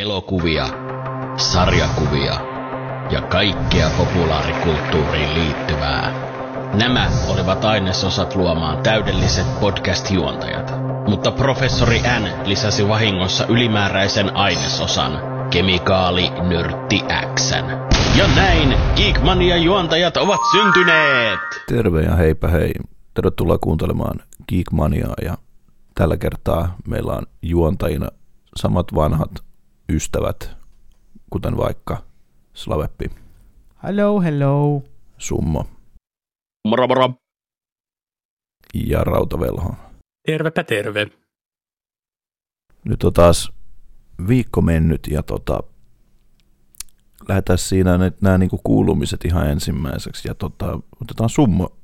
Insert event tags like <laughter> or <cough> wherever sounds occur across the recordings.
elokuvia, sarjakuvia ja kaikkea populaarikulttuuriin liittyvää. Nämä olivat ainesosat luomaan täydelliset podcast-juontajat, mutta professori N lisäsi vahingossa ylimääräisen ainesosan, kemikaali nörtti Xn. Ja näin Geekmania juontajat ovat syntyneet! Terve ja heipä hei. Tervetuloa kuuntelemaan Geekmaniaa ja tällä kertaa meillä on juontajina samat vanhat ystävät, kuten vaikka Slaveppi, Hello, hello. Summo Moro moro! ja Rautavelho. Tervepä terve. Nyt on taas viikko mennyt ja tota, lähdetään siinä nyt nämä niinku kuulumiset ihan ensimmäiseksi ja tota, otetaan Summo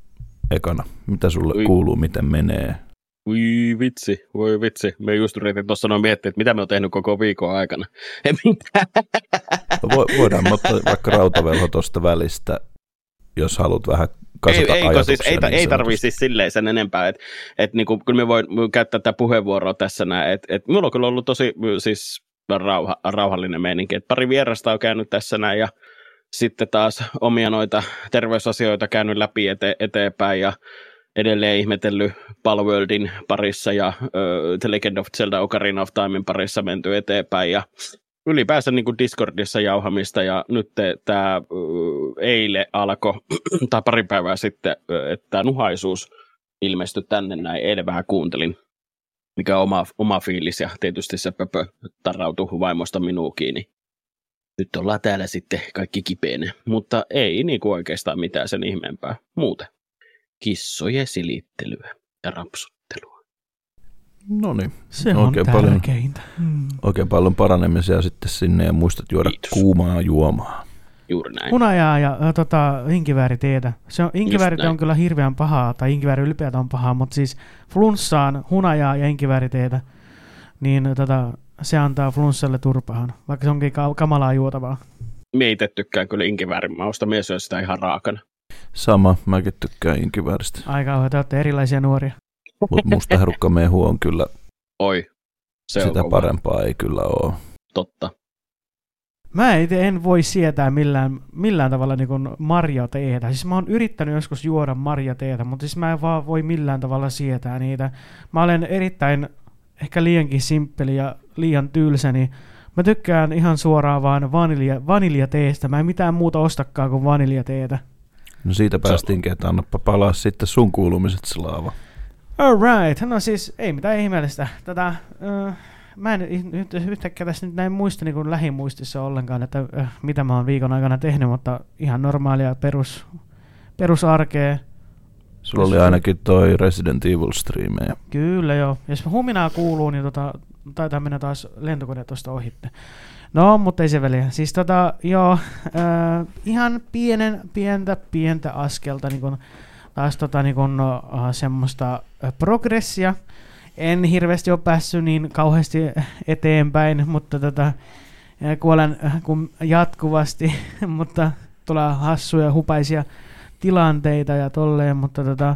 ekana. Mitä sulle Ui. kuuluu, miten menee? Voi vitsi, voi vitsi. Me just yritin tuossa noin miettiä, että mitä me on tehnyt koko viikon aikana. Ei mitään. Vo, voidaan ottaa vaikka Rautavelho tuosta välistä, jos haluat vähän Ei, kasata eikö ajatuksia. siis, ei, niin ei tarvii siis silleen sen enempää, että et, niinku, kyllä me voin käyttää tätä puheenvuoroa tässä näin, että et, minulla on kyllä ollut tosi siis rauha, rauhallinen meininki, että pari vierasta on käynyt tässä näin ja sitten taas omia noita terveysasioita käynyt läpi ete, eteenpäin ja edelleen ihmetellyt Palworldin parissa ja ö, The Legend of Zelda Ocarina of Timein parissa menty eteenpäin ja ylipäänsä niin kuin Discordissa jauhamista ja nyt tämä eile alkoi, <clears throat> tai pari päivää sitten, että tämä nuhaisuus ilmestyi tänne näin, eilen vähän kuuntelin, mikä on oma, oma fiilis ja tietysti se pöpö tarrautui vaimosta minuun kiinni. Nyt ollaan täällä sitten kaikki kipeänä, mutta ei niin kuin oikeastaan mitään sen ihmeempää muuten. Kissojen silittelyä ja rapsuttelua. No niin, Se Oikein on paljon. tärkeintä. Mm. oikein paljon paranemisia sitten sinne ja muistat juoda Kiitos. kuumaa juomaa. Juuri näin. Hunajaa ja ö, tota, inkivääriteetä. Se on, inkiväärit näin. on kyllä hirveän pahaa, tai inkivääri ylipäätään on pahaa, mutta siis flunssaan hunajaa ja inkivääriteetä, niin tota, se antaa flunssalle turpahan, vaikka se onkin ka- kamalaa juotavaa. Mie itse tykkään kyllä inkiväärin mausta, mies syö sitä ihan raakana. Sama, mäkin tykkään inkivääristä. Aika kauhean, te olette erilaisia nuoria. Mutta musta herukkamehu on kyllä, Oi, se on sitä kova. parempaa ei kyllä ole. Totta. Mä itse en voi sietää millään, millään tavalla niin marjateetä. Siis mä oon yrittänyt joskus juoda marjateetä, mutta siis mä en vaan voi millään tavalla sietää niitä. Mä olen erittäin ehkä liiankin simppeli ja liian tylsä, niin mä tykkään ihan suoraan vaan vanilja, vaniljateestä. Mä en mitään muuta ostakaan kuin vaniljateetä. No siitä päästiinkin, että annappa palaa sitten sun kuulumiset Slaava. Alright, no siis ei mitään ihmeellistä. Tätä, äh, mä en nyt yhtäkkiä tässä nyt näin muista niin kuin lähimuistissa ollenkaan, että äh, mitä mä oon viikon aikana tehnyt, mutta ihan normaalia perus, perusarkea. Sulla oli ainakin toi Resident Evil striimejä. Kyllä joo. Jos huminaa kuuluu, niin tota, taitaa mennä taas lentokone tuosta ohitte. No, mutta ei se väliä. Siis tota, joo, äh, ihan pienen, pientä, pientä askelta niin kun, taas tota, niin kun, uh, semmoista äh, progressia. En hirveästi ole päässyt niin kauheasti eteenpäin, mutta tota, äh, kuolen äh, kun jatkuvasti, <laughs> mutta tulee hassuja, hupaisia tilanteita ja tolleen, mutta tota,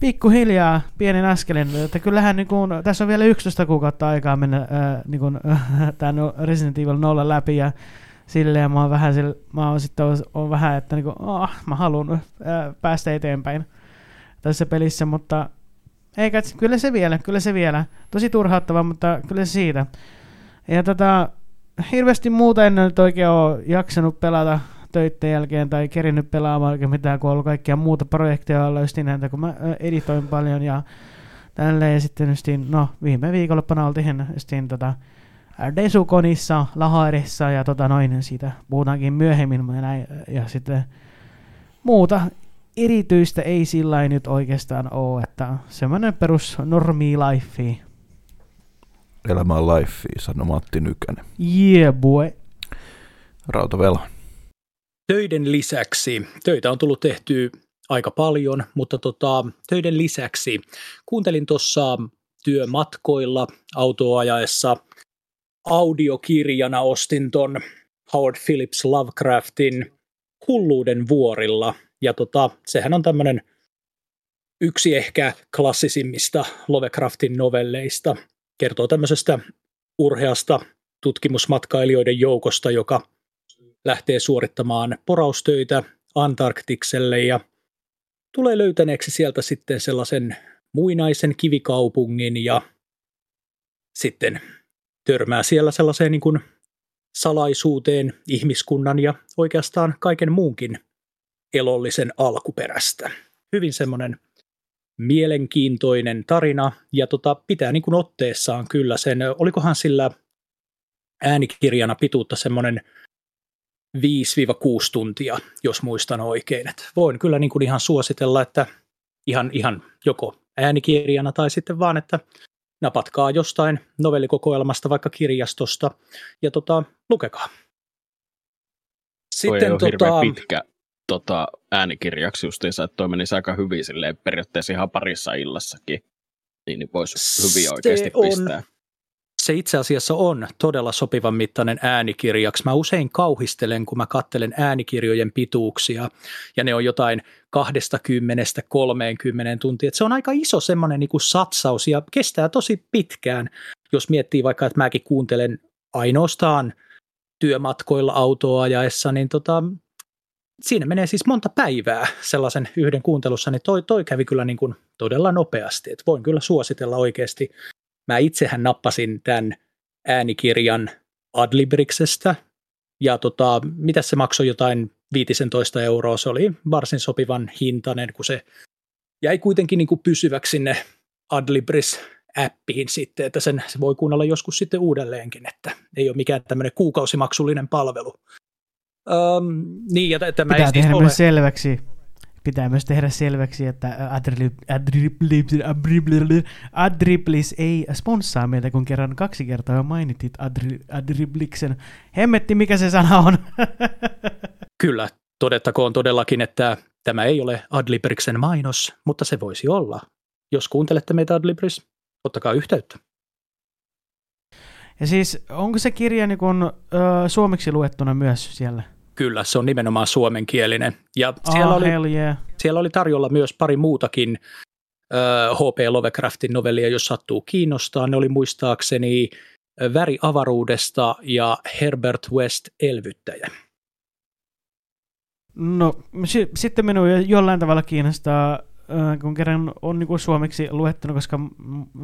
pikkuhiljaa pienen askelin, että kyllähän niin kun, tässä on vielä 11 kuukautta aikaa mennä ää, niin kun, <laughs> tämän Resident Evil 0 läpi ja silleen mä oon vähän, sille, mä oon sitten on, on vähän, että niin kun, oh, mä haluan ää, päästä eteenpäin tässä pelissä, mutta eikä, kyllä se vielä, kyllä se vielä. Tosi turhauttava, mutta kyllä se siitä. Ja tota, hirveästi muuta en nyt oikein ole jaksanut pelata töitten jälkeen tai kerinyt pelaamaan oikein mitään, kun on ollut kaikkia muuta projekteja alla just näitä, kun mä editoin paljon ja tälleen. Ja sitten justiin, no viime viikonloppuna oltiin justiin tota, Desukonissa, Laharissa ja tota noin, siitä puhutaankin myöhemmin ja näin. Ja sitten muuta erityistä ei sillä nyt oikeastaan ole, että semmoinen perus normi life. Elämä on life, sanoi Matti Nykänen. Yeah boy. Rautavelho. Töiden lisäksi, töitä on tullut tehtyä aika paljon, mutta tota, töiden lisäksi kuuntelin tuossa työmatkoilla autoajaessa audiokirjana ostin ton Howard Phillips Lovecraftin Hulluuden vuorilla. Ja tota, sehän on tämmöinen yksi ehkä klassisimmista Lovecraftin novelleista. Kertoo tämmöisestä urheasta tutkimusmatkailijoiden joukosta, joka lähtee suorittamaan poraustöitä Antarktikselle ja tulee löytäneeksi sieltä sitten sellaisen muinaisen kivikaupungin ja sitten törmää siellä sellaiseen niin kuin salaisuuteen ihmiskunnan ja oikeastaan kaiken muunkin elollisen alkuperästä. Hyvin semmoinen mielenkiintoinen tarina ja tota, pitää niin kuin otteessaan kyllä sen, olikohan sillä äänikirjana pituutta semmoinen 5-6 tuntia, jos muistan oikein. Et voin kyllä niin kuin ihan suositella, että ihan, ihan joko äänikirjana tai sitten vaan, että napatkaa jostain novellikokoelmasta, vaikka kirjastosta, ja tota, lukekaa. Sitten toi tota, pitkä tota, äänikirjaksi justiinsa, että toi menisi aika hyvin silleen periaatteessa ihan parissa illassakin, niin, niin voisi hyvin oikeasti on, pistää. Se itse asiassa on todella sopivan mittainen äänikirjaksi. Mä usein kauhistelen, kun mä kattelen äänikirjojen pituuksia, ja ne on jotain 20-30 tuntia. Se on aika iso semmoinen niin satsaus, ja kestää tosi pitkään, jos miettii vaikka, että mäkin kuuntelen ainoastaan työmatkoilla autoa ajaessa, niin tota, siinä menee siis monta päivää sellaisen yhden kuuntelussa, niin toi, toi kävi kyllä niin kuin todella nopeasti. Et voin kyllä suositella oikeasti. Mä itsehän nappasin tämän äänikirjan Adlibriksestä, ja tota, mitä se maksoi jotain 15 euroa, se oli varsin sopivan hintainen, kun se jäi kuitenkin niin kuin pysyväksi sinne Adlibris-appiin sitten, että sen se voi kuunnella joskus sitten uudelleenkin, että ei ole mikään tämmöinen kuukausimaksullinen palvelu. Um, niin, ja tämä Pitää tehdä ole... selväksi, pitää myös tehdä selväksi, että Adriblis ei sponssaa meitä, kun kerran kaksi kertaa jo mainitit Adribliksen. Hemmetti, mikä se sana on. <laughs> Kyllä, todettakoon todellakin, että tämä ei ole Adlibriksen mainos, mutta se voisi olla. Jos kuuntelette meitä Adlibris, ottakaa yhteyttä. Ja siis onko se kirja niin kun, ö, suomeksi luettuna myös siellä? Kyllä, se on nimenomaan suomenkielinen. Ja siellä, oh, oli, yeah. siellä oli tarjolla myös pari muutakin H.P. Lovecraftin novellia, jos sattuu kiinnostaa. Ne oli muistaakseni Väri avaruudesta ja Herbert West Elvyttäjä. No, s- sitten minua jollain tavalla kiinnostaa, kun kerran on niin kuin suomeksi luettuna, koska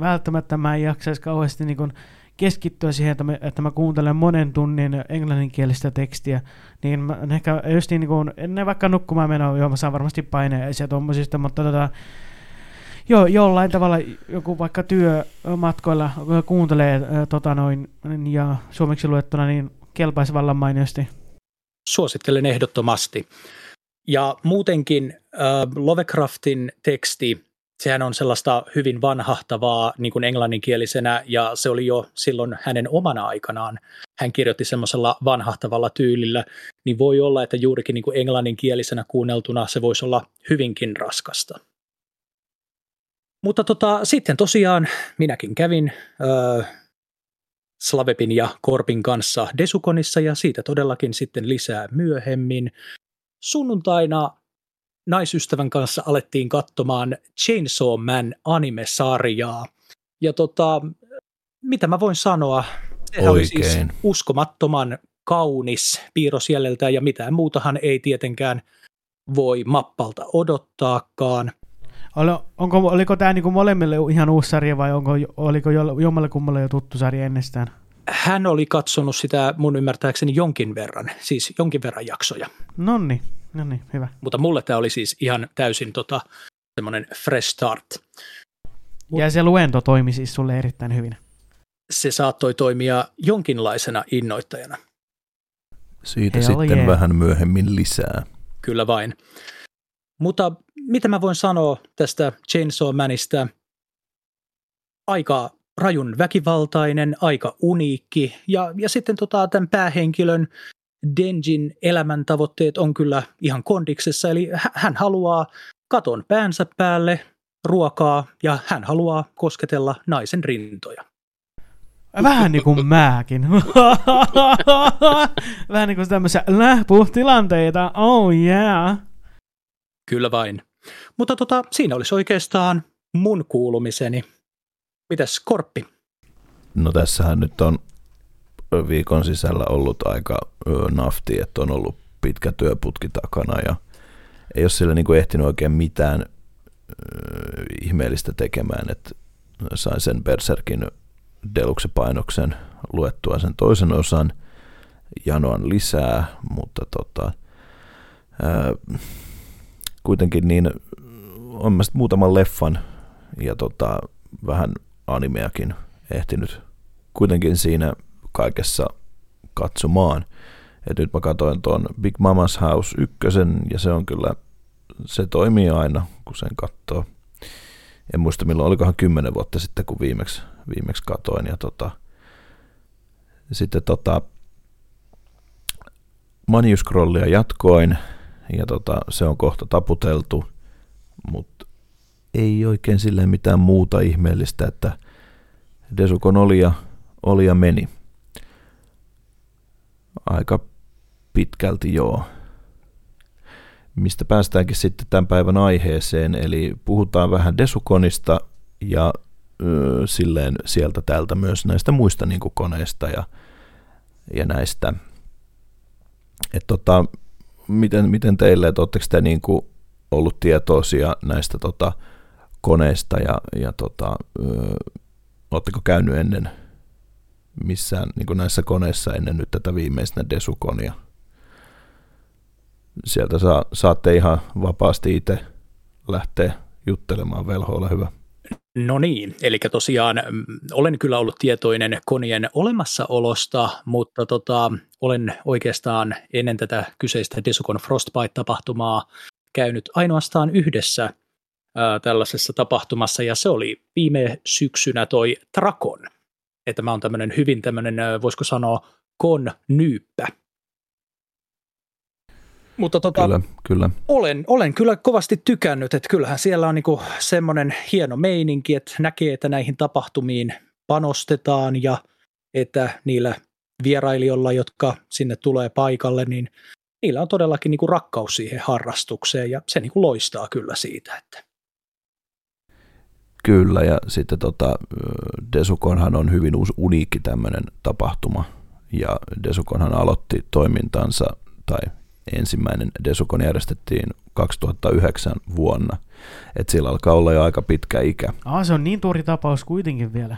välttämättä mä en jaksaisi kauheasti niin kuin keskittyä siihen, että, mä, että mä kuuntelen monen tunnin englanninkielistä tekstiä, niin mä ehkä just niin kuin, ennen vaikka nukkumaan menoa, joo mä saan varmasti paineisia tuommoisista, mutta tota, jo, jollain tavalla joku vaikka työmatkoilla kuuntelee tota noin, ja suomeksi luettuna, niin kelpaisi vallan mainiosti. Suosittelen ehdottomasti. Ja muutenkin äh, Lovecraftin teksti sehän on sellaista hyvin vanhahtavaa niin kuin englanninkielisenä, ja se oli jo silloin hänen omana aikanaan. Hän kirjoitti semmoisella vanhahtavalla tyylillä, niin voi olla, että juurikin niin kuin englanninkielisenä kuunneltuna se voisi olla hyvinkin raskasta. Mutta tota, sitten tosiaan minäkin kävin äh, Slavepin ja Korpin kanssa Desukonissa ja siitä todellakin sitten lisää myöhemmin. Sunnuntaina naisystävän kanssa alettiin katsomaan Chainsaw Man anime-sarjaa. Ja tota, mitä mä voin sanoa? Sehän oli siis uskomattoman kaunis piirrosjäljeltä ja mitään muutahan ei tietenkään voi mappalta odottaakaan. Onko, oliko tämä niinku molemmille ihan uusi sarja vai onko, oliko jommalle kummalle jo tuttu sarja ennestään? Hän oli katsonut sitä mun ymmärtääkseni jonkin verran, siis jonkin verran jaksoja. Nonni, No niin, hyvä. Mutta mulle tämä oli siis ihan täysin tota, semmoinen fresh start. Mut ja se luento toimi siis sulle erittäin hyvin. Se saattoi toimia jonkinlaisena innoittajana. Siitä Hell sitten yeah. vähän myöhemmin lisää. Kyllä vain. Mutta mitä mä voin sanoa tästä Chainsaw Manista? Aika rajun väkivaltainen, aika uniikki ja, ja sitten tota, tämän päähenkilön Denjin elämäntavoitteet on kyllä ihan kondiksessa, eli hän haluaa katon päänsä päälle, ruokaa ja hän haluaa kosketella naisen rintoja. Vähän niin kuin mäkin. <laughs> Vähän niin kuin tämmöisiä lähpuhtilanteita, oh yeah. Kyllä vain. Mutta tota, siinä olisi oikeastaan mun kuulumiseni. Mitäs Korppi? No tässähän nyt on viikon sisällä ollut aika nafti, että on ollut pitkä työputki takana ja ei ole sillä niin kuin ehtinyt oikein mitään ihmeellistä tekemään, että sain sen Berserkin Deluxe-painoksen luettua sen toisen osan, janoan lisää, mutta tota, ää, kuitenkin niin on mä muutaman leffan ja tota, vähän animeakin ehtinyt kuitenkin siinä kaikessa katsomaan. Et nyt mä katsoin tuon Big Mama's House ykkösen ja se on kyllä, se toimii aina, kun sen katsoo. En muista milloin, olikohan kymmenen vuotta sitten, kun viimeksi, viimeksi katoin. Ja tota, sitten tota, Manuscrollia jatkoin ja tota, se on kohta taputeltu, mutta ei oikein silleen mitään muuta ihmeellistä, että Desukon oli ja, oli ja meni. Aika pitkälti joo. Mistä päästäänkin sitten tämän päivän aiheeseen, eli puhutaan vähän Desukonista ja ö, silleen sieltä täältä myös näistä muista niin koneista ja, ja näistä. Et tota, miten, miten teille, että oletteko te niin kuin ollut tietoisia näistä tota, koneista ja, ja tota, oletteko käynyt ennen missään niin näissä koneissa ennen nyt tätä viimeistä Desukonia? Sieltä saa, saatte ihan vapaasti itse lähteä juttelemaan, Velho, ole hyvä. No niin, eli tosiaan mm, olen kyllä ollut tietoinen konien olemassaolosta, mutta tota, olen oikeastaan ennen tätä kyseistä Desukon Frostbite-tapahtumaa käynyt ainoastaan yhdessä ää, tällaisessa tapahtumassa, ja se oli viime syksynä toi Trakon. Että mä oon tämmöinen hyvin tämmöinen, voisiko sanoa, kon-nyyppä. Mutta tota, kyllä, kyllä. Olen, olen kyllä kovasti tykännyt, että kyllähän siellä on niinku semmoinen hieno meininki, että näkee, että näihin tapahtumiin panostetaan ja että niillä vierailijoilla, jotka sinne tulee paikalle, niin niillä on todellakin niinku rakkaus siihen harrastukseen ja se niinku loistaa kyllä siitä. Että. Kyllä ja sitten tota, Desukonhan on hyvin uniikki tämmöinen tapahtuma ja Desukonhan aloitti toimintansa tai ensimmäinen Desukon järjestettiin 2009 vuonna. Et sillä alkaa olla jo aika pitkä ikä. Ah, se on niin tuori tapaus kuitenkin vielä.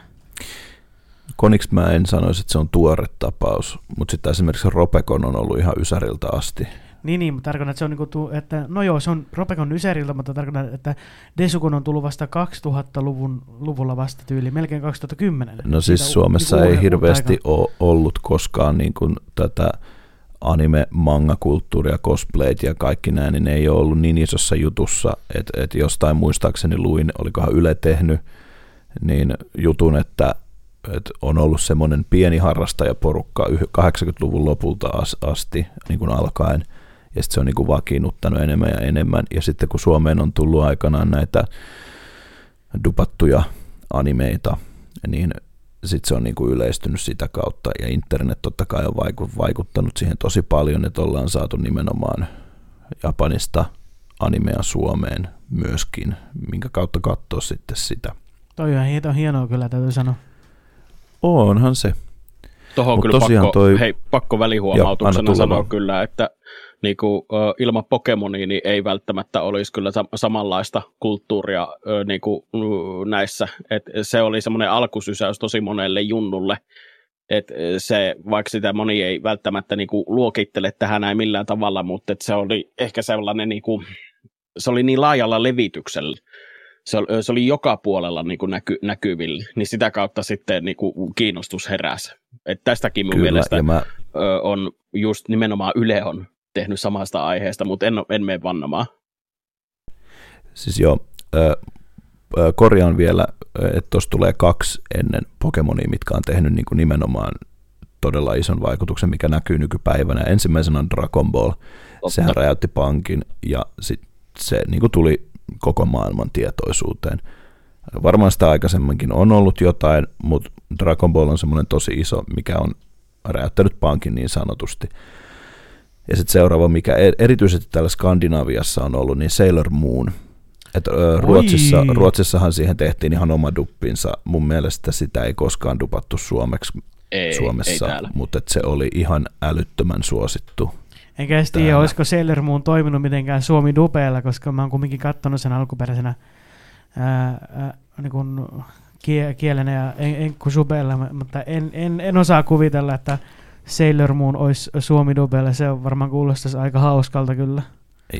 Koniksi mä en sanoisi, että se on tuore tapaus, mutta sitten esimerkiksi Ropekon on ollut ihan Ysäriltä asti. Niin, niin, mutta tarkoitan, että se on niin kuin, että no joo, se on Ropekon Ysäriltä, mutta tarkoitan, että Desukon on tullut vasta 2000-luvun luvulla vasta tyyli, melkein 2010. No siis Siitä Suomessa niin ei hirveästi ole ollut koskaan niin kuin tätä anime, manga, kulttuuria, cosplayt ja kaikki nämä, niin ne ei ole ollut niin isossa jutussa, että, että jostain muistaakseni luin, olikohan Yle tehnyt, niin jutun, että, että on ollut semmoinen pieni harrastajaporukka 80-luvun lopulta asti niin kuin alkaen, ja sitten se on niin kuin vakiinnuttanut enemmän ja enemmän, ja sitten kun Suomeen on tullut aikanaan näitä dupattuja animeita, niin sitten se on niin kuin yleistynyt sitä kautta ja internet totta kai on vaikuttanut siihen tosi paljon, että ollaan saatu nimenomaan Japanista animea Suomeen myöskin, minkä kautta katsoa sitten sitä. Toi on hieno, hienoa kyllä, täytyy sanoa. Onhan se. Tuohon on kyllä pakko, toi... hei, pakko välihuomautuksena sanoa kyllä, että niin kuin, ilman Pokemonia niin ei välttämättä olisi kyllä samanlaista kulttuuria niin kuin, näissä. Et se oli semmoinen alkusysäys tosi monelle junnulle, että se, vaikka sitä moni ei välttämättä niin kuin, luokittele tähän näin millään tavalla, mutta se oli ehkä sellainen, niin kuin, se oli niin laajalla levityksellä, se oli, se oli joka puolella niin kuin näky, näkyvillä, niin sitä kautta sitten niin kuin kiinnostus heräsi. Et tästäkin mun Kyllä, mielestä mä... on just nimenomaan Yle on tehnyt samasta aiheesta, mutta en, en mene vannomaan. Siis joo, äh, korjaan vielä, että tuossa tulee kaksi ennen Pokemonia, mitkä on tehnyt niin kuin nimenomaan todella ison vaikutuksen, mikä näkyy nykypäivänä. Ensimmäisenä on Dragon Ball. Totta. Sehän räjäytti pankin ja sit se niin kuin tuli koko maailman tietoisuuteen. Varmaan sitä aikaisemminkin on ollut jotain, mutta Dragon Ball on semmoinen tosi iso, mikä on räjäyttänyt pankin niin sanotusti. Ja sitten seuraava, mikä e- erityisesti täällä Skandinaviassa on ollut, niin Sailor Moon. Et, Ruotsissa, Ruotsissahan siihen tehtiin ihan oma duppinsa. Mun mielestä sitä ei koskaan dupattu suomeksi ei, Suomessa, ei täällä. mutta et se oli ihan älyttömän suosittu. Enkä edes tiedä, olisiko Sailor Moon toiminut mitenkään Suomi Dupeella, koska mä oon kumminkin kattonut sen alkuperäisenä ää, ää, niin kuin kie, kielenä ja en, enkku Subella, mutta en, en, en, osaa kuvitella, että Sailor Moon olisi Suomi Dupeella. Se on varmaan kuulostaisi aika hauskalta kyllä.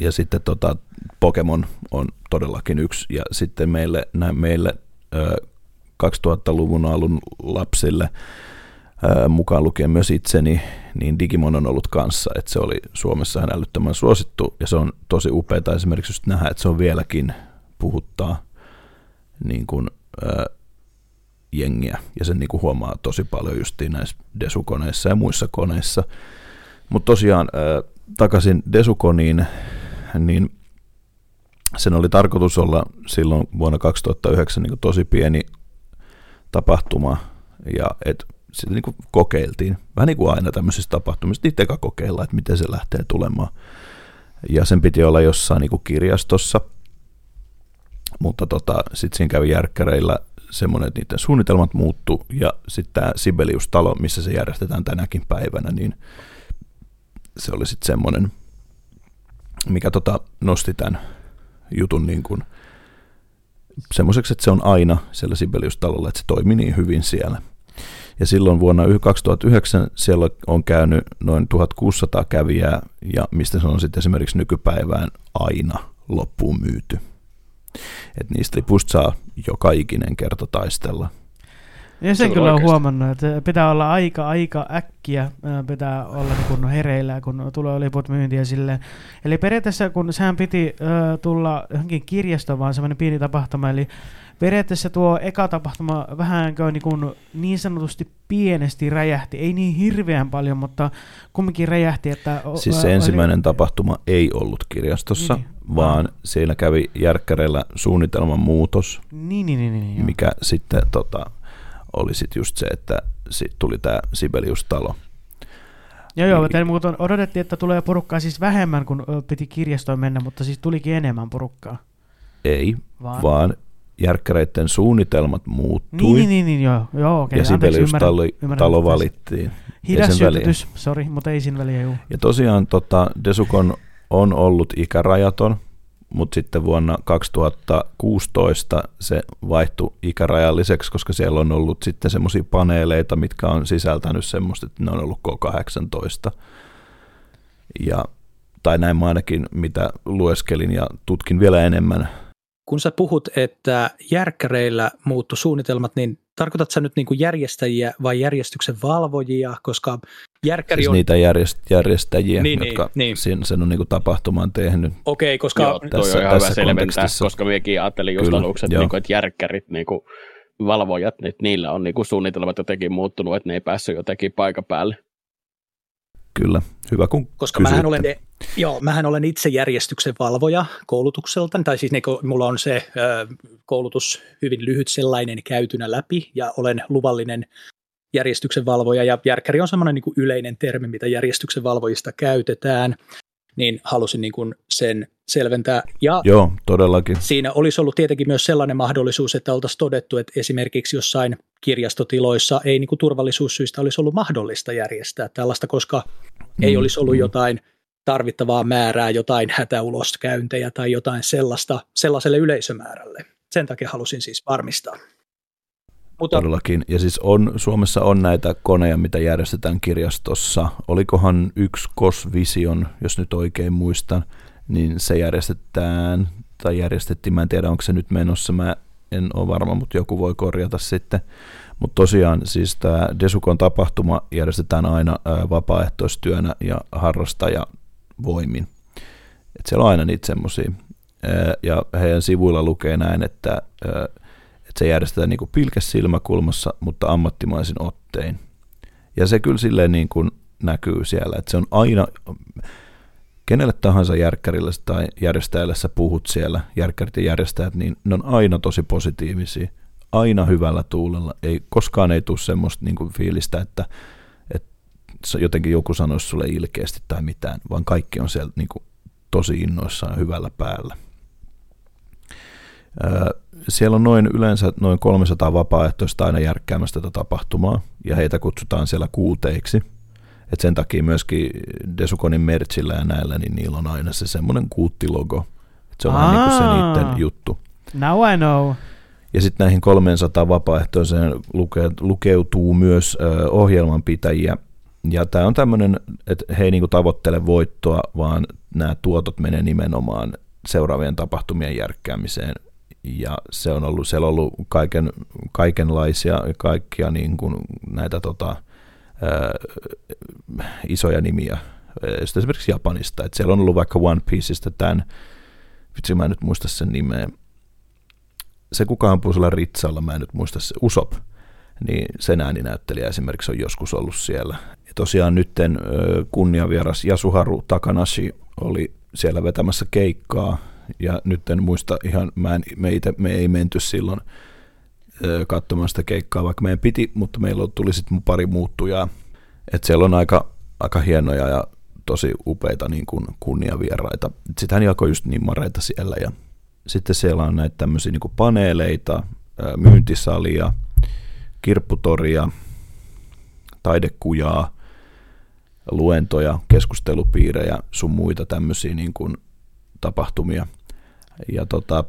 Ja sitten tota, Pokemon on todellakin yksi. Ja sitten meille, nä, meille ö, 2000-luvun alun lapsille, ö, mukaan lukien myös itseni, niin Digimon on ollut kanssa. Että se oli Suomessa älyttömän suosittu. Ja se on tosi upeaa esimerkiksi just nähdä, että se on vieläkin puhuttaa niin kuin, ö, jengiä. Ja sen niin kuin huomaa tosi paljon justiin näissä Desukoneissa ja muissa koneissa. Mutta tosiaan takaisin Desukoniin, niin sen oli tarkoitus olla silloin vuonna 2009 niin kuin tosi pieni tapahtuma, ja et sitten niin kuin kokeiltiin, vähän niin kuin aina tämmöisissä tapahtumissa, niin eka kokeilla, että miten se lähtee tulemaan. Ja sen piti olla jossain niin kuin kirjastossa, mutta tota, sitten siinä kävi järkkäreillä semmoinen, että niiden suunnitelmat muuttu, ja sitten tämä Sibelius-talo, missä se järjestetään tänäkin päivänä, niin se oli sitten semmoinen, mikä tota nosti tämän jutun niin kuin semmoiseksi, että se on aina siellä Sibelius-talolla, että se toimii niin hyvin siellä. Ja silloin vuonna 2009 siellä on käynyt noin 1600 kävijää, ja mistä se on sitten esimerkiksi nykypäivään aina loppuun myyty. Et niistä lipusta saa joka ikinen kerta taistella. Ja sen kyllä on huomannut, että pitää olla aika, aika äkkiä, ää, pitää olla niin kun hereillä, kun tulee liput myyntiä silleen. Eli periaatteessa, kun sehän piti ö, tulla johonkin kirjastoon, vaan semmoinen pieni tapahtuma, eli periaatteessa tuo eka tapahtuma vähänkö niin, kuin niin sanotusti pienesti räjähti, ei niin hirveän paljon, mutta kumminkin räjähti, että... Siis se ensimmäinen tapahtuma ei ollut kirjastossa, Niin, vaan vaan- siellä kävi järkkäreillä suunnitelman muutos, Niin, niin, niin, niin joo. mikä sitten tota, oli sitten just se, että sit tuli tämä Sibelius-talo. Joo, joo, Niin. mutta odotettiin, että tulee porukkaa siis vähemmän, kun piti kirjastoon mennä, mutta siis tulikin enemmän porukkaa. Ei, Vaan. vaan järkkäreiden suunnitelmat muuttui Niin, niin, niin, niin joo, joo okei. ja ymmärrän talo tästä. valittiin. Hidas sytytys, sori, mutta ei siinä väliä, juu. Ja tosiaan tota, Desukon on ollut ikärajaton, mutta sitten vuonna 2016 se vaihtui ikärajalliseksi, koska siellä on ollut sitten semmoisia paneeleita, mitkä on sisältänyt semmoista, että ne on ollut K18. Ja, tai näin mä ainakin, mitä lueskelin ja tutkin vielä enemmän. Kun sä puhut, että järkkäreillä muuttu suunnitelmat, niin tarkoitat sä nyt niin kuin järjestäjiä vai järjestyksen valvojia, koska järkkäri Siis on... niitä järjest, järjestäjiä, Niin, jotka niin, niin. Sen, sen on niin kuin tapahtuman tehnyt. Okei, koska... Joo, toi tässä- on ihan hyvä tässä selventää, kontekstissa. koska minäkin ajattelin just Kyllä, aluksi, että, joo. niinku, että järkkärit, niinku, valvojat, niin niillä on niinku suunnitelmat jotenkin muuttunut, että ne ei päässyt jotenkin paikan päälle. Kyllä, hyvä kun Koska mähän olen, joo, mähän olen itse järjestyksen valvoja koulutukselta, tai siis kuin mulla on se ö, koulutus hyvin lyhyt sellainen käytynä läpi, ja olen luvallinen järjestyksen valvoja, ja järkkäri on semmoinen niin kuin yleinen termi, mitä järjestyksen valvojista käytetään, niin halusin niin kuin sen selventää. Ja Joo, todellakin. Siinä olisi ollut tietenkin myös sellainen mahdollisuus, että oltaisiin todettu, että esimerkiksi jossain kirjastotiloissa ei niin kuin turvallisuussyistä olisi ollut mahdollista järjestää tällaista, koska ei Mm, olisi ollut mm. jotain tarvittavaa määrää, jotain hätäuloskäyntejä tai jotain sellaista sellaiselle yleisömäärälle. Sen takia halusin siis varmistaa. Mutta Todellakin. Ja siis on, Suomessa on näitä koneja, mitä järjestetään kirjastossa. Olikohan yksi Kos Vision, jos nyt oikein muistan, niin se järjestetään, tai järjestettiin, mä en tiedä onko se nyt menossa, mä en ole varma, mutta joku voi korjata sitten. Mutta tosiaan siis tämä Desukon tapahtuma järjestetään aina vapaaehtoistyönä ja harrastajavoimin. Et siellä on aina niitä semmoisia. Ja heidän sivuilla lukee näin, että että se järjestetään niin kuin pilkäs silmäkulmassa, mutta ammattimaisin ottein. Ja se kyllä silleen niin kuin näkyy siellä, että se on aina, kenelle tahansa järkkärille tai järjestäjälle sä puhut siellä, järkkärit ja järjestäjät, niin ne on aina tosi positiivisia, aina hyvällä tuulella. Ei, koskaan ei tule semmoista niin kuin fiilistä, että, että jotenkin joku sanoisi sulle ilkeästi tai mitään, vaan kaikki on siellä niin kuin tosi innoissaan hyvällä päällä. Siellä on noin yleensä noin 300 vapaaehtoista aina järkkäämästä tätä tapahtumaa, ja heitä kutsutaan siellä kuuteiksi. Et sen takia myöskin Desukonin merchillä ja näillä, niin niillä on aina se semmoinen kuuttilogo. Et se on vähän niin kuin se niiden juttu. Now I know. Ja sitten näihin 300 vapaaehtoiseen luke, lukeutuu myös ö, ohjelmanpitäjiä. Ja tämä on tämmöinen, että he ei niinku tavoittele voittoa, vaan nämä tuotot menee nimenomaan seuraavien tapahtumien järkkäämiseen. Ja se on ollut, siellä on ollut kaiken, kaikenlaisia, kaikkia niin kuin näitä tota, isoja nimiä, esimerkiksi Japanista. Et siellä on ollut vaikka One Pieceista tämän, vitsi mä en nyt muista sen nimeä, se kuka ampuu sillä ritsalla, mä en nyt muista se, Usop, niin sen ääninäyttelijä esimerkiksi on joskus ollut siellä. Ja tosiaan nytten kunniavieras Yasuharu Takanashi oli siellä vetämässä keikkaa, ja nyt en muista ihan, mä en, me, ite, me ei menty silloin katsomaan sitä keikkaa, vaikka meidän piti, mutta meillä tuli sitten pari muuttujaa. että siellä on aika, aika hienoja ja tosi upeita niin kuin kunniavieraita. Sitten hän jakoi just nimmareita siellä ja sitten siellä on näitä tämmöisiä niin paneeleita, myyntisalia, kirpputoria, taidekujaa, luentoja, keskustelupiirejä, sun muita tämmöisiä niin kuin tapahtumia. Ja tota,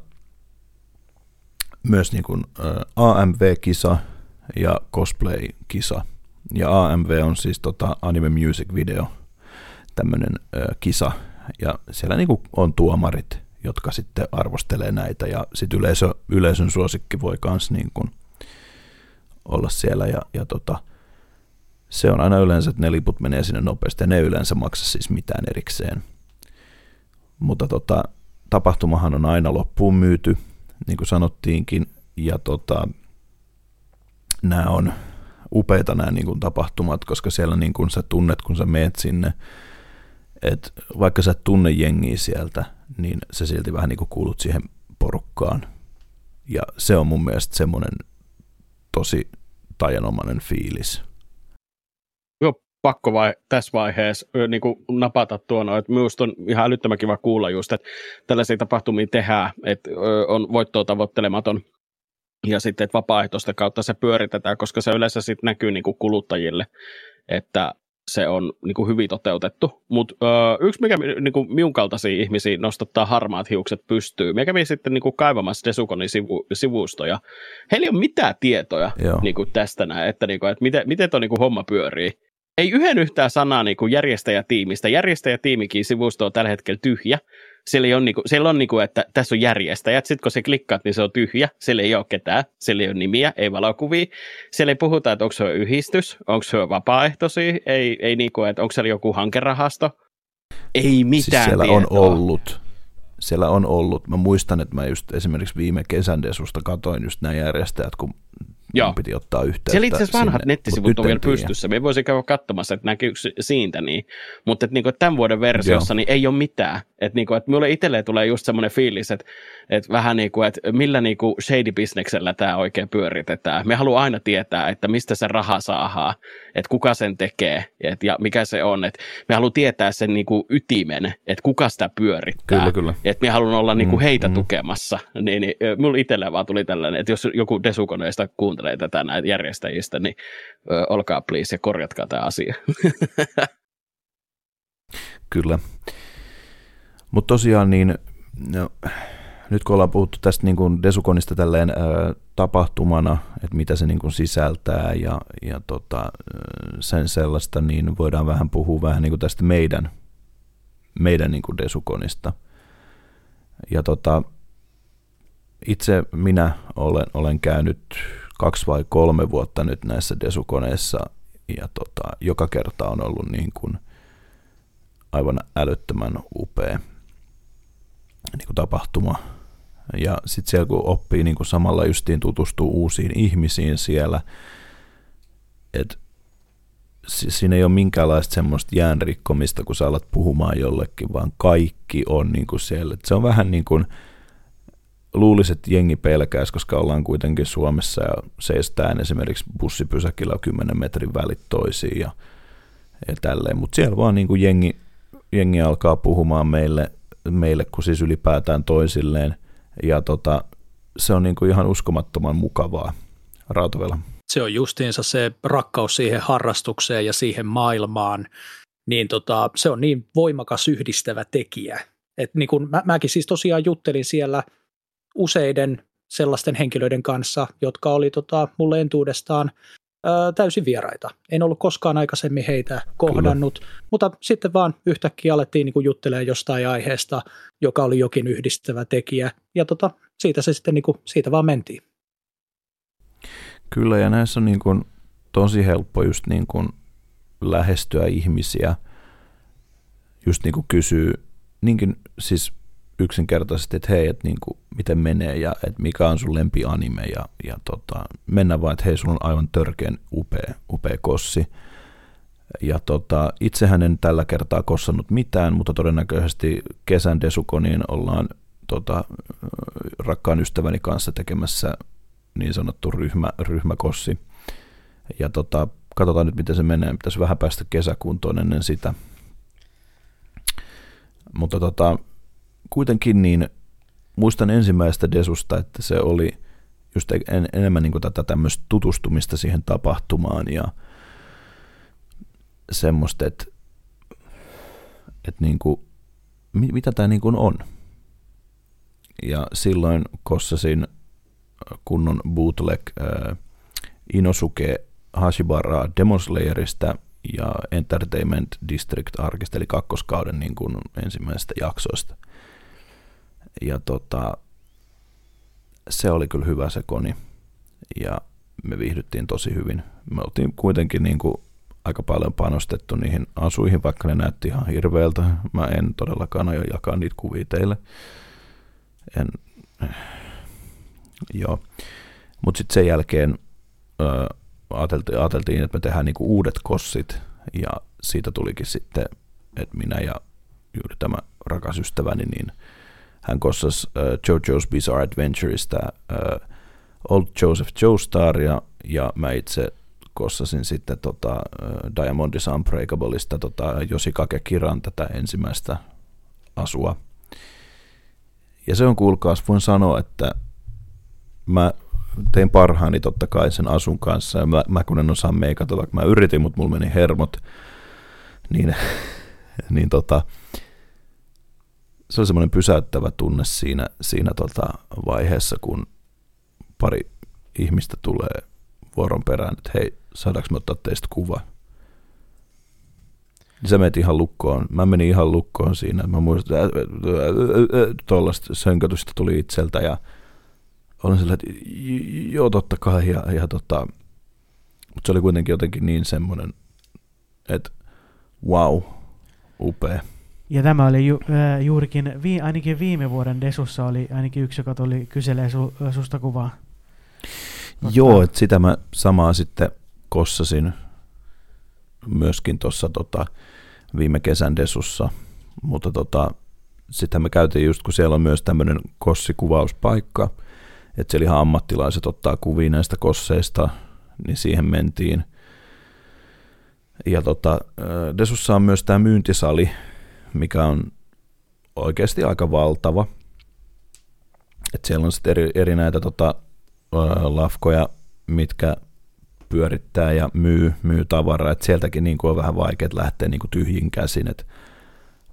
myös niin kuin AMV-kisa ja cosplay-kisa. Ja AMV on siis tota Anime Music Video, tämmöinen kisa. Ja siellä niin kuin on tuomarit jotka sitten arvostelee näitä ja sitten yleisö, yleisön suosikki voi myös niin kuin olla siellä ja, ja tota, se on aina yleensä, että ne liput menee sinne nopeasti ja ne yleensä maksa siis mitään erikseen. Mutta tota, tapahtumahan on aina loppuun myyty, niin kuin sanottiinkin, ja tota, nämä on upeita nämä niin kuin tapahtumat, koska siellä niin kuin sä tunnet, kun sä meet sinne, että vaikka sä et tunne jengiä sieltä, niin se silti vähän niin kuin kuulut siihen porukkaan. Ja se on mun mielestä semmoinen tosi tajanomainen fiilis. Pakko vai, tässä vaiheessa niin kuin napata tuon, että minusta on ihan älyttömän kiva kuulla just, että tällaisia tapahtumia tehdään, että on voittoa tavoittelematon ja sitten, että vapaaehtoisten kautta se pyöritetään, koska se yleensä sitten näkyy niin kuin kuluttajille, että se on niin kuin hyvin toteutettu. Mutta yksi, mikä niin kuin minun kaltaisia ihmisiä nostattaa harmaat hiukset pystyy, mikä kävin sitten niin kuin kaivamassa Desukonin sivu, sivustoja. Heillä ei ole mitään tietoja niin kuin tästä näin, että, niin kuin, että miten, miten tuo niin kuin homma pyörii. Ei yhden yhtään sanaa niin kuin järjestäjätiimistä. Järjestäjätiimikin sivusto on tällä hetkellä tyhjä. Siellä, ei ole, niin kuin, siellä on niin kuin, että tässä on järjestäjät, sitten kun se klikkaat, niin se on tyhjä, siellä ei ole ketään, siellä ei ole nimiä, ei valokuvia, siellä ei puhuta, että onko se yhdistys, onko se vapaaehtoisia, ei, ei niin kuin, että onko siellä joku hankerahasto, ei mitään siis siellä tietoa. on ollut, siellä on ollut, mä muistan, että mä just esimerkiksi viime kesän Desusta katoin just nämä järjestäjät, kun Joo. piti ottaa yhteyttä Siellä itse asiassa vanhat sinne, nettisivut on vielä pystyssä. Me voisi käydä katsomassa, että näkyykö siitä niin. Mutta että niinku tämän vuoden versiossa niin ei ole mitään. Että niinku, et mulle itselleen tulee just semmoinen fiilis, että et vähän niin kuin, että millä niinku shady-bisneksellä tämä oikein pyöritetään. Me haluaa aina tietää, että mistä se raha saadaan, että kuka sen tekee et, ja mikä se on. Et me haluaa tietää sen niinku ytimen, että kuka sitä pyörittää. Kyllä, kyllä. Että me haluan olla niinku mm, heitä mm. tukemassa. Niin, niin, mulla itselleen vaan tuli tällainen, että jos joku desukoneista kuuntelee tätä näitä järjestäjistä, niin ö, olkaa please ja korjatkaa tämä asia. <laughs> Kyllä. Mutta tosiaan niin, no, nyt kun ollaan puhuttu tästä niin kuin Desukonista tälleen ö, tapahtumana, että mitä se niin kuin sisältää ja, ja tota, sen sellaista, niin voidaan vähän puhua vähän niin kuin tästä meidän, meidän niin kuin Desukonista. Ja tota, itse minä olen, olen käynyt kaksi vai kolme vuotta nyt näissä desukoneissa ja tota, joka kerta on ollut niin kuin aivan älyttömän upea niin kuin tapahtuma. Ja sitten siellä kun oppii niin kuin samalla justiin tutustuu uusiin ihmisiin siellä, että siinä ei ole minkäänlaista semmoista jäänrikkomista, kun sä alat puhumaan jollekin, vaan kaikki on niin kuin siellä. Et se on vähän niin kuin, luulisin, että jengi pelkäisi, koska ollaan kuitenkin Suomessa ja seistään esimerkiksi bussipysäkillä 10 metrin välit toisiin ja, ja tälleen. Mutta siellä vaan niin kuin jengi, jengi alkaa puhumaan meille, meille, kun siis ylipäätään toisilleen. Ja tota, se on niin kuin ihan uskomattoman mukavaa rautavella. Se on justiinsa se rakkaus siihen harrastukseen ja siihen maailmaan, niin tota, se on niin voimakas yhdistävä tekijä. Et niin kun mä, mäkin siis tosiaan juttelin siellä useiden sellaisten henkilöiden kanssa, jotka oli tota, mulle entuudestaan täysin vieraita. En ollut koskaan aikaisemmin heitä kohdannut, Kyllä. mutta sitten vaan yhtäkkiä alettiin niin juttelemaan jostain aiheesta, joka oli jokin yhdistävä tekijä, ja tota, siitä se sitten niin kuin, siitä vaan mentiin. Kyllä, ja näissä on niin kuin tosi helppo just niin kuin lähestyä ihmisiä, just niin kuin kysyy, niinkin siis yksinkertaisesti, että hei, että niin kuin, miten menee ja että mikä on sun lempi anime ja, ja tota, mennä vaan, että hei, sulla on aivan törkeän upea, upea kossi. Ja tota, itsehän en tällä kertaa kossannut mitään, mutta todennäköisesti kesän Desukoniin ollaan tota, rakkaan ystäväni kanssa tekemässä niin sanottu ryhmä, ryhmäkossi. Ja tota, katsotaan nyt, miten se menee. Pitäisi vähän päästä kesäkuntoon ennen sitä. Mutta tota, kuitenkin niin muistan ensimmäistä Desusta, että se oli just en, enemmän niin tätä tämmöistä tutustumista siihen tapahtumaan ja semmoista, että, että niin kuin, mitä tämä niin kuin on. Ja silloin kossasin kunnon bootleg äh, Inosuke Hashibara Demon Slayerista ja Entertainment District Arkista, eli kakkoskauden niin kuin ensimmäisestä jaksoista – ja tota, se oli kyllä hyvä se koni ja me viihdyttiin tosi hyvin. Me oltiin kuitenkin niin kuin aika paljon panostettu niihin asuihin, vaikka ne näytti ihan hirveältä. Mä en todellakaan aio jakaa niitä kuvia teille. En, joo. Mutta sitten sen jälkeen ö, ajateltiin, ajateltiin, että me tehdään niinku uudet kossit ja siitä tulikin sitten, että minä ja juuri tämä rakas ystäväni, niin hän kossasi uh, JoJo's Bizarre Adventureista uh, Old Joseph Joestaria ja mä itse kossasin sitten tota, uh, Diamondis Unbreakableista tota, Josikake Kiran tätä ensimmäistä asua. Ja se on kuulkaas, voin sanoa, että mä tein parhaani totta kai sen asun kanssa. Ja mä, mä kun en osaa meikata, vaikka mä yritin, mutta mulla meni hermot. Niin, <laughs> niin tota, se on semmoinen pysäyttävä tunne siinä, siinä tota vaiheessa, kun pari ihmistä tulee vuoron perään, että hei, saadaanko me ottaa teistä kuva? Niin sä menet ihan lukkoon. Mä menin ihan lukkoon siinä. Mä muistan, että tuollaista sönkötystä tuli itseltä ja olin sillä, että joo totta kai. Ja, ja tota, mutta se oli kuitenkin jotenkin niin semmoinen, että wow, upea. Ja tämä oli ju, äh, juurikin, vi, ainakin viime vuoden Desussa oli ainakin yksi, joka tuli kyselee su, susta kuvaa. Mutta... Joo, että sitä mä samaa sitten kossasin myöskin tuossa tota, viime kesän Desussa, mutta tota, sitten me käytiin just, kun siellä on myös tämmöinen kossikuvauspaikka, että siellä ihan ammattilaiset ottaa kuvia näistä kosseista, niin siihen mentiin. Ja tota, Desussa on myös tämä myyntisali, mikä on oikeasti aika valtava. Et siellä on sitten eri, eri näitä tota, lafkoja, mitkä pyörittää ja myy, myy tavaraa, että sieltäkin niin kuin on vähän vaikea lähteä niin kuin tyhjin käsin. Et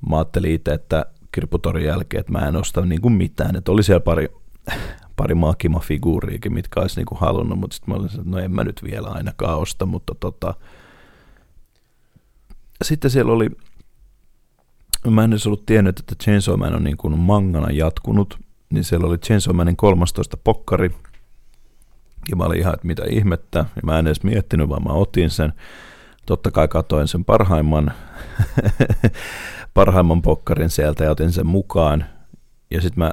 mä ajattelin itse, että kirputorin jälkeen, että mä en osta niin kuin mitään. Et oli siellä pari, pari Makima-figuuriikin, mitkä olisi niin kuin halunnut, mutta sitten mä olin että no en mä nyt vielä ainakaan osta, mutta tota, sitten siellä oli mä en edes ollut tiennyt, että Chainsaw Man on niin kuin mangana jatkunut, niin siellä oli Chainsaw Manin 13 pokkari, ja mä olin ihan, että mitä ihmettä, ja mä en edes miettinyt, vaan mä otin sen. Totta kai katoin sen parhaimman, <laughs> parhaimman pokkarin sieltä ja otin sen mukaan. Ja sitten mä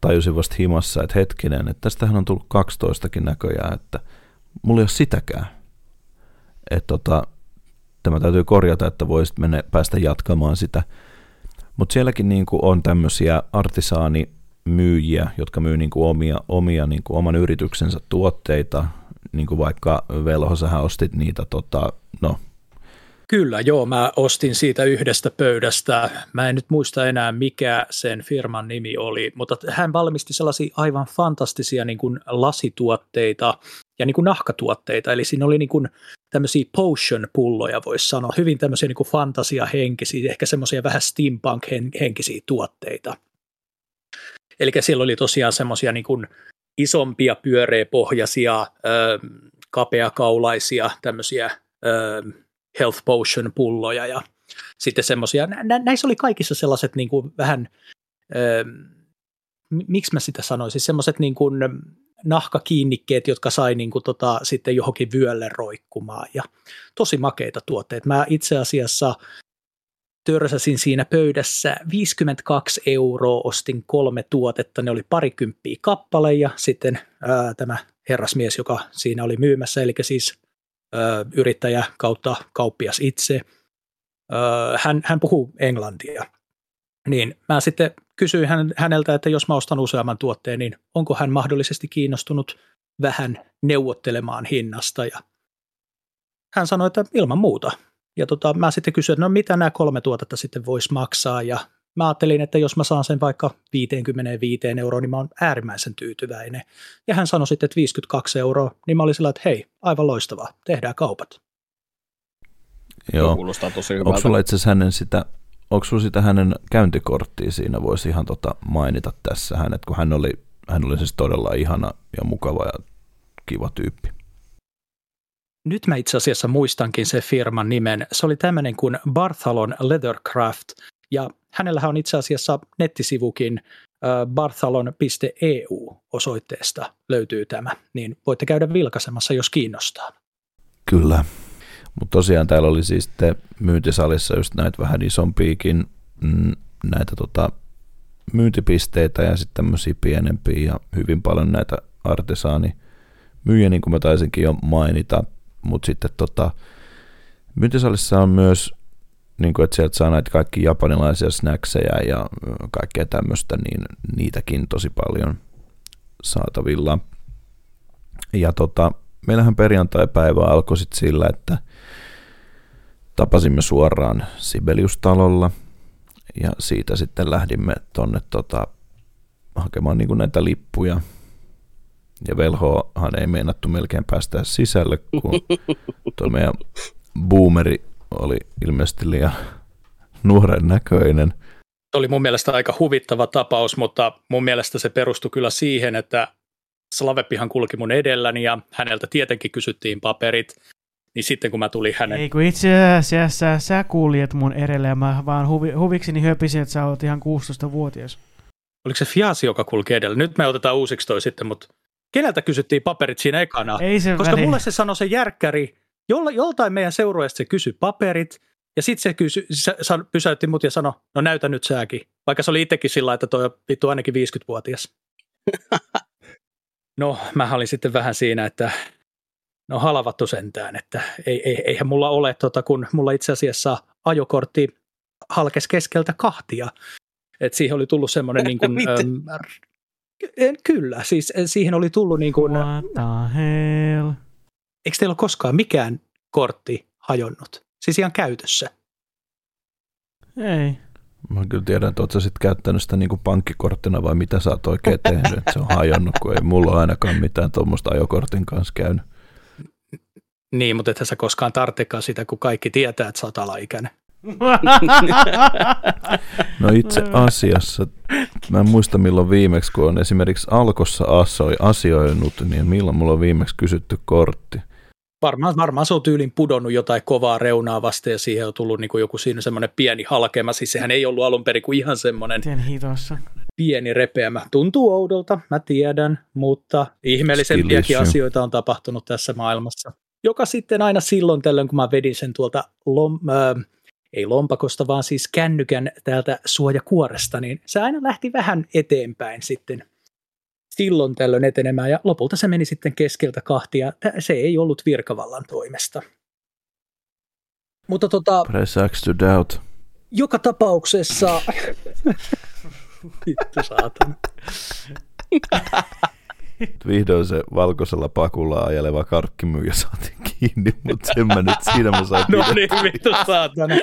tajusin vasta himassa, että hetkinen, että tästähän on tullut 12kin näköjään, että mulla ei ole sitäkään. Että tota, Tämä täytyy korjata, että voisit mennä, päästä jatkamaan sitä. Mutta sielläkin niin kuin on tämmöisiä artisaanimyyjiä, jotka myy niin kuin omia, omia niin kuin oman yrityksensä tuotteita, niin kuin vaikka Velho, sähän ostit niitä, tota, no, Kyllä, joo, mä ostin siitä yhdestä pöydästä. Mä en nyt muista enää, mikä sen firman nimi oli, mutta hän valmisti sellaisia aivan fantastisia niin kuin lasituotteita ja niin kuin nahkatuotteita. Eli siinä oli niin kuin tämmöisiä potion-pulloja, voisi sanoa, hyvin tämmöisiä niin kuin fantasia-henkisiä, ehkä semmoisia vähän steampunk-henkisiä tuotteita. Eli siellä oli tosiaan semmoisia niin kuin isompia pyöreäpohjaisia, kapeakaulaisia tämmöisiä health potion pulloja ja sitten semmoisia, nä, näissä oli kaikissa sellaiset niin kuin vähän, ö, miksi mä sitä sanoisin, semmoiset niin kuin nahkakiinnikkeet, jotka sai niin kuin tota, sitten johonkin vyölle roikkumaan ja tosi makeita tuotteita. Mä itse asiassa törsäsin siinä pöydässä 52 euroa, ostin kolme tuotetta, ne oli parikymppiä kappale ja sitten ää, tämä herrasmies, joka siinä oli myymässä, eli siis yrittäjä kautta kauppias itse. Hän, hän puhuu englantia. Niin mä sitten kysyin häneltä, että jos mä ostan useamman tuotteen, niin onko hän mahdollisesti kiinnostunut vähän neuvottelemaan hinnasta. Ja hän sanoi, että ilman muuta. Ja tota, mä sitten kysyin, että no mitä nämä kolme tuotetta sitten voisi maksaa. Ja mä ajattelin, että jos mä saan sen vaikka 55 euroa, niin mä oon äärimmäisen tyytyväinen. Ja hän sanoi sitten, että 52 euroa, niin mä olin sillä, että hei, aivan loistavaa, tehdään kaupat. Joo. Kuulostaa tosi hyvältä. Onko sulla itse asiassa hänen sitä, onko sulla sitä hänen käyntikorttia siinä, voisi ihan tota mainita tässä hänet, kun hän oli, hän oli siis todella ihana ja mukava ja kiva tyyppi. Nyt mä itse asiassa muistankin se firman nimen. Se oli tämmöinen kuin Barthalon Leathercraft, ja hänellä on itse asiassa nettisivukin barthalon.eu-osoitteesta löytyy tämä, niin voitte käydä vilkaisemassa, jos kiinnostaa. Kyllä, mutta tosiaan täällä oli siis sitten myyntisalissa just näitä vähän isompiakin mm, näitä tota, myyntipisteitä ja sitten tämmöisiä pienempiä ja hyvin paljon näitä artesaani myyjä, niin kuin mä taisinkin jo mainita, mutta sitten tota, myyntisalissa on myös niin kuin, että sieltä saa näitä kaikki japanilaisia snackseja ja kaikkea tämmöistä, niin niitäkin tosi paljon saatavilla. Ja tota, meillähän perjantai-päivä alkoi sitten sillä, että tapasimme suoraan Sibeliustalolla ja siitä sitten lähdimme tonne tota, hakemaan niin kuin näitä lippuja. Ja velhoahan ei meinattu melkein päästä sisälle, kun <laughs> tuo meidän boomeri oli ilmeisesti liian nuoren näköinen. Se oli mun mielestä aika huvittava tapaus, mutta mun mielestä se perustui kyllä siihen, että Slavepihan kulki mun edelläni ja häneltä tietenkin kysyttiin paperit. Niin sitten kun mä tulin hänen... Ei kun itse asiassa sä kuulit mun edellä ja mä vaan huvi, huvikseni höpisin, että sä oot ihan 16-vuotias. Oliko se Fiasi, joka kulki edellä? Nyt me otetaan uusiksi toi sitten, mutta keneltä kysyttiin paperit siinä ekana? Ei se Koska väli. mulle se sanoi se järkkäri, Jolla, joltain meidän seurueesta se kysyi paperit, ja sitten se kysy, se pysäytti mut ja sanoi, no näytä nyt sääkin. Vaikka se oli itsekin sillä että toi on vittu ainakin 50-vuotias. <laughs> no, mä olin sitten vähän siinä, että no halavattu sentään, että ei, ei, eihän mulla ole, tota, kun mulla itse asiassa ajokortti halkes keskeltä kahtia. Et siihen oli tullut semmoinen niin kuin, <laughs> äm, kyllä, siis siihen oli tullut niin kuin, What the hell? Eikö teillä ole koskaan mikään kortti hajonnut? Siis ihan käytössä. Ei. Mä kyllä tiedän, että oot sä sitten käyttänyt sitä niin kuin pankkikorttina vai mitä sä oot oikein tehnyt, että se on hajonnut, kun ei mulla ainakaan mitään tuommoista ajokortin kanssa käynyt. Niin, mutta ethän sä koskaan tarvitsekaan sitä, kun kaikki tietää, että sä oot alaikäinen. <laughs> No itse asiassa, mä en muista milloin viimeksi, kun on esimerkiksi Alkossa asoi, asioinut, niin milloin mulla on viimeksi kysytty kortti. Varmaan, varmaan se on tyylin pudonnut jotain kovaa reunaa vasten ja siihen on tullut niin kuin joku siinä semmoinen pieni halkema. Siis sehän ei ollut alun perin kuin ihan semmoinen pieni repeämä. Tuntuu oudolta, mä tiedän, mutta ihmeellisempiäkin asioita on tapahtunut tässä maailmassa. Joka sitten aina silloin tällöin, kun mä vedin sen tuolta lom, äh, ei lompakosta, vaan siis kännykän täältä suojakuoresta, niin se aina lähti vähän eteenpäin sitten silloin tällöin etenemään, ja lopulta se meni sitten keskeltä kahtia. Se ei ollut virkavallan toimesta. Mutta tota... Press X to doubt. Joka tapauksessa... <laughs> Vittu saatana. Vihdoin se valkoisella pakulla ajeleva karkkimyyjä saatiin kiinni, mutta sen mä nyt siinä mä sain <laughs> No niin, vittu saatana.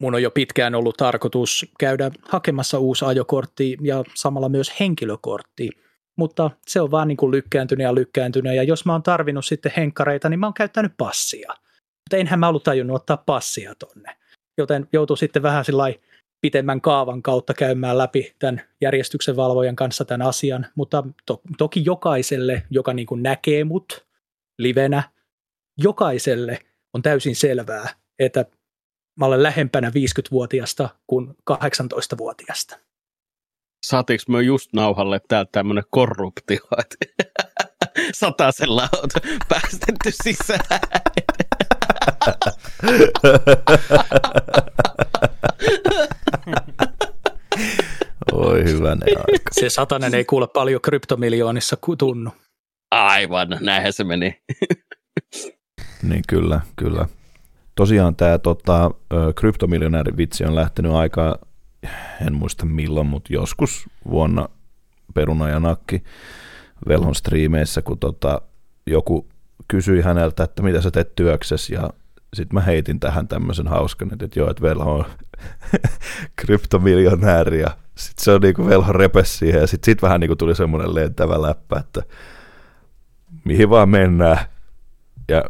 Mun on jo pitkään ollut tarkoitus käydä hakemassa uusi ajokortti ja samalla myös henkilökortti, mutta se on vaan niin kuin lykkääntynyt ja lykkääntynyt ja jos mä oon tarvinnut sitten henkkareita, niin mä oon käyttänyt passia. Mutta enhän mä ollut tajunnut ottaa passia tonne, joten joutuu sitten vähän sillä pitemmän kaavan kautta käymään läpi tämän järjestyksen valvojan kanssa tämän asian, mutta to- toki jokaiselle, joka niin kuin näkee mut livenä, jokaiselle on täysin selvää, että mä olen lähempänä 50-vuotiasta kuin 18-vuotiasta. Saatiinko me just nauhalle täältä tämmönen korruptio, että <laughs> satasella on päästetty sisään. <laughs> Oi hyvänä aika. Se satanen ei kuule paljon kryptomiljoonissa tunnu. Aivan, näinhän se meni. Niin kyllä, kyllä. Tosiaan tämä tota, kryptomiljonäärin vitsi on lähtenyt aika, en muista milloin, mutta joskus vuonna Peruna ja Nakki Velhon striimeissä, kun tota, joku kysyi häneltä, että mitä sä teet työksessä, ja sitten mä heitin tähän tämmöisen hauskan, että joo, että Velho on <laughs> kryptomiljonääri, ja sitten se on niinku Velho repes siihen, ja sitten sit vähän niinku tuli semmoinen lentävä läppä, että mihin vaan mennään, ja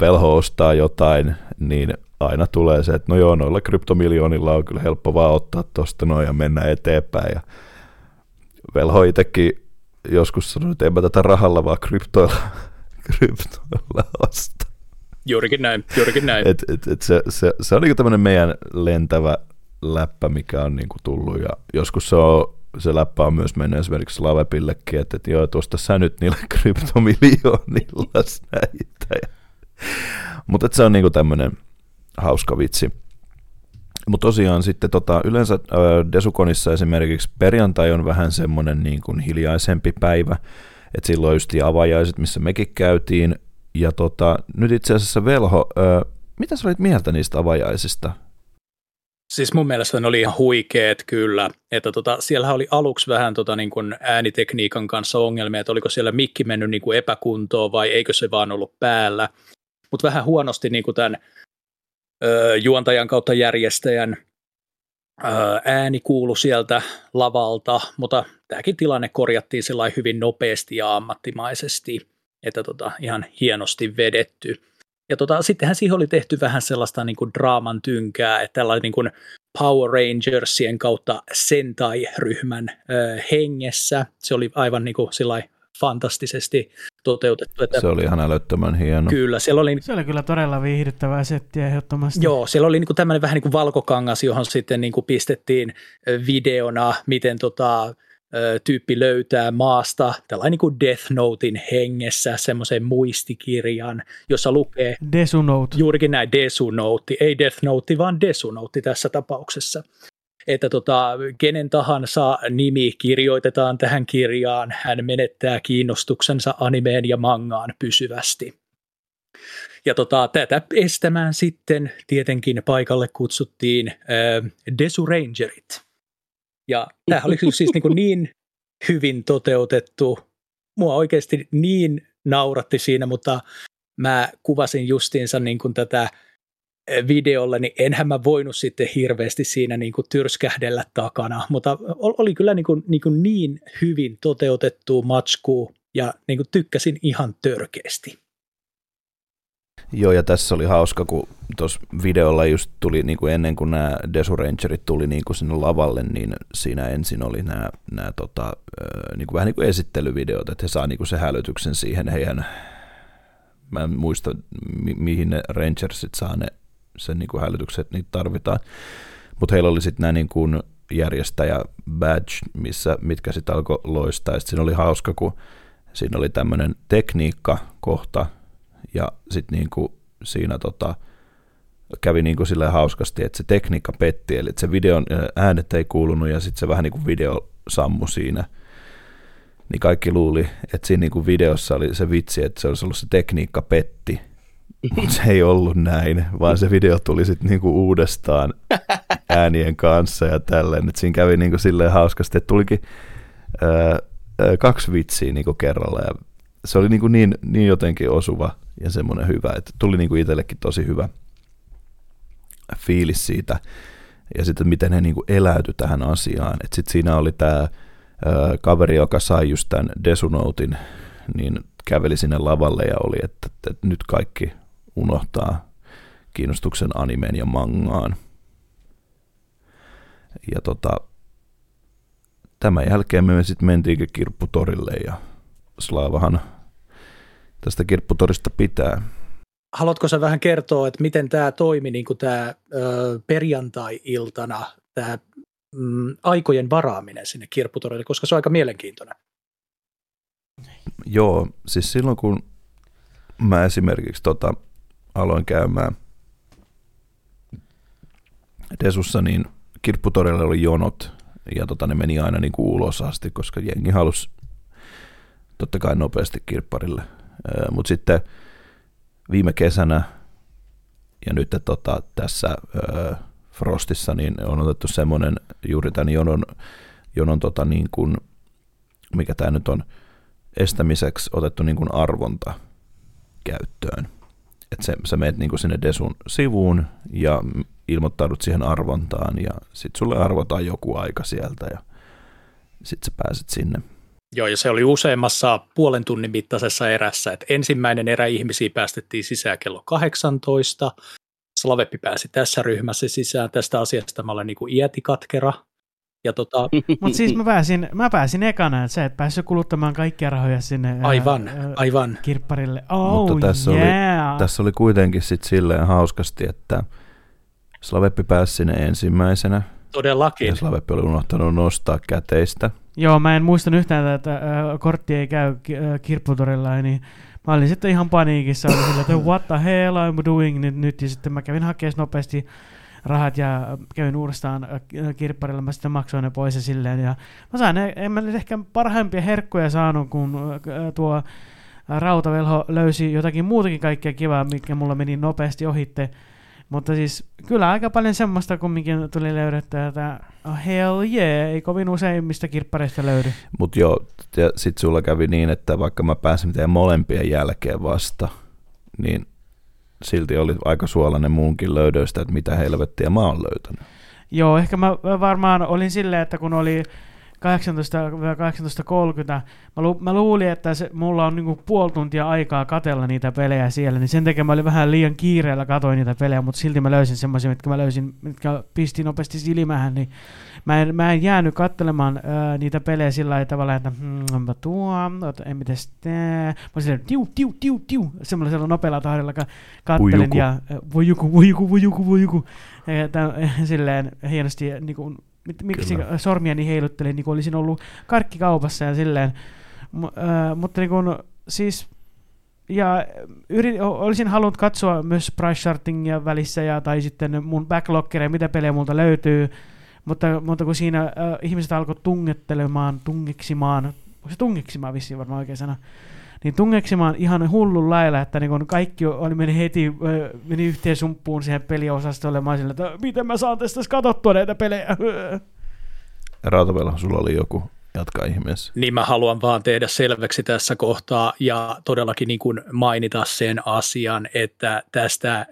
velho ostaa jotain, niin aina tulee se, että no joo, noilla kryptomiljoonilla on kyllä helppo vaan ottaa tuosta noin ja mennä eteenpäin. Ja velho itsekin joskus sanoi, että en mä tätä rahalla vaan kryptoilla, <laughs> kryptoilla osta. Juurikin näin, juurikin näin. Et, et, et se, se, se on niinku tämmöinen meidän lentävä läppä, mikä on niinku tullut ja joskus se on se läppä on myös mennyt esimerkiksi Lavepillekin, että, että joo, tuosta sä nyt niillä <laughs> kryptomiljoonilla näitä. Mutta se on niinku tämmöinen hauska vitsi. Mutta tosiaan sitten tota, yleensä Desukonissa esimerkiksi perjantai on vähän semmoinen niin kuin hiljaisempi päivä, että silloin just avajaiset, missä mekin käytiin, ja tota, nyt itse asiassa Velho, äh, mitä sä olit mieltä niistä avajaisista? Siis mun mielestä ne oli ihan huikeet kyllä, että tota, siellä oli aluksi vähän tota, niin kuin äänitekniikan kanssa ongelmia, että oliko siellä mikki mennyt niin kuin epäkuntoon vai eikö se vaan ollut päällä. Mutta vähän huonosti niin kuin tämän ö, juontajan kautta järjestäjän ö, ääni kuulu sieltä lavalta, mutta tämäkin tilanne korjattiin hyvin nopeasti ja ammattimaisesti, että tota, ihan hienosti vedetty. Ja tota, sittenhän siihen oli tehty vähän sellaista niin kuin draaman tynkää, että tällainen niin kuin Power Rangersien kautta Sentai-ryhmän ö, hengessä. Se oli aivan niin kuin fantastisesti toteutettu. Että se oli ihan älyttömän hieno. Kyllä, siellä oli... Se oli kyllä todella viihdyttävää settiä ehdottomasti. Joo, siellä oli niin tämmöinen vähän niin kuin valkokangas, johon sitten niin kuin pistettiin videona, miten tota, tyyppi löytää maasta tällainen niin kuin Death Notein hengessä semmoisen muistikirjan, jossa lukee... Desu Note. Juurikin näin, Desu Note. Ei Death Note, vaan Desu Note tässä tapauksessa että tota, kenen tahansa nimi kirjoitetaan tähän kirjaan, hän menettää kiinnostuksensa animeen ja mangaan pysyvästi. Ja tota, tätä estämään sitten tietenkin paikalle kutsuttiin äh, Desu Rangerit. Ja tämä oli siis niin, niin hyvin toteutettu. Mua oikeasti niin nauratti siinä, mutta mä kuvasin justiinsa niin kuin tätä videolle, niin enhän mä voinut sitten hirveästi siinä niin kuin tyrskähdellä takana, mutta oli kyllä niin, kuin, niin, kuin niin hyvin toteutettu matskuu ja niin kuin tykkäsin ihan törkeästi. Joo, ja tässä oli hauska, kun tuossa videolla just tuli, niin kuin ennen kuin nämä Desu Rangerit tuli niin kuin sinne lavalle, niin siinä ensin oli nämä, nämä tota, niin kuin vähän niin kuin esittelyvideot, että he saa niin kuin se hälytyksen siihen heidän, mä en muista mi- mihin ne Rangersit saa ne sen niin kuin hälytykset, niitä tarvitaan. Mutta heillä oli sitten nämä niin kuin järjestäjä badge, missä, mitkä sitten alkoi loistaa. Sitten siinä oli hauska, kun siinä oli tämmöinen tekniikka-kohta, ja sitten niin kuin siinä tota, kävi niin kuin hauskasti, että se tekniikka petti, eli se videon äänet ei kuulunut, ja sitten se vähän niin kuin video sammu siinä. Niin kaikki luuli, että siinä niin kuin videossa oli se vitsi, että se olisi ollut se tekniikka petti, mutta se ei ollut näin, vaan se video tuli sitten niinku uudestaan äänien kanssa ja tälleen. Et siinä kävi niinku silleen hauskasti, että tulikin ää, kaksi vitsiä niin kerralla ja se oli niin, niin, niin jotenkin osuva ja semmoinen hyvä, että tuli niin itsellekin tosi hyvä fiilis siitä ja sitten miten he niin eläytyi tähän asiaan. Että sitten siinä oli tämä kaveri, joka sai just tämän Desunoutin, niin käveli sinne lavalle ja oli, että, että nyt kaikki unohtaa kiinnostuksen animeen ja mangaan. Ja tota, tämän jälkeen me sitten mentiinkin kirpputorille ja Slaavahan tästä kirpputorista pitää. Haluatko sä vähän kertoa, että miten tämä toimi niin tämä perjantai-iltana, tämä mm, aikojen varaaminen sinne kirpputorille, koska se on aika mielenkiintoinen. Joo, siis silloin kun mä esimerkiksi tota, aloin käymään Desussa, niin kirpputorille oli jonot ja tota, ne meni aina niin kuin ulos asti, koska jengi halusi totta kai nopeasti kirpparille. Mutta sitten viime kesänä ja nyt tota, tässä Frostissa niin on otettu semmoinen juuri tämän jonon, jonon tota, niin kuin, mikä tämä nyt on, estämiseksi otettu niin kuin arvonta käyttöön. Että se, sä menet niin kuin sinne Desun sivuun ja ilmoittaudut siihen arvontaan ja sitten sulle arvotaan joku aika sieltä ja sitten sä pääset sinne. Joo, ja se oli useammassa puolen tunnin mittaisessa erässä, että ensimmäinen erä ihmisiä päästettiin sisään kello 18, Slaveppi pääsi tässä ryhmässä sisään. Tästä asiasta mä olen niin kuin iätikatkera. Ja tota... <laughs> Mutta siis mä pääsin, mä pääsin ekana, että sä et päässyt kuluttamaan kaikkia rahoja sinne aivan, ää, aivan. kirpparille. Oh, Mutta tässä, yeah. oli, tässä oli kuitenkin sit silleen hauskasti, että Slaveppi pääsi sinne ensimmäisenä. Todellakin. Ja Slaveppi oli unohtanut nostaa käteistä. Joo, mä en muista yhtään, että äh, kortti ei käy äh, kirpputorilla, niin mä olin sitten ihan paniikissa, oli sillä, että what the hell I'm doing nyt, nyt, ja sitten mä kävin hakemaan nopeasti rahat ja kävin uudestaan kirpparilla, mä sitten maksoin ne pois ja silleen, ja mä sain, en mä nyt ehkä parhaimpia herkkuja saanut, kun tuo rautavelho löysi jotakin muutakin kaikkea kivaa, mikä mulla meni nopeasti ohitte, mutta siis kyllä aika paljon semmoista kumminkin tuli löydettyä, että oh, hell yeah, ei kovin usein mistä kirppareista löydy. Mutta joo, ja sit sulla kävi niin, että vaikka mä pääsin teidän molempien jälkeen vasta, niin silti oli aika suolainen muunkin löydöistä, että mitä helvettiä mä oon löytänyt. Joo, ehkä mä varmaan olin silleen, että kun oli 18-18.30. Mä, lu, mä luulin, että se, mulla on niinku puoli tuntia aikaa katella niitä pelejä siellä, niin sen takia mä olin vähän liian kiireellä katoin niitä pelejä, mutta silti mä löysin semmoisia, mitkä mä löysin, mitkä pisti nopeasti silmähän, niin mä en, mä en jäänyt katselemaan ää, niitä pelejä sillä tavalla, että hmm, mä tuo, en mitäs tää. Mä silleen tiu, tiu, tiu, tiu, semmoisella nopealla tahdilla ka- kattelin ja voi joku, voi joku, voi joku, voi joku. Ja tämän, <laughs> silleen hienosti niin kuin, miksi Kyllä. sormiani heiluttelin, niin kuin olisin ollut karkkikaupassa ja silleen. M- äh, mutta niin kuin, siis ja yrit, olisin halunnut katsoa myös price chartingia välissä ja, tai sitten mun backloggeria, mitä pelejä multa löytyy, mutta, mutta kun siinä äh, ihmiset alkoi tungettelemaan, tungeksimaan, onko se tungeksimaan vissiin varmaan oikein sana, niin tungeksimaan ihan hullun lailla, että niin kun kaikki oli meni heti meni yhteen sumppuun siihen peliosastolle. Mä sillä, että miten mä saan tästä katsottua näitä pelejä. Rautavella, sulla oli joku jatka ihmeessä. Niin mä haluan vaan tehdä selväksi tässä kohtaa ja todellakin niin kuin mainita sen asian, että tästä,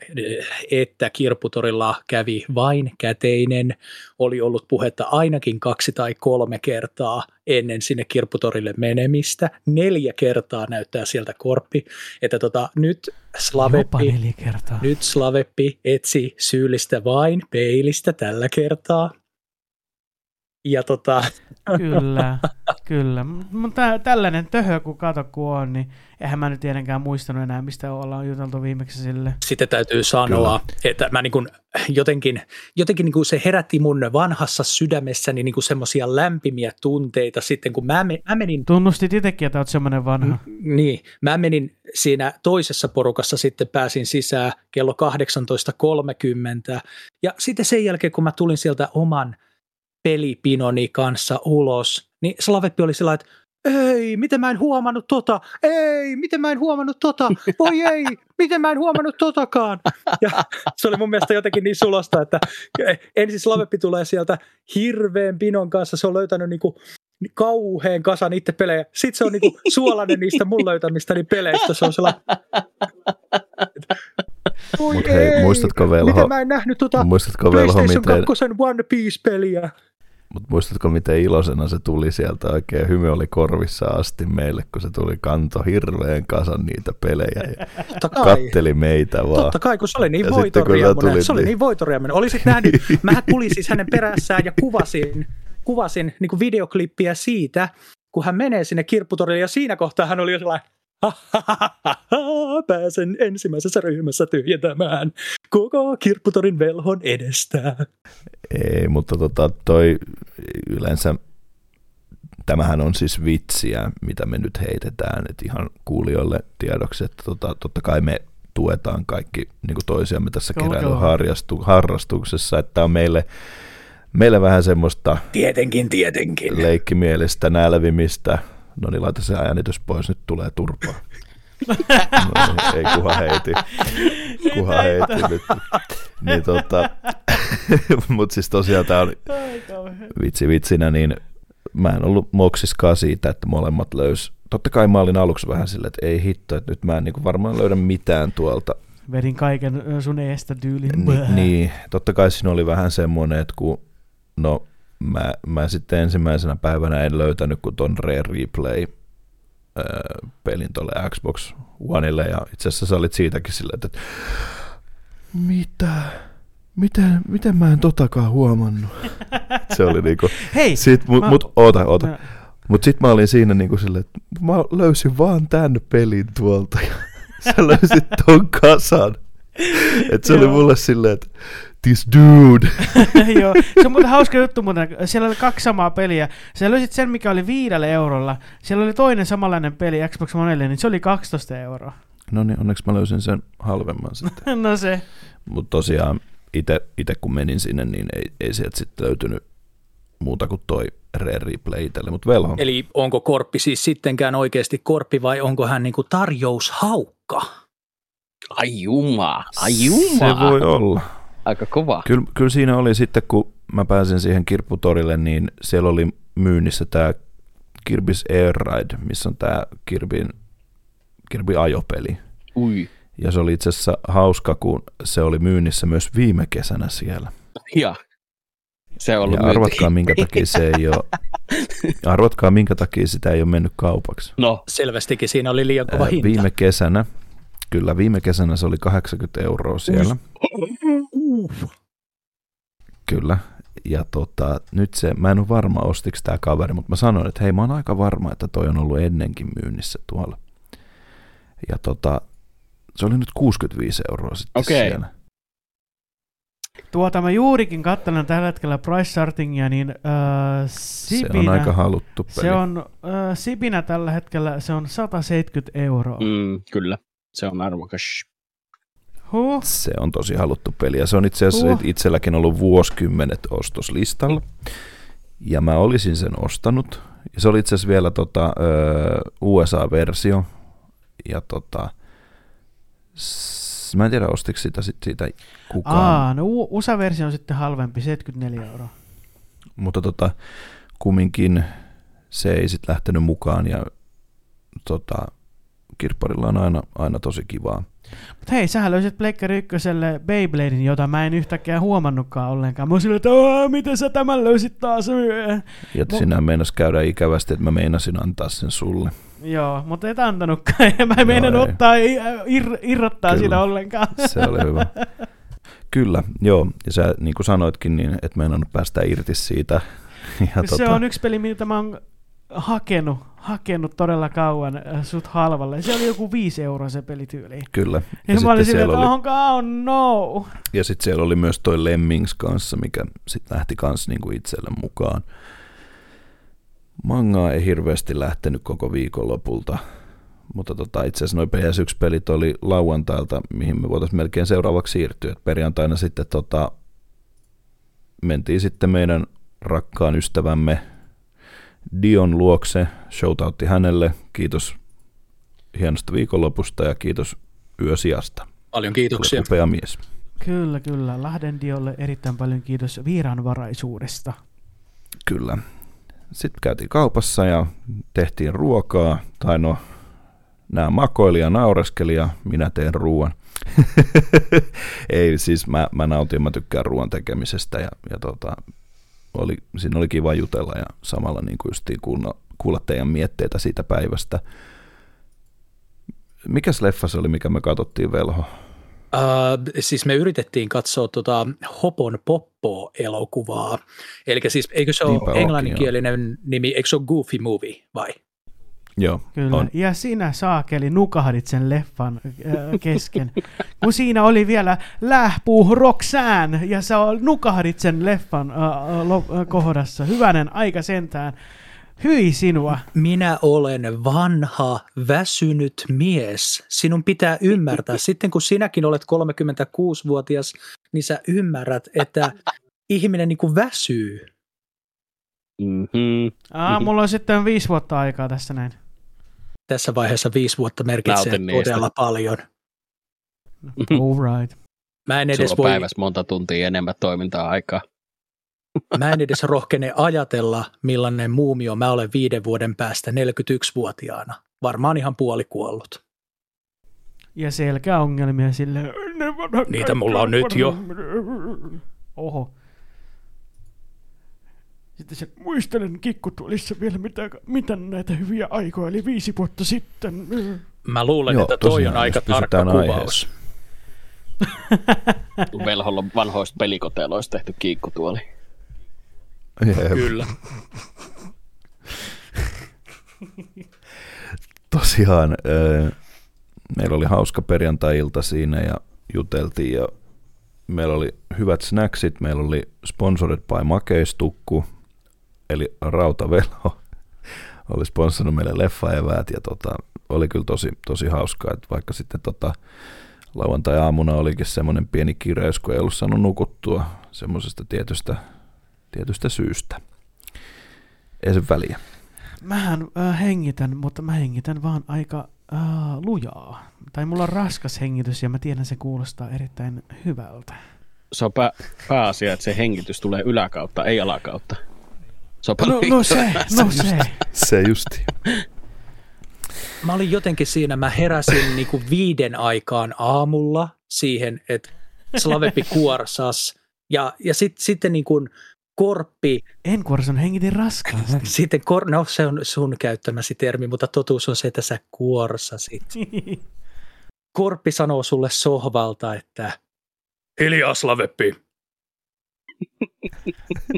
että kirpputorilla kävi vain käteinen, oli ollut puhetta ainakin kaksi tai kolme kertaa ennen sinne kirpputorille menemistä. Neljä kertaa näyttää sieltä korppi, että tota, nyt Slaveppi, nyt Slaveppi etsi syyllistä vain peilistä tällä kertaa. Ja tota... Kyllä, kyllä. Mutta tällainen töhö, kun kato kun on, niin eihän mä nyt tietenkään muistanut enää, mistä ollaan juteltu viimeksi sille. Sitten täytyy sanoa, kyllä. että mä niin kuin jotenkin, jotenkin niin kuin se herätti mun vanhassa sydämessäni niin semmoisia lämpimiä tunteita sitten, kun mä, mä menin... Tunnustit itsekin, että oot semmoinen vanha. N- niin, mä menin siinä toisessa porukassa sitten pääsin sisään kello 18.30 ja sitten sen jälkeen, kun mä tulin sieltä oman – pelipinoni kanssa ulos, niin Slaveppi oli sillä että ei, miten mä en huomannut tota, ei, miten mä en huomannut tota, voi <laughs> ei, miten mä en huomannut totakaan. Ja se oli mun mielestä jotenkin niin sulosta, että ensin Slaveppi tulee sieltä hirveän pinon kanssa, se on löytänyt niinku niin kauheen kasan itse pelejä. Sitten se on niinku suolainen niistä mun löytämistäni peleistä. Se on sellainen... <laughs> Voi Mut hei, ei, muistatko Velho- Miten mä en nähnyt tuota Muistatko Velho, miten, 2 One Piece-peliä? mut muistatko miten iloisena se tuli sieltä oikein, hymy oli korvissa asti meille, kun se tuli kanto hirveän kasan niitä pelejä ja Totta kai. katteli meitä vaan. Totta kai, kun se oli niin Ja voitoriamonen. tulit, Se oli niin- niin voitoriamonen. Olisit nähnyt, <laughs> mä tulin siis hänen perässään ja kuvasin, kuvasin niin videoklippiä siitä, kun hän menee sinne kirpputorille ja siinä kohtaa hän oli jo sellainen <laughs> pääsen ensimmäisessä ryhmässä tyhjentämään koko kirpputorin velhon edestä. Ei, mutta tota, toi yleensä, tämähän on siis vitsiä, mitä me nyt heitetään, että ihan kuulijoille tiedoksi, että tota, totta kai me tuetaan kaikki niin kuin toisiamme tässä Joo, joo. keräilyharrastu- harrastuksessa, että on meille, meille vähän semmoista Tietenkin, tietenkin. leikkimielistä nälvimistä. No niin, laita se äänitys pois, nyt tulee turpaa. <laughs> No, niin, ei kuha heiti. Kuha heiti nyt. Niin, tota, <laughs> Mutta siis tosiaan tämä on vitsi vitsinä, niin mä en ollut moksiskaan siitä, että molemmat löys. Totta kai mä olin aluksi vähän silleen, että ei hitto, että nyt mä en niin varmaan löydä mitään tuolta. Vedin kaiken sun eestä tyyliin. Ni, niin, totta kai siinä oli vähän semmoinen, että kun, no mä, mä sitten ensimmäisenä päivänä en löytänyt kuin ton Rare Replay öö, pelin tuolle Xbox Oneille ja itse asiassa sä olit siitäkin silleen, että mitä? Miten, miten mä en totakaan huomannut? <laughs> Se oli niinku, Hei! sit, mut, mä- mut oota, oota. Mä- Mut sit mä olin siinä niinku silleen, että mä löysin vaan tän pelin tuolta ja <laughs> sä löysit ton kasan. Et se oli mulle silleen, että this dude. <laughs> Joo, se on muuten hauska juttu muuten. Siellä oli kaksi samaa peliä. Sä löysit sen, mikä oli viidellä eurolla. Siellä oli toinen samanlainen peli Xbox Onelle, niin se oli 12 euroa. No niin, onneksi mä löysin sen halvemman sitten. <laughs> No se. Mutta tosiaan ite, ite kun menin sinne, niin ei, ei sieltä sitten löytynyt muuta kuin toi Rare Replay itselle. Mutta velho, Eli onko Korppi siis sittenkään oikeasti Korppi vai onko hän niinku tarjoushaukka? Ai juma, ai se juma. voi olla. Aika kova. Kyllä, kyllä siinä oli sitten, kun mä pääsin siihen kirpputorille, niin siellä oli myynnissä tämä Kirby's Air Ride, missä on tämä Kirbyn, Kirby ajopeli. Ui. Ja se oli itse asiassa hauska, kun se oli myynnissä myös viime kesänä siellä. Ja. Se on ollut ja myynti. arvatkaa, minkä takia se ei ole, <laughs> arvatkaa, minkä takia sitä ei ole mennyt kaupaksi. No, Selvästikin siinä oli liian kova hinta. Viime kesänä, kyllä viime kesänä se oli 80 euroa siellä. Uh. Kyllä. Ja tota, nyt se, mä en ole varma ostiko tämä kaveri, mutta mä sanoin, että hei mä oon aika varma, että toi on ollut ennenkin myynnissä tuolla. Ja tota, se oli nyt 65 euroa sitten Okei. siellä. Tuota mä juurikin katselen tällä hetkellä price chartingia, niin äh, Se Sibinä, on aika haluttu peli. se on äh, Sibinä tällä hetkellä, se on 170 euroa. Mm, kyllä. Se on arvokas. Huh. Se on tosi haluttu peli ja se on itse asiassa Uh. itselläkin ollut vuosikymmenet ostoslistalla. Ja mä olisin sen ostanut. Ja se oli itse asiassa vielä tota, USA-versio. Ja tota, s- mä en tiedä ostiko sitä sit siitä kukaan. Aa, no USA-versio on sitten halvempi, 74 euroa. Mutta tota, kumminkin se ei sitten lähtenyt mukaan ja tota, kirpparilla on aina, aina tosi kivaa. Mutta hei, sähän löysit Pleikkari ykköselle Beybladein, jota mä en yhtäkkiä huomannutkaan ollenkaan. Mä oon silleen, että "Aa, miten sä tämän löysit taas? Ja No. sinä meinas käydä ikävästi, että mä meinasin antaa sen sulle. Joo, mutta et antanutkaan. <laughs> Mä en meinannut ei. ottaa, ir- irrottaa Kyllä. sitä ollenkaan. Se oli hyvä. <laughs> Kyllä, joo. Ja sä niin kuin sanoitkin, niin et meinannut päästä irti siitä. <laughs> Ja tota, Se on yksi peli, mitä mä oon hakenut, hakenut todella kauan äh, sut halvalle. Se oli joku 5 euroa se pelityyli. Kyllä. Ja, ja mä olin silleen, siellä että oli, oh no. ja sitten siellä oli myös toi Lemmings kanssa, mikä sitten lähti kans niin kuin itselle mukaan. Mangaa ei hirveästi lähtenyt koko viikon lopulta, mutta tota, itse asiassa noin PS1-pelit oli lauantailta, mihin me voitaisiin melkein seuraavaksi siirtyä. Et perjantaina sitten tota, mentiin sitten meidän rakkaan ystävämme Dion luokse, shoutoutti hänelle, kiitos hienosta viikonlopusta ja kiitos yösiasta. Paljon Olet kiitoksia. upea mies. Kyllä, kyllä. Lahden Diolle erittäin paljon kiitos vieraanvaraisuudesta. Kyllä. sitten käytiin kaupassa ja tehtiin ruokaa, tai no, nämä makoili ja naureskeli ja minä teen ruoan. <laughs> Ei, siis mä, mä nautin, mä tykkään ruoan tekemisestä ja, ja tota, oli, siinä oli kiva jutella ja samalla niin kuin justiin kuulla, kuulla teidän mietteitä siitä päivästä. Mikäs leffa se oli, mikä me katsottiin velho? Uh, siis me yritettiin katsoa tota Hopon Poppo-elokuvaa. Eli siis eikö se Niinpä ole englanninkielinen nimi, eikö se ole Goofy Movie vai? Joo, Kyllä. on. Ja sinä saakeli nukahdit sen leffan äh, kesken. Kun siinä oli vielä lähpuu Roxanne ja sä nukahdit sen leffan äh, lo- äh, kohdassa. Hyvänen aika sentään. Hyi sinua. Minä olen vanha, väsynyt mies. Sinun pitää ymmärtää. <laughs> Sitten kun sinäkin olet 36-vuotias, niin sä ymmärrät, että ihminen niin kuin väsyy. Mm-hmm. Aa, mulla on sitten viisi vuotta aikaa tässä näin. Tässä vaiheessa viisi vuotta merkitsee todella paljon. <laughs> All right. Mä en Sulla edes on voi, päivässä monta tuntia enemmän toimintaa aikaa. <laughs> mä en edes rohkene ajatella, millainen muumio mä olen viiden vuoden päästä 41-vuotiaana. Varmaan ihan puolikuollut. Ja selkäongelmia sille. "Ne vanhat Niitä mulla on nyt jo." Oho. Sitten se, muistelen kikkutuolissa vielä, mitä, mitä näitä hyviä aikoja, eli viisi vuotta sitten. Mä luulen, Joo, että toi tosiaan, on aika tarkka kuvaus. <laughs> Velholla vanhoista pelikoteloista tehty kiikkutuoli. Jep. Kyllä. <laughs> Tosiaan, meillä oli hauska perjantai-ilta siinä ja juteltiin ja meillä oli hyvät snacksit, meillä oli sponsored by Makeistukku, eli Rautavelho <laughs> oli sponsorannut meille leffaeväät ja tota, oli kyllä tosi, tosi hauskaa, että vaikka sitten tota, lauantai-aamuna olikin semmoinen pieni kireys, kun ei ollut saanut nukuttua semmoisesta tietystä, tietystä syystä. Ei se väliä. Mähän äh, hengitän, mutta mä hengitän vaan aika äh, lujaa. Tai mulla on raskas hengitys ja mä tiedän, se kuulostaa erittäin hyvältä. Se on pää, pääasia, että se hengitys tulee yläkautta, ei alakautta. No, no se, no se. Se justi. Mä olin jotenkin siinä, mä heräsin <laughs> niinku viiden aikaan aamulla siihen, että Slavepi kuorsas ja, ja sit, sitten niin kuin korppi, Enkuorson hengitin raskaasti. <laughs> sitten kor, no se on sun käyttämäsi termi, mutta totuus on se, että sä kuorsasit. <laughs> Korppi sanoo sulle sohvalta, että hiljaa Slaveppi.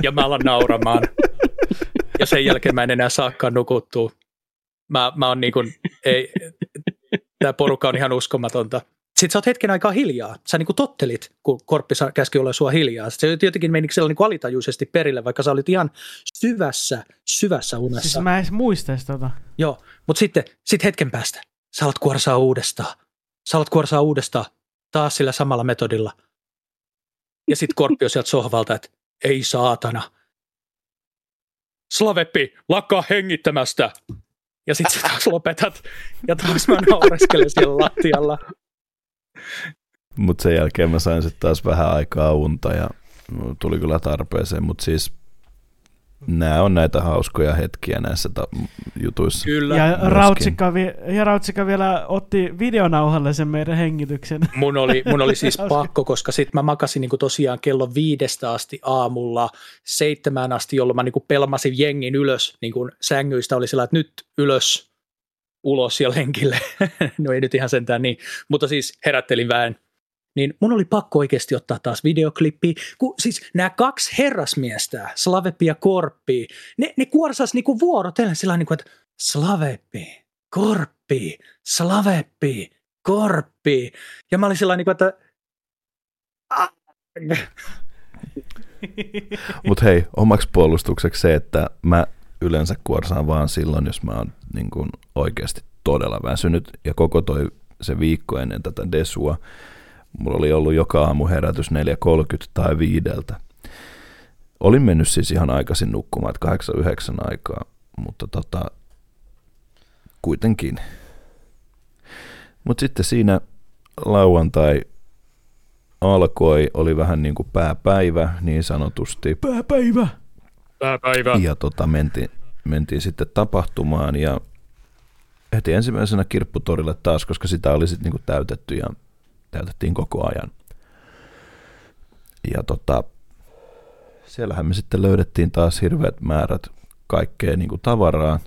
ja mä alan nauramaan. Ja sen jälkeen mä en enää saakaan nukuttua. Mä, mä oon niin kuin, ei, tää porukka on ihan uskomatonta. Sitten sä oot hetken aikaa hiljaa. Sä niin kuin tottelit, kun Korppi käski olla sua hiljaa. Se jotenkin meni siellä niin kuin alitajuisesti perille, vaikka sä olit ihan syvässä, syvässä unessa. siis mä en edes muista edes tota. Joo, mutta sitten sit hetken päästä sä alat kuorsaa uudestaan. Sä alat kuorsaa uudestaan taas sillä samalla metodilla. Ja sitten Korppi on sieltä sohvalta, että ei saatana. Slaveppi, lakkaa hengittämästä. Ja sitten sä taas lopetat. Ja taas mä naureskelen siellä lattialla. Mutta sen jälkeen mä sain sitten taas vähän aikaa unta ja tuli kyllä tarpeeseen, mutta siis nämä on näitä hauskoja hetkiä näissä ta- jutuissa. Kyllä. Ja myöskin. Rautsikka, vi- ja Rautsikka vielä otti videonauhalle sen meidän hengityksen. Mun oli, mun oli siis <laughs> pakko, koska sitten mä makasin niin tosiaan kello viidestä asti aamulla seitsemään asti, jolloin mä niin pelmasin jengin ylös niin kuin sängyistä. Oli sillä, että nyt ylös, ulos ja lenkille. <laughs> no ei nyt ihan sentään niin, mutta siis herättelin väen. Niin mun oli pakko oikeasti ottaa taas videoklippi, kun siis nämä kaksi herrasmiestä, Slavepi ja Korppi, ne, ne kuorsas niinku vuorotellen sillä niin kuin, että Slavepi, Korppi, Slaveppi, Korppi. Ja mä olin sillä niin kuin, että! <laughs> Mutta hei, omaksi puolustukseksi se, että mä yleensä kuorsaan vaan silloin, jos mä oon niin oikeasti todella väsynyt. Ja koko toi se viikko ennen tätä desua, mulla oli ollut joka aamu herätys 4.30 tai viideltä. Olin mennyt siis ihan aikaisin nukkumaan, että 8-9 aikaa, mutta tota, kuitenkin. Mutta sitten siinä lauantai alkoi, oli vähän niin kuin pääpäivä niin sanotusti. Pääpäivä. Pääpäivä. Ja tota, mentiin, mentiin sitten tapahtumaan ja heti ensimmäisenä kirpputorille taas, koska sitä oli sitten niinku täytetty ja täytettiin koko ajan. Ja tota, siellähän me sitten löydettiin taas hirveät määrät kaikkea niinku tavaraa.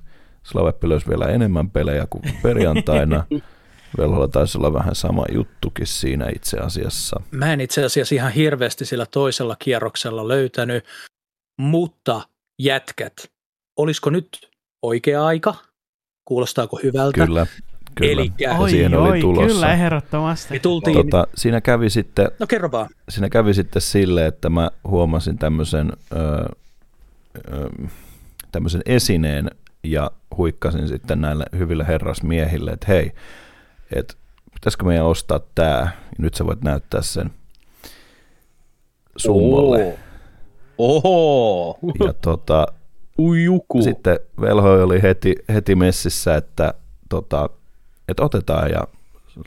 Slaveppi löysi vielä enemmän pelejä kuin perjantaina. <laughs> Velholla taisi olla vähän sama juttukin siinä itse asiassa. Mä en itse asiassa ihan hirveästi sillä toisella kierroksella löytänyt, mutta jätkät, olisiko nyt oikea aika? Kuulostaako hyvältä? Kyllä, kyllä. Elikkä- Oi, siihen oli oi, tulossa. kyllä ehdottomasti. Me tultiin, Tota, siinä kävi sitten no kerro vaan. siinä kävi sitten sille, että mä huomasin tämmöisen, ö, ö, tämmöisen esineen ja huikkasin sitten näille hyville herrasmiehille, että hei, että pitäisikö meidän ostaa tämä, nyt sä voit näyttää sen summalle. Oho, Ja tota, ujuku. sitten velho oli heti, heti messissä, että, tota, että otetaan ja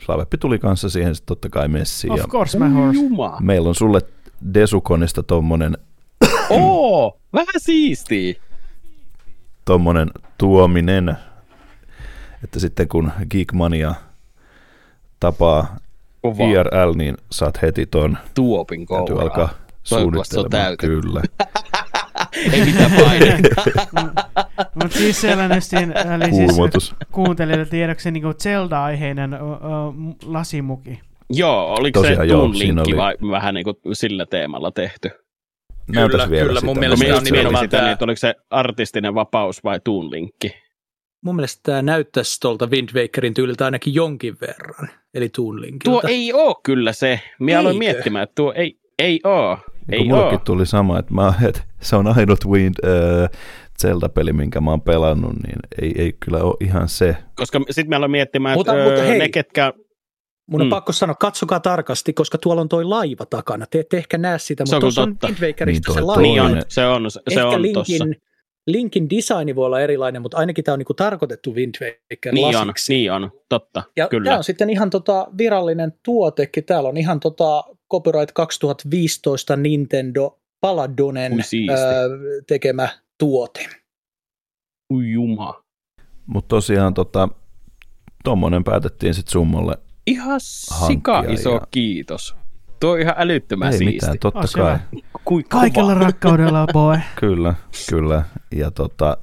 Slaveppi tuli kanssa siihen sitten totta kai messiin. Of Ja course, my horse. Juma. meillä on sulle Desukonista tommonen <coughs> Oo, vähän siistiä. tommonen tuominen, että sitten kun Geekmania tapaa Kova IRL, niin saat heti ton, tuopin täytyy kouraa. alkaa Toivottavasti se on suunnittelemaan. Kyllä. <laughs> <laughs> Ei mitään paineita. <laughs> Mutta siis nyttiin, eli siis Kuumotus. kuuntelijoille tiedoksi niin Zelda-aiheinen ö, lasimuki. joo, oliko Tosiaan se joo, Toon siinä linkki oli- vai vähän niin kuin sillä teemalla tehty? Näytäs vielä kyllä, sitä. mun Mä mielestä mitä on mietin se oli. nimenomaan sitä, tää- niin, että oliko se artistinen vapaus vai Toon linkki? Mun mielestä tämä näyttäisi tuolta Wind Wakerin tyyliltä ainakin jonkin verran, eli Toon Linkiltä. Tuo ei oo kyllä se. Minä aloin miettimään, että tuo ei, ei oo. Niin Ei kun mullekin tuli sama, että, mä, että se on ainut Wind äh, Zelda-peli, minkä mä oon pelannut, niin ei, ei kyllä ole ihan se. Koska sitten mä aloin miettimään, Mutta- että mutta hei. ne ketkä... Mun on Mm. pakko sanoa, katsokaa tarkasti, koska tuolla on toi laiva takana. Te ette ehkä näe sitä, Se mutta on on. Wind Wakerista Niin se laiva. Niin on, se on, se Ehkä on linkin, tossa. linkin designi voi olla erilainen, mutta ainakin tämä on niinku tarkoitettu Wind Waker Niin on, niin on, totta, Ja kyllä. tämä on sitten ihan tota virallinen tuotekin. Täällä on ihan tota copyright 2015 Nintendo Paladonen tekemä tuote. Ui juma. Mutta tosiaan tota, tommonen päätettiin sitten summalle. Ihan sika iso ja- kiitos. Tuo on ihan älyttömän ei siisti. mitään, totta On se kai. Kui Kaikella rakkaudella, boy. <laughs> Kyllä, kyllä. Ja tota,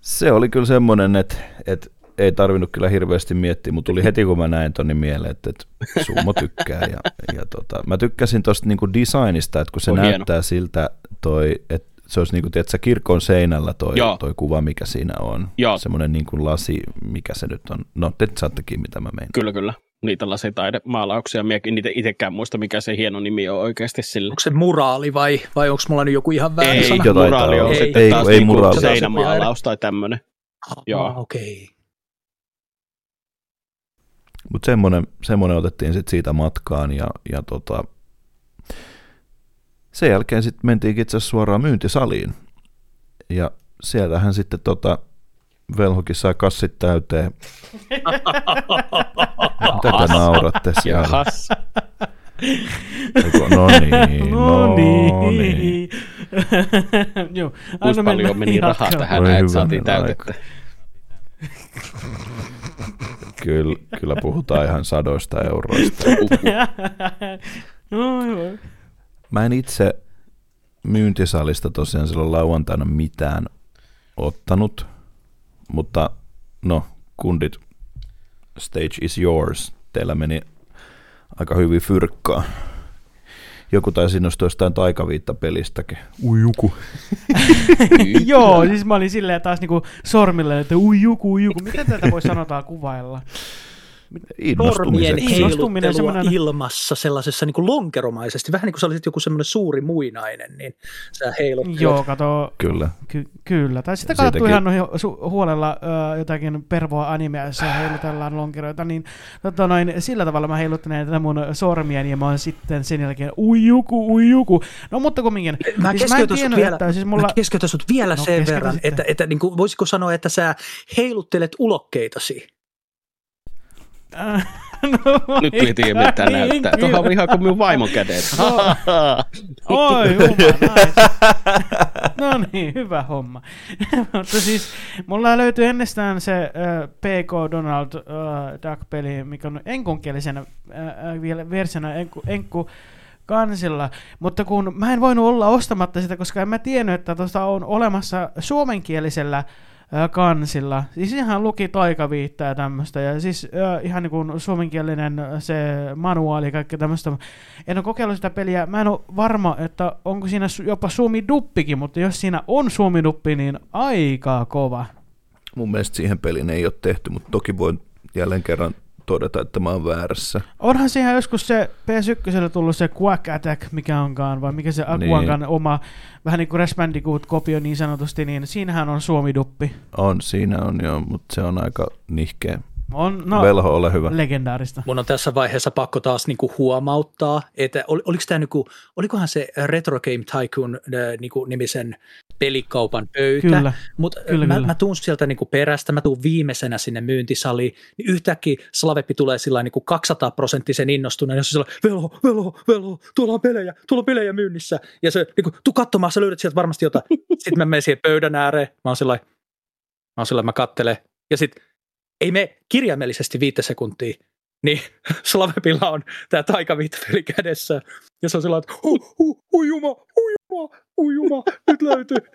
se oli kyllä semmoinen, että, että ei tarvinnut kyllä hirveästi miettiä, mutta tuli heti kun mä näin ton niin mieleen, että, että Summo tykkää. Ja, ja tota, mä tykkäsin tuosta niinku designista, että kun se On hieno. näyttää siltä toi, että se olisi niinku, tiedätkö, kirkon seinällä toi, Joo. toi kuva, mikä siinä on. Joo. Semmoinen niinku lasi, mikä se nyt on. No, te saattekin, mitä mä menen. Kyllä, kyllä. Niitä lasitaidemaalauksia. Miekin niitä itsekään muista, mikä se hieno nimi on oikeasti sillä. Onko se muraali vai, vai onko mulla nyt joku ihan väärä Ei, sana? Joo, muraali on olla. sitten Ei, taas ei niinku muraali. seinämaalaus tai tämmöinen. joo. Ah, Okei. Mutta semmoinen, semmoinen otettiin sitten siitä matkaan ja, ja tota, sen jälkeen sitten mentiin itse asiassa suoraan myyntisaliin. Ja sieltähän sitten tota, Velhokin sai kassit täyteen. <laughs> Mitä te nauratte siellä? Jahas. Eiku- No <laughs> niin, no niin. Joo, Kuinka anna mennä paljon meni rahaa tähän, että saatiin täytettä. Kyllä, kyllä puhutaan ihan sadoista euroista. <laughs> no. Mä en itse myyntisalista tosiaan silloin lauantaina mitään ottanut, mutta no, kundit, stage is yours. Teillä meni aika hyvin fyrkkaa. Joku taisi innostua jostain taikaviitta-pelistäkin. Ui joku. <laughs> Joo, siis mä olin silleen taas niinku sormille, että ui juku, ui juku. Miten tätä voi sanotaan kuvailla? Sormien. Innostuminen, heiluttelua semmoinen- ilmassa sellaisessa niin kuin lonkeromaisesti, vähän niin kuin sä olisit joku semmoinen suuri muinainen, niin sä heiluttelet. Joo, kato, Kyllä. ky- kyllä. Tai sitten katsottu ihan noihin su- huolella ö, jotakin pervoa animea, jossa heilutellaan lonkeroita, niin tota noin, sillä tavalla mä heiluttelen tätä mun sormieni ja mä oon sitten sen jälkeen ui juku, ui juku. No mutta kumminkin. Mä siis keskeytän sut vielä, että siis mulla... mä keskeytän sut vielä No, sen verran, sitten. että, että niin kuin, voisiko sanoa, että sä heiluttelet ulokkeitasi. No, <laughs> Nyt tiedä mitä niin, näyttää. Tuohon on ihan kuin minun vaimon kädet. <laughs> Oi, jumala, nice. No no niin, hyvä homma. <laughs> Mutta siis mulla löytyy ennestään se äh, PK Donald äh, Duck-peli, mikä on enkunkielisenä äh, vielä versiona enku, enku kansilla, mutta kun mä en voinut olla ostamatta sitä, koska en mä tiennyt, että tuosta on olemassa suomenkielisellä kansilla. Siis ihan luki taikaviittaa ja tämmöistä. Ja siis ihan niin kuin suomenkielinen se manuaali ja kaikkea tämmöistä. En ole kokeillut sitä peliä. Mä en ole varma, että onko siinä jopa suomi-duppikin, mutta jos siinä on suomi-duppi, niin aika kova. Mun mielestä siihen peliin ei ole tehty, mutta toki voin jälleen kerran todeta, että mä oon väärässä. Onhan siihen joskus se PS1 tullut se Quack Attack, mikä onkaan, vai mikä se Aquankan niin. oma, vähän niin kuin Crash Bandicoot-kopio niin sanotusti, niin siinähän on suomiduppi. On, siinä on jo, mutta se on aika nihkeä. On, no, Velho, ole hyvä. Legendaarista. Mun on tässä vaiheessa pakko taas niinku huomauttaa, että ol, oliko tämä niinku, olikohan se Retro Game Tycoon äh, niinku nimisen pelikaupan pöytä, mutta mä, kyllä. mä tuun sieltä niinku perästä, mä tuun viimeisenä sinne myyntisaliin, niin yhtäkkiä Slaveppi tulee sillä niinku 200 prosenttisen innostuneen, ja se sillä velho, velho, velho, tuolla on pelejä, tuolla on pelejä myynnissä, ja se niinku, tuu katsomaan, sä löydät sieltä varmasti jotain. <laughs> Sitten mä menen siihen pöydän ääreen, mä oon sillä mä oon sillä mä kattelen, ja sitten ei me kirjaimellisesti viittä sekuntia, niin <laughs> Slavepilla on tämä taikaviittapeli kädessä, ja se on sillä että hu, hu, hujuma, hujuma, hujuma, nyt löytyy. <laughs>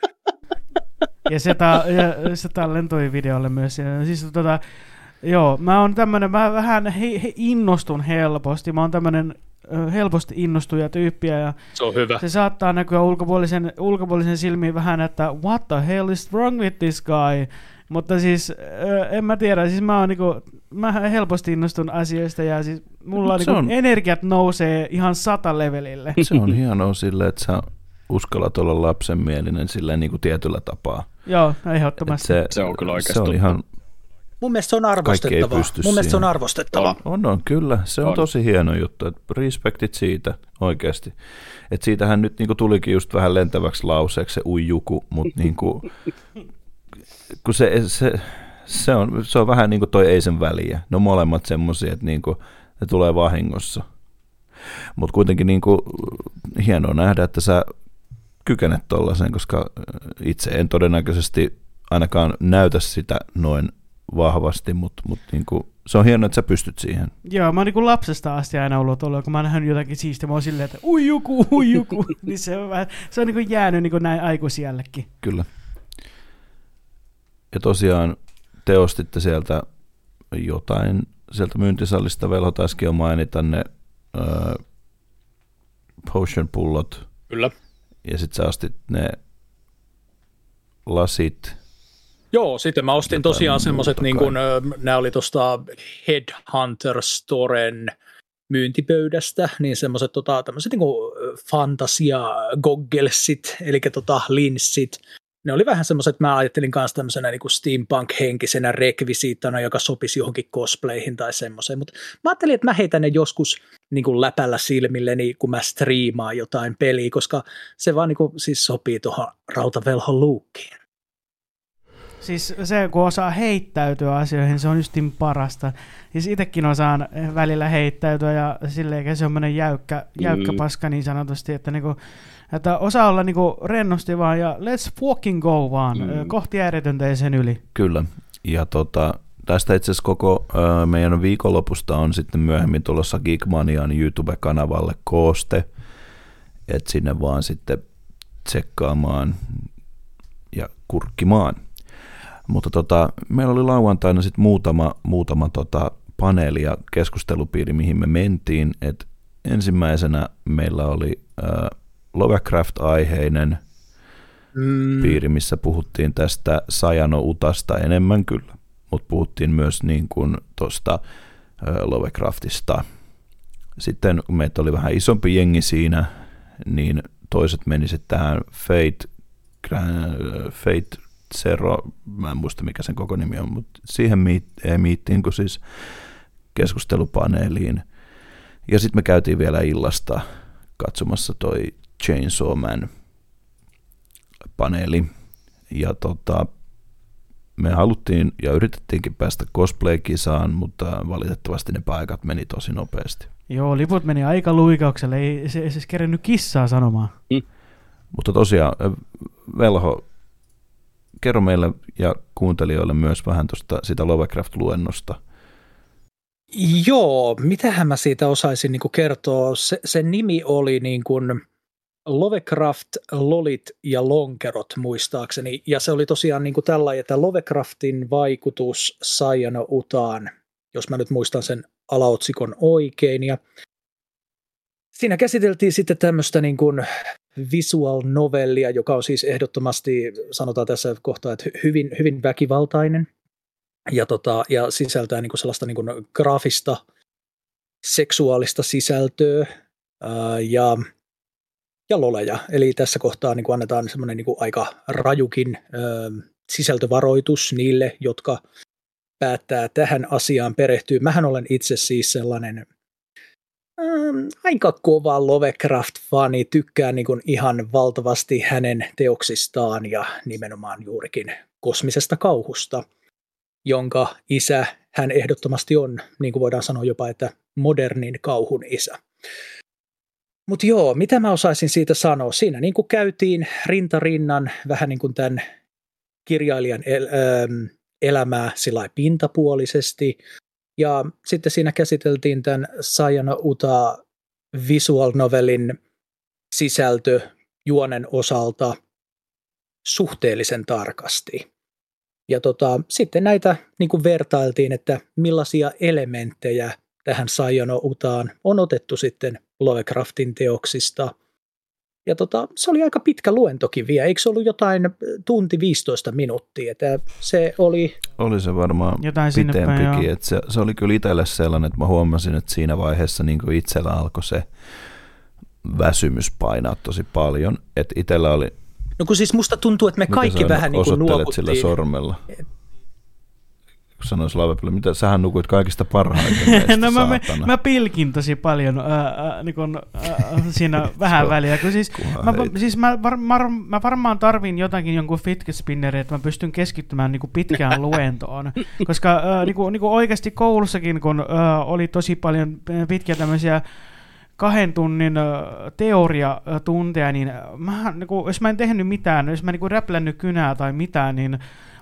Ja se, ta, ja se tallentoi videolle myös. Ja siis tota, joo, mä oon tämmönen, mä vähän he, he innostun helposti. Mä oon tämmönen helposti innostuja tyyppiä ja Se on hyvä. se saattaa näkyä ulkopuolisen, ulkopuolisen silmiin vähän, että what the hell is wrong with this guy? Mutta siis en mä tiedä, siis mä oon niinku, mä helposti innostun asioista ja siis mulla se niinku on- energiat nousee ihan sata levelille. Se on hienoa silleen, että sä uskallat olla lapsenmielinen silleen niin kuin tietyllä tapaa. Joo, Et ehdottomasti. se, Se on kyllä oikeasti Se on ihan, Mun mielestä se on arvostettavaa. Mun mielestä se on siihen. arvostettavaa. on, on, kyllä. Se on, On. on. tosi hieno juttu. Et respektit siitä oikeasti. Et siitähän nyt niinku tulikin just vähän lentäväksi lauseeksi se uijuku, mutta <laughs> niinku, kun se, se, se, on, se on vähän niin kuin toi ei sen väliä. Ne on molemmat semmoisia, että niinku, ne tulee vahingossa. Mutta kuitenkin niinku, hienoa nähdä, että sä kykenet tollasen, koska itse en todennäköisesti ainakaan näytä sitä noin vahvasti, mutta mut niinku, se on hienoa, että sä pystyt siihen. Joo, mä oon niin lapsesta asti aina ollut tuolla, kun mä oon nähnyt jotakin siistiä, mä oon silleen, että uijuku, uijuku, <laughs> niin se on, vähän, se on niin jäänyt niin näin aikuisiellekin. Kyllä. Ja tosiaan te ostitte sieltä jotain, sieltä myyntisallista velho taisikin jo mainita ne ö, potion pullot, Kyllä. Ja sitten sä ostit ne lasit, Joo, sitten mä ostin tosiaan semmoiset, niin kuin, nämä oli tuosta Headhunter Storen myyntipöydästä, niin semmoiset tota, tämmöiset niin fantasia gogglesit, eli tota, linssit. Ne oli vähän semmoiset, mä ajattelin kanssa tämmöisenä niin steampunk-henkisenä rekvisiittana, joka sopisi johonkin cosplayhin tai semmoiseen, mutta mä ajattelin, että mä heitän ne joskus niin kuin läpällä silmilleni, kun mä striimaan jotain peliä, koska se vaan niin kuin, siis sopii tuohon rautavelhon luukkiin. Siis se, kun osaa heittäytyä asioihin, se on justin parasta. Siis itsekin osaan välillä heittäytyä ja silleen semmoinen jäykkä, jäykkä Mm. paska niin sanotusti, että, niinku, että osaa olla niinku rennosti vaan ja let's fucking go vaan, Mm. mm. kohti ääretöntä ja sen yli. kyllä. Ja tota, tästä itse asiassa koko meidän viikonlopusta on sitten myöhemmin tulossa Geekmanian YouTube-kanavalle kooste, että sinne vaan sitten tsekkaamaan ja kurkkimaan. Mutta tota, meillä oli lauantaina sitten muutama, muutama tota paneeli ja keskustelupiiri, mihin me mentiin. Et ensimmäisenä meillä oli äh, Lovecraft-aiheinen Mm. piiri, missä puhuttiin tästä Sajano Utasta enemmän kyllä, mutta puhuttiin myös niin kuin tuosta Lovecraftista. Sitten kun meitä oli vähän isompi jengi siinä, niin toiset meni sitten tähän Fate, Fate Zero, mä en muista mikä sen koko nimi on, mutta siihen miittiin kuin siis keskustelupaneeliin. Ja sitten me käytiin vielä illasta katsomassa toi Chainsaw Man paneeli. Ja tota, me haluttiin ja yritettiinkin päästä cosplay-kisaan, mutta valitettavasti ne paikat meni tosi nopeasti. Joo, liput meni aika luikaukselle, ei se, ei se kerennyt kissaa sanomaan. Mutta tosiaan, Velho, kerro meille ja kuuntelijoille myös vähän tuosta sitä Lovecraft-luennosta. Joo, mitähän mä siitä osaisin niin kertoa. Se, se nimi oli niin kuin Lovecraft, Lolit ja Lonkerot muistaakseni. Ja se oli tosiaan niin kuin tällainen, että Lovecraftin vaikutus Sayano Utaan, jos mä nyt muistan sen alaotsikon oikein. Ja siinä käsiteltiin sitten tämmöistä niin kuin visual novellia, joka on siis ehdottomasti, sanotaan tässä kohtaa, että hyvin, hyvin väkivaltainen ja, tota, ja sisältää niin kuin sellaista niin kuin graafista seksuaalista sisältöä ää, ja, ja loleja. Eli tässä kohtaa niin kuin annetaan semmoinen niin kuin aika rajukin ää, sisältövaroitus niille, jotka päättää tähän asiaan perehtyä. Mähän olen itse siis sellainen ähm, aika kova Lovecraft-fani, tykkää niin kuin ihan valtavasti hänen teoksistaan ja nimenomaan juurikin kosmisesta kauhusta, jonka isä hän ehdottomasti on, niin kuin voidaan sanoa jopa, että modernin kauhun isä. Mutta joo, mitä mä osaisin siitä sanoa? Siinä niin kuin käytiin rintarinnan vähän niin kuin tämän kirjailijan el- elämää sillä pintapuolisesti, ja sitten siinä käsiteltiin tämän Sayana Uta visual novelin sisältö juonen osalta suhteellisen tarkasti. Ja tota, sitten näitä niin kuin vertailtiin, että millaisia elementtejä tähän Sayano Utaan on otettu sitten Lovecraftin teoksista – ja tota, se oli aika pitkä luentokin vielä, eikö se ollut jotain tunti 15 minuuttia, että se oli... Oli se varmaan jotain pitempikin, että se, se oli kyllä itselle sellainen, että mä huomasin, että siinä vaiheessa niin itsellä alkoi se väsymys painaa tosi paljon, että itsellä oli... No kun siis musta tuntuu, että me kaikki vähän niin kuin nuokuttiin. sillä sormella? Et, sanoisi Lavepelle, mitä sähän nukuit kaikista parhaiten <laughs> meistä, No mä, mä, mä, pilkin tosi paljon ää, ää, niin kun, ää, siinä <laughs> vähän väliä. Kun siis, mä, siis mä, var, mä, mä, varmaan tarvin jotakin jonkun fitket että mä pystyn keskittymään niin pitkään <laughs> luentoon. Koska ää, niin kuin, niin kuin oikeasti koulussakin, kun ää, oli tosi paljon pitkiä tämmöisiä kahden tunnin teoriatunteja, niin, mä, niin kuin, jos mä en tehnyt mitään, jos mä niin räplännyt kynää tai mitään, niin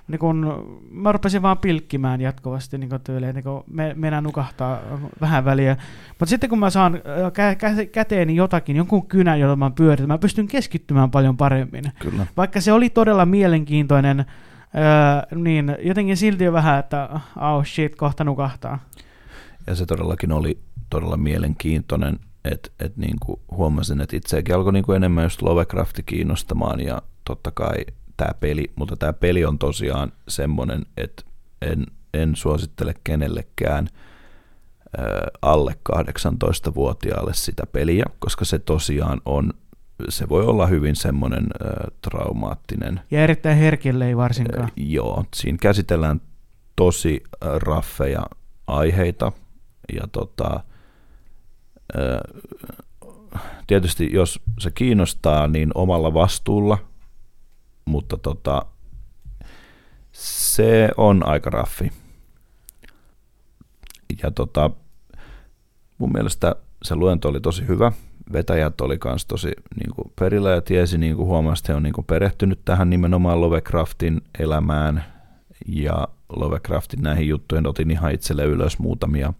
niin kun, mä rupesin vaan pilkkimään jatkuvasti niin tyyliin, niin me, mennään nukahtaa vähän väliä. Mutta sitten kun mä saan kä- kä- käteeni jotakin, jonkun kynän, jota mä pyöritän, mä pystyn keskittymään paljon paremmin. Kyllä. Vaikka se oli todella mielenkiintoinen, öö, niin jotenkin silti vähän, että oh shit, kohta nukahtaa. Ja se todellakin oli todella mielenkiintoinen, että et niinku huomasin, että itseäkin alkoi niinku enemmän just Lovecrafti kiinnostamaan ja totta kai tämä peli, mutta tämä peli on tosiaan semmoinen, että en, en suosittele kenellekään alle 18-vuotiaalle sitä peliä, koska se tosiaan on, se voi olla hyvin semmoinen äh, traumaattinen. Ja erittäin herkille ei varsinkaan. Äh, joo, siinä käsitellään tosi raffeja aiheita ja tota, äh, tietysti jos se kiinnostaa, niin omalla vastuulla – mutta tota, se on aika raffi. Ja tota, mun mielestä se luento oli tosi hyvä. Vetäjät oli myös tosi niin kuin perillä ja tiesi, niin kuin huomasi, että he on niin kuin perehtynyt tähän nimenomaan Lovecraftin elämään ja Lovecraftin näihin juttuihin. Otin ihan itselle ylös muutamia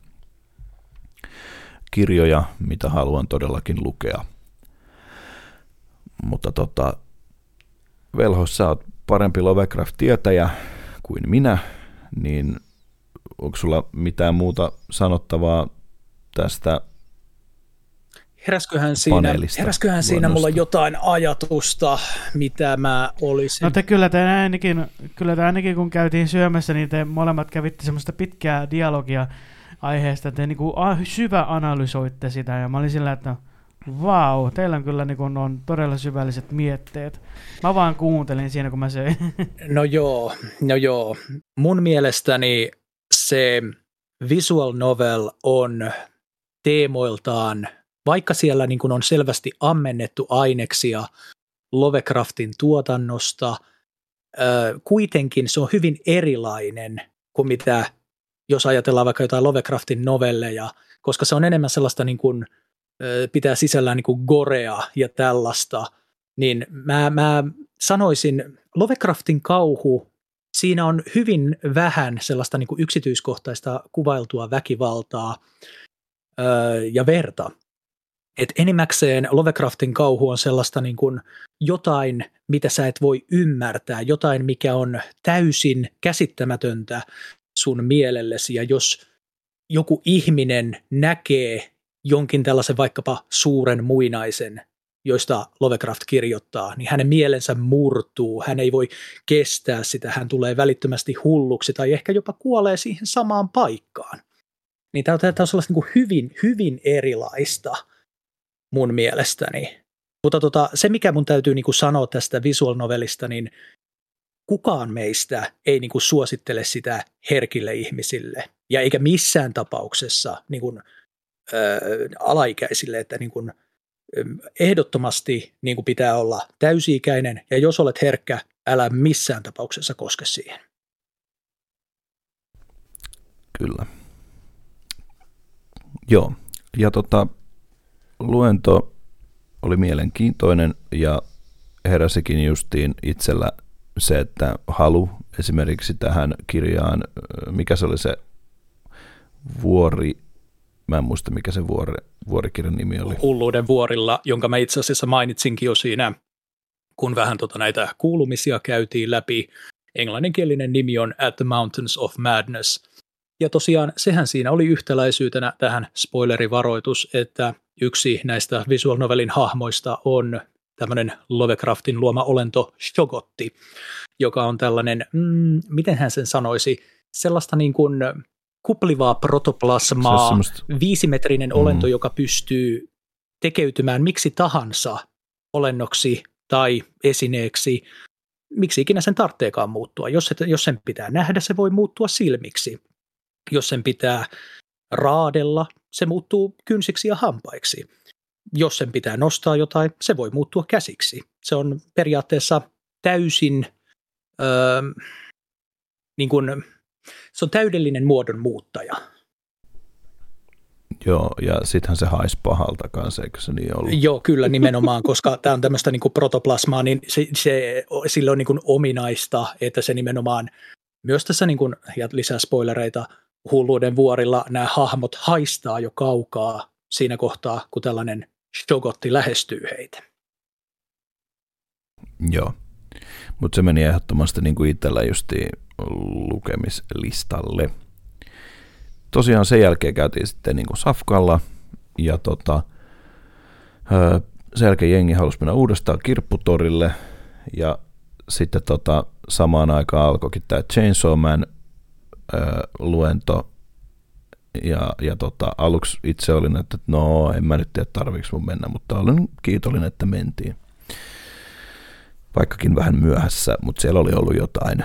kirjoja, mitä haluan todellakin lukea. Mutta tota, Velho, sä oot parempi Lovecraft-tietäjä kuin minä, niin onko sulla mitään muuta sanottavaa tästä Heräsköhän siinä, heräsköhän siinä mulla jotain ajatusta, mitä mä olisin? No te kyllä te ainakin, kyllä te ainakin kun käytiin syömässä, niin te molemmat kävitte semmoista pitkää dialogia aiheesta, te niin kuin syvä analysoitte sitä, ja mä olin sillä, että Vau, teillä on kyllä niin kun on todella syvälliset mietteet. Mä vaan kuuntelin siinä, kun mä söin. <laughs> No joo, no joo. Mun mielestäni se visual novel on teemoiltaan, vaikka siellä niin on selvästi ammennettu aineksia Lovecraftin tuotannosta, kuitenkin se on hyvin erilainen kuin mitä, jos ajatellaan vaikka jotain Lovecraftin novelleja, koska se on enemmän sellaista niin kuin – pitää sisällään niin gorea ja tällaista. niin mä, mä sanoisin, Lovecraftin kauhu, siinä on hyvin vähän sellaista niin yksityiskohtaista kuvailtua väkivaltaa öö, ja verta. Et enimmäkseen Lovecraftin kauhu on sellaista niin kuin jotain, mitä sä et voi ymmärtää, jotain, mikä on täysin käsittämätöntä sun mielellesi. Ja jos joku ihminen näkee jonkin tällaisen vaikkapa suuren muinaisen, joista Lovecraft kirjoittaa, niin hänen mielensä murtuu, hän ei voi kestää sitä, hän tulee välittömästi hulluksi tai ehkä jopa kuolee siihen samaan paikkaan. Niin tämä on, sellaista niin kuin hyvin, hyvin erilaista mun mielestäni. Mutta tota, se, mikä mun täytyy niin kuin sanoa tästä visual novelista, niin kukaan meistä ei niin kuin suosittele sitä herkille ihmisille. Ja eikä missään tapauksessa niin kuin, alaikäisille, että niin kuin, ehdottomasti niin kuin pitää olla täysi-ikäinen, ja jos olet herkkä, älä missään tapauksessa koske siihen. Kyllä. Joo, ja tota, luento oli mielenkiintoinen ja heräsikin justiin itsellä se, että halu esimerkiksi tähän kirjaan, mikä se oli se vuori, mä en muista mikä se vuori, vuorikirjan nimi oli. Hulluuden vuorilla, jonka mä itse asiassa mainitsinkin jo siinä, kun vähän tota näitä kuulumisia käytiin läpi. Englanninkielinen nimi on At the Mountains of Madness. Ja tosiaan sehän siinä oli yhtäläisyytenä tähän spoilerivaroitus, että yksi näistä visual novelin hahmoista on tämmöinen Lovecraftin luoma olento Shogotti, joka on tällainen, mm, miten hän sen sanoisi, sellaista niin kuin kuplivaa protoplasmaa, semmoista... viisimetrinen mm. olento, joka pystyy tekeytymään miksi tahansa olennoksi tai esineeksi, miksi ikinä sen tarvitseekaan muuttua. Jos, se, jos sen pitää nähdä, se voi muuttua silmiksi. Jos sen pitää raadella, se muuttuu kynsiksi ja hampaiksi. Jos sen pitää nostaa jotain, se voi muuttua käsiksi. Se on periaatteessa täysin öö, niin kuin, se on täydellinen muodon muuttaja. Joo, ja sittenhän se haisi pahalta kanssa, eikö se niin ollut? Joo, kyllä nimenomaan, <laughs> koska tämä on tämmöistä niin protoplasmaa, niin se, se, sillä on niin kuin ominaista, että se nimenomaan myös tässä, niin kuin, ja lisää spoilereita, hulluuden vuorilla nämä hahmot haistaa jo kaukaa siinä kohtaa, kun tällainen shogotti lähestyy heitä. Joo, mutta se meni ehdottomasti niin kuin itsellä justiin lukemislistalle. Tosiaan sen jälkeen käytiin sitten niin kuin Safkalla ja tota, sen jälkeen jengi halusi mennä uudestaan kirpputorille ja sitten tota, samaan aikaan alkoikin tämä Chainsaw Man luento ja, ja tota, aluksi itse olin, että no en mä nyt tiedä tarviiko mun mennä, mutta olen kiitollinen, että mentiin. Vaikkakin vähän myöhässä, mutta siellä oli ollut jotain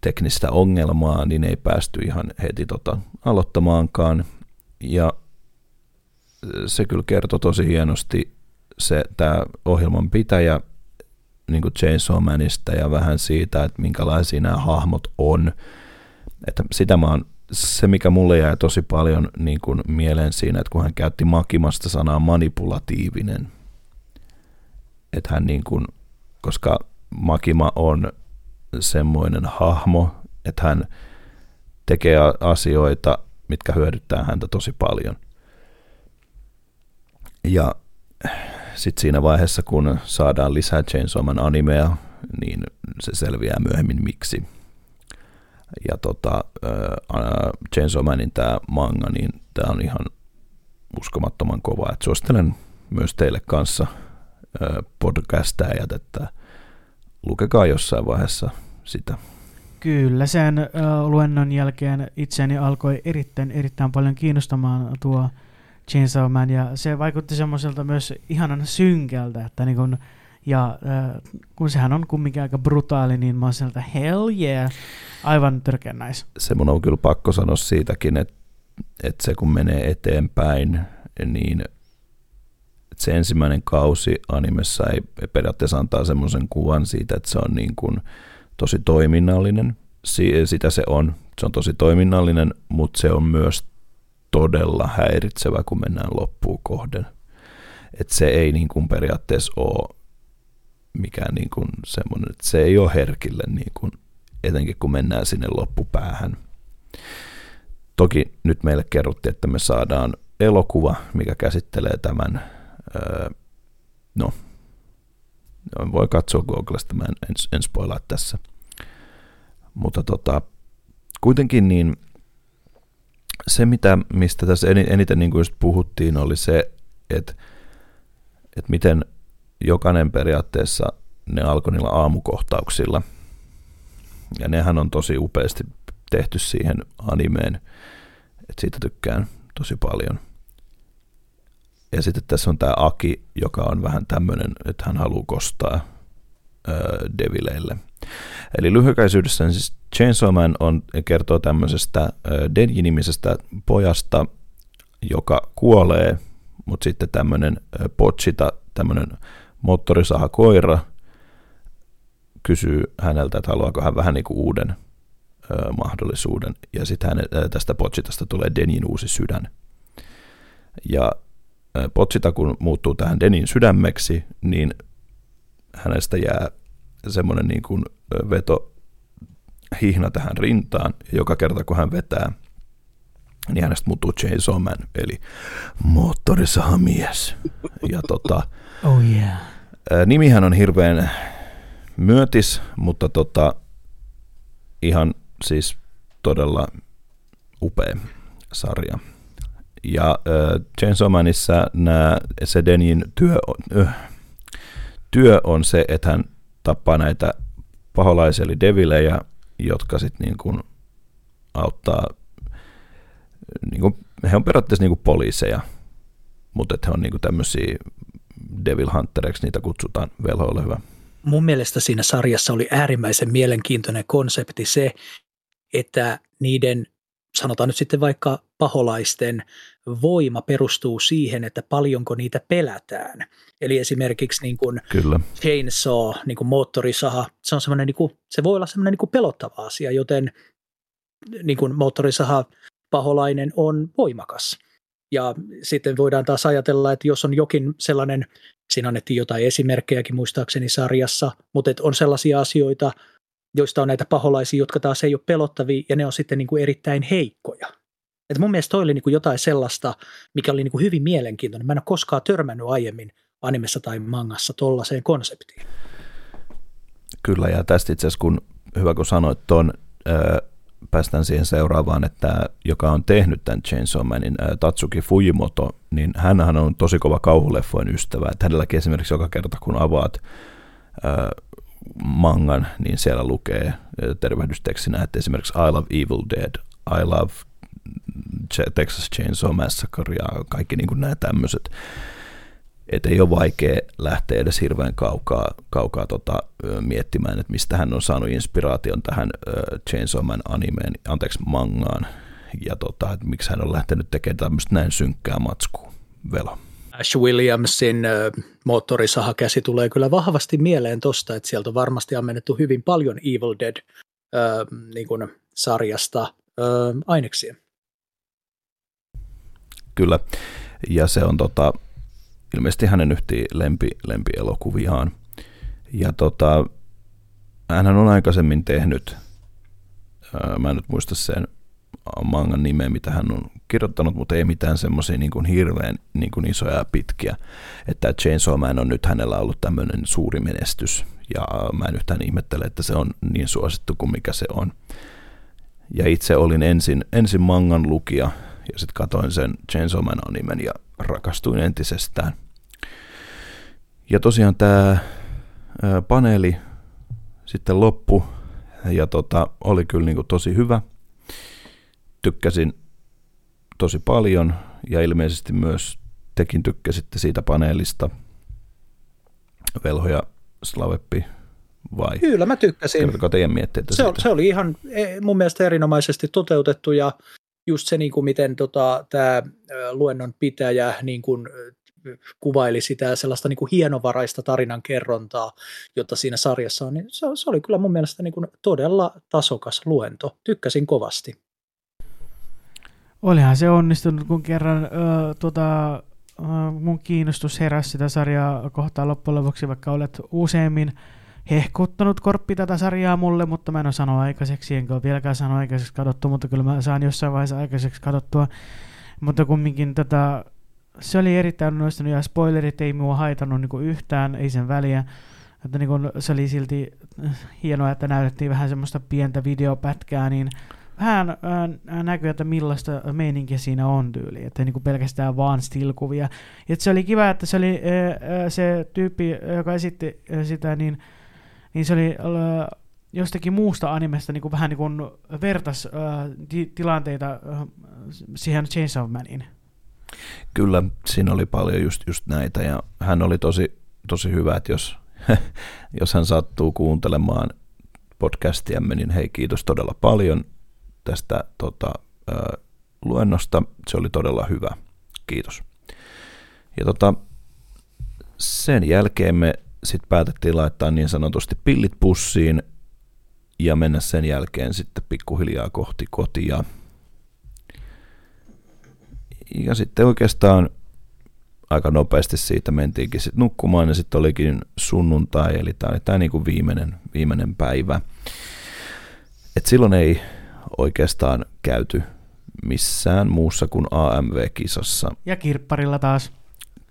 teknistä ongelmaa, niin ei päästy ihan heti tota aloittamaankaan. Ja se kyllä kertoi tosi hienosti se tämä ohjelman pitäjä niin kuin Chainsaw Manista ja vähän siitä, että minkälaisia nämä hahmot on. Että sitä mä oon, se mikä mulle jäi tosi paljon niin kuin mieleen siinä, että kun hän käytti Makimasta sanaa manipulatiivinen, että hän niin kuin, koska Makima on semmoinen hahmo, että hän tekee asioita, mitkä hyödyttää häntä tosi paljon. Ja sitten siinä vaiheessa, kun saadaan lisää Chainsaw Man animea, niin se selviää myöhemmin miksi. Ja tota, Chainsaw Manin tämä manga, niin tämä on ihan uskomattoman kova. Et suosittelen myös teille kanssa podcastajat, että lukekaa jossain vaiheessa sitä. Kyllä, sen luennon jälkeen itseäni alkoi erittäin, erittäin paljon kiinnostamaan tuo Chainsaw Man, ja se vaikutti semmoiselta myös ihanan synkältä, että niin kun, ja kun sehän on kumminkin aika brutaali, niin mä oon sieltä hell yeah, aivan törkeän nice. Se mun on kyllä pakko sanoa siitäkin, että, että se kun menee eteenpäin, niin se ensimmäinen kausi animessa ei periaatteessa antaa semmoisen kuvan siitä, että se on niin kuin tosi toiminnallinen. Sitä se on. Se on tosi toiminnallinen, mutta se on myös todella häiritsevä, kun mennään loppuun kohden. Et se ei niin kuin periaatteessa ole mikään niin kuin semmoinen, että se ei ole herkille, niin kuin, etenkin kun mennään sinne loppupäähän. Toki nyt meille kerrottiin, että me saadaan elokuva, mikä käsittelee tämän, öö, no, voi katsoa Googlesta, mä en, en, en spoilaa tässä. Mutta tota, kuitenkin niin se, mitä, mistä tässä eniten niin kuin just puhuttiin, oli se, että, että miten jokainen periaatteessa ne alkoi niillä aamukohtauksilla. Ja nehän on tosi upeasti tehty siihen animeen, että siitä tykkään tosi paljon. Ja sitten tässä on tämä Aki, joka on vähän tämmöinen, että hän haluaa kostaa öö, devileille. Eli lyhykäisyydessä siis Chainsaw Man on, kertoo tämmöisestä Denji-nimisestä pojasta, joka kuolee, mutta sitten tämmöinen Pochita, tämmöinen moottorisaha koira, kysyy häneltä, että haluaako hän vähän niin kuin uuden ö, mahdollisuuden. Ja sitten tästä Pochitasta tulee Denin uusi sydän. Ja Potsita kun muuttuu tähän Denin sydämeksi, niin hänestä jää semmoinen niin kuin veto hihna tähän rintaan, ja joka kerta kun hän vetää, niin hänestä muuttuu Chainsaw Man, eli moottorisahamies. Ja tota, oh yeah. nimihän on hirveän myötis, mutta tota, ihan siis todella upea sarja. Ja äh, Chainsaw Manissa nää, se Denin työ on, äh, työ on se, että hän tappaa näitä paholaisia eli devilejä, jotka sitten niin kuin auttaa, niin kuin, he on periaatteessa niin kuin poliiseja, mutta että he on niin kuin tämmöisiä devil huntereiksi, niitä kutsutaan, velho ole hyvä. Mun mielestä siinä sarjassa oli äärimmäisen mielenkiintoinen konsepti se, että niiden sanotaan nyt sitten vaikka paholaisten voima perustuu siihen, että paljonko niitä pelätään. Eli esimerkiksi niin kuin Kyllä. chainsaw, niin kuin moottorisaha, se, on semmoinen, niin kuin, se voi olla semmoinen niin kuin pelottava asia, joten niin kuin moottorisaha paholainen on voimakas. Ja sitten voidaan taas ajatella, että jos on jokin sellainen, siinä annettiin jotain esimerkkejäkin muistaakseni sarjassa, mutta on sellaisia asioita, joista on näitä paholaisia, jotka taas ei ole pelottavia ja ne on sitten niin kuin erittäin heikkoja. Et mun mielestä toi oli niin kuin jotain sellaista, mikä oli niin kuin hyvin mielenkiintoinen. Mä en ole koskaan törmännyt aiemmin animessa tai mangassa tollaiseen konseptiin. Kyllä, ja tästä itse asiassa, kun hyvä kun sanoit tuon, päästään siihen seuraavaan, että joka on tehnyt tämän Chainsaw Manin, Tatsuki Fujimoto, niin hän on tosi kova kauhuleffojen ystävä. Että hänelläkin esimerkiksi joka kerta, kun avaat mangan, niin siellä lukee tervehdystekstinä, että esimerkiksi I love Evil Dead, I love Texas Chainsaw Massacre ja kaikki niin nämä tämmöiset. Että ei ole vaikea lähteä edes hirveän kaukaa, kaukaa tota, miettimään, että mistä hän on saanut inspiraation tähän Chainsaw Man animeen, anteeksi mangaan, ja tota, että miksi hän on lähtenyt tekemään tämmöistä näin synkkää matskua. Velo. Ash Williamsin moottorisahakäsi tulee kyllä vahvasti mieleen tosta, että sieltä on varmasti ammennettu hyvin paljon Evil Dead äh, niin kuin sarjasta aineksia. Kyllä, ja se on tota, ilmeisesti hänen yhti lempi, lempielokuviaan. Ja tota, hän on aikaisemmin tehnyt, ää, mä en nyt muista sen mangan nimeä, mitä hän on kirjoittanut, mutta ei mitään semmoisia niin kuin hirveän niin kuin isoja ja pitkiä. Että Chainsaw Man on nyt hänellä ollut tämmöinen suuri menestys, ja mä en yhtään ihmettele, että se on niin suosittu kuin mikä se on. Ja itse olin ensin, ensin mangan lukija, ja sitten katoin sen Chainsaw Man animen ja rakastuin entisestään. Ja tosiaan tämä paneeli sitten loppu, ja tota, oli kyllä niin kuin tosi hyvä – tykkäsin tosi paljon ja ilmeisesti myös tekin tykkäsitte siitä paneelista. Velho ja Slaveppi vai? Kyllä mä tykkäsin. Kertokaa teidän mietteitä se, se oli ihan e, mun mielestä erinomaisesti toteutettu ja just se, niin kuin miten tota, tämä luennon pitäjä niin kuin, kuvaili sitä sellaista niin kuin hienovaraista tarinan kerrontaa, jota siinä sarjassa on, niin se, se oli kyllä mun mielestä niin kuin todella tasokas luento. Tykkäsin kovasti. Olihan se onnistunut, kun kerran ö, tota, mun kiinnostus heräsi sitä sarjaa kohtaan loppujen lopuksi, vaikka olet useammin hehkuttanut korppi tätä sarjaa mulle, mutta mä en ole sanonut aikaiseksi, enkä ole vieläkään sanonut aikaiseksi katsottua, mutta kyllä mä saan jossain vaiheessa aikaiseksi katsottua. Mutta kumminkin tätä, se oli erittäin onnistunut ja spoilerit ei mua haitannut niin kuin yhtään, ei sen väliä. Että niin kuin se oli silti hienoa, että näytettiin vähän semmoista pientä videopätkää, niin vähän äh, näkyy, että millaista meininkiä siinä on tyyli, että niin kuin pelkästään vaan stilkuvia. Et se oli kiva, että se oli äh, se tyyppi, joka esitti äh, sitä, niin, niin se oli äh, jostakin muusta animesta niin kuin vähän niin kuin vertas ti- tilanteita äh, siihen Chainsaw Maniin. Kyllä, siinä oli paljon just, just näitä ja hän oli tosi, tosi hyvä, että jos, <laughs> jos hän sattuu kuuntelemaan podcastiamme, niin hei kiitos todella paljon tästä tota, ö, luennosta. Se oli todella hyvä. Kiitos. Ja tota, sen jälkeen me sitten päätettiin laittaa niin sanotusti pillit pussiin ja mennä sen jälkeen sitten pikkuhiljaa kohti kotia. Ja sitten oikeastaan aika nopeasti siitä mentiinkin sitten nukkumaan ja sitten olikin sunnuntai, eli tämä oli tämä niinku viimeinen, viimeinen päivä. Et silloin ei oikeastaan käyty missään muussa kuin AMV-kisassa. Ja kirpparilla taas.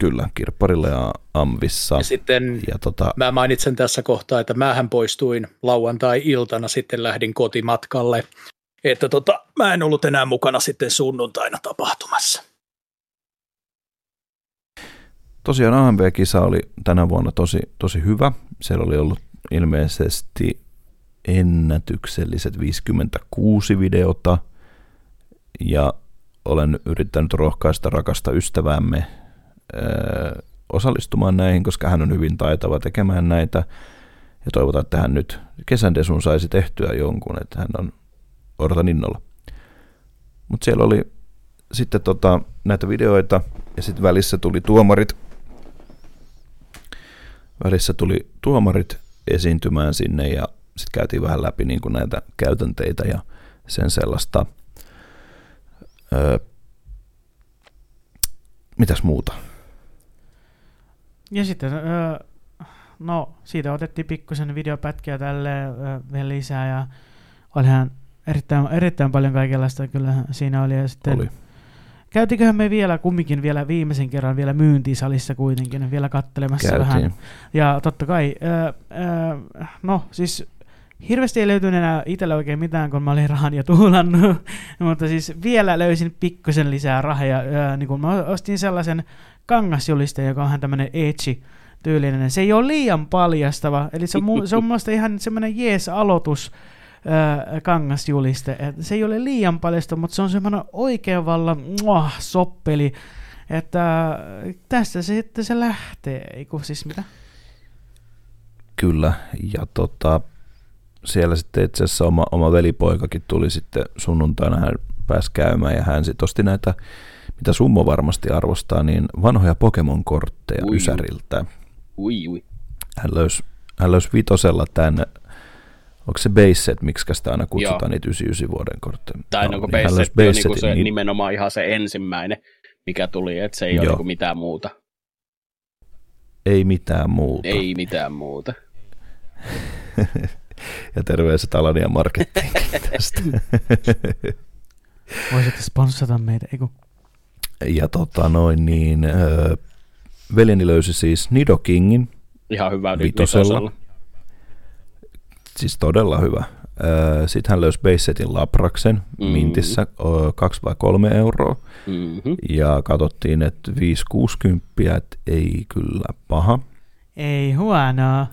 Kyllä, kirpparilla ja Amvissa. Ja sitten ja tota, mä mainitsen tässä kohtaa, että mähän poistuin lauantai-iltana, sitten lähdin kotimatkalle. Että tota, mä en ollut enää mukana sitten sunnuntaina tapahtumassa. tosiaan AMV-kisa oli tänä vuonna tosi, tosi hyvä. Siellä oli ollut ilmeisesti ennätykselliset 56 videota ja olen yrittänyt rohkaista rakasta ystävämme öö, osallistumaan näihin, koska hän on hyvin taitava tekemään näitä ja toivotaan, että hän nyt kesän desun saisi tehtyä jonkun, että hän on odotan innolla. Mutta siellä oli sitten tota, näitä videoita ja sitten välissä tuli tuomarit. Välissä tuli tuomarit esiintymään sinne ja sitten käytiin vähän läpi niin kuin näitä käytänteitä ja sen sellaista. Öö, mitäs muuta? Ja sitten, öö, no siitä otettiin pikkusen videopätkiä tälle öö, vielä lisää ja olihan erittäin, erittäin paljon kaikenlaista kyllä siinä oli. Ja sitten Oli. Käytiköhän me vielä kumminkin vielä viimeisen kerran vielä myyntisalissa kuitenkin vielä kattelemassa Käytiin. vähän. Ja totta kai, öö, öö, no siis hirveästi ei löytynyt enää itsellä oikein mitään, kun mä olin rahan jo tuhlannut, <laughs> mutta siis vielä löysin pikkusen lisää rahaa ja öö, niin kun mä ostin sellaisen kangasjulisteen, joka on tämmönen edgy tyylinen. Se ei ole liian paljastava, eli se on, mu- se on mielestä ihan semmoinen jees aloitus kangasjuliste. Et se ei ole liian paljasta, mutta se on semmoinen oikein vallan muah, soppeli, että tästä se sitten se lähtee, eiku siis mitä? Kyllä, ja tota, siellä sitten itse asiassa oma, oma velipoikakin tuli sitten sunnuntaina, hän pääsi käymään ja hän sitten osti näitä, mitä Summo varmasti arvostaa, niin vanhoja Pokemon-kortteja Ui. Ysäriltä. Ui, ui. Hän löysi, hän löysi vitosella tänne, onko se base miksi sitä aina kutsutaan Joo. niitä 99 vuoden kortteja? Tai no, No, onko niin hän löysi Base on niinku Base-setin, se niin- nimenomaan ihan se ensimmäinen, mikä tuli, että se ei ole Joo. niinku mitään muuta. Ei mitään muuta. Ei mitään muuta. <laughs> ja terveiset Alania Marketing tästä. Voisitte sponssata meitä, eiku? Ja tota noin niin, öö, veljeni löysi siis Nido Kingin, Ihan hyvä Vitosella. siis todella hyvä. Öö, Sitten hän löysi Basesetin Lapraksen Mm. mm. Mintissä 2 vai 3 euroa. Mm-hmm. Ja katsottiin, että 5-60, että ei kyllä paha. Ei huonoa.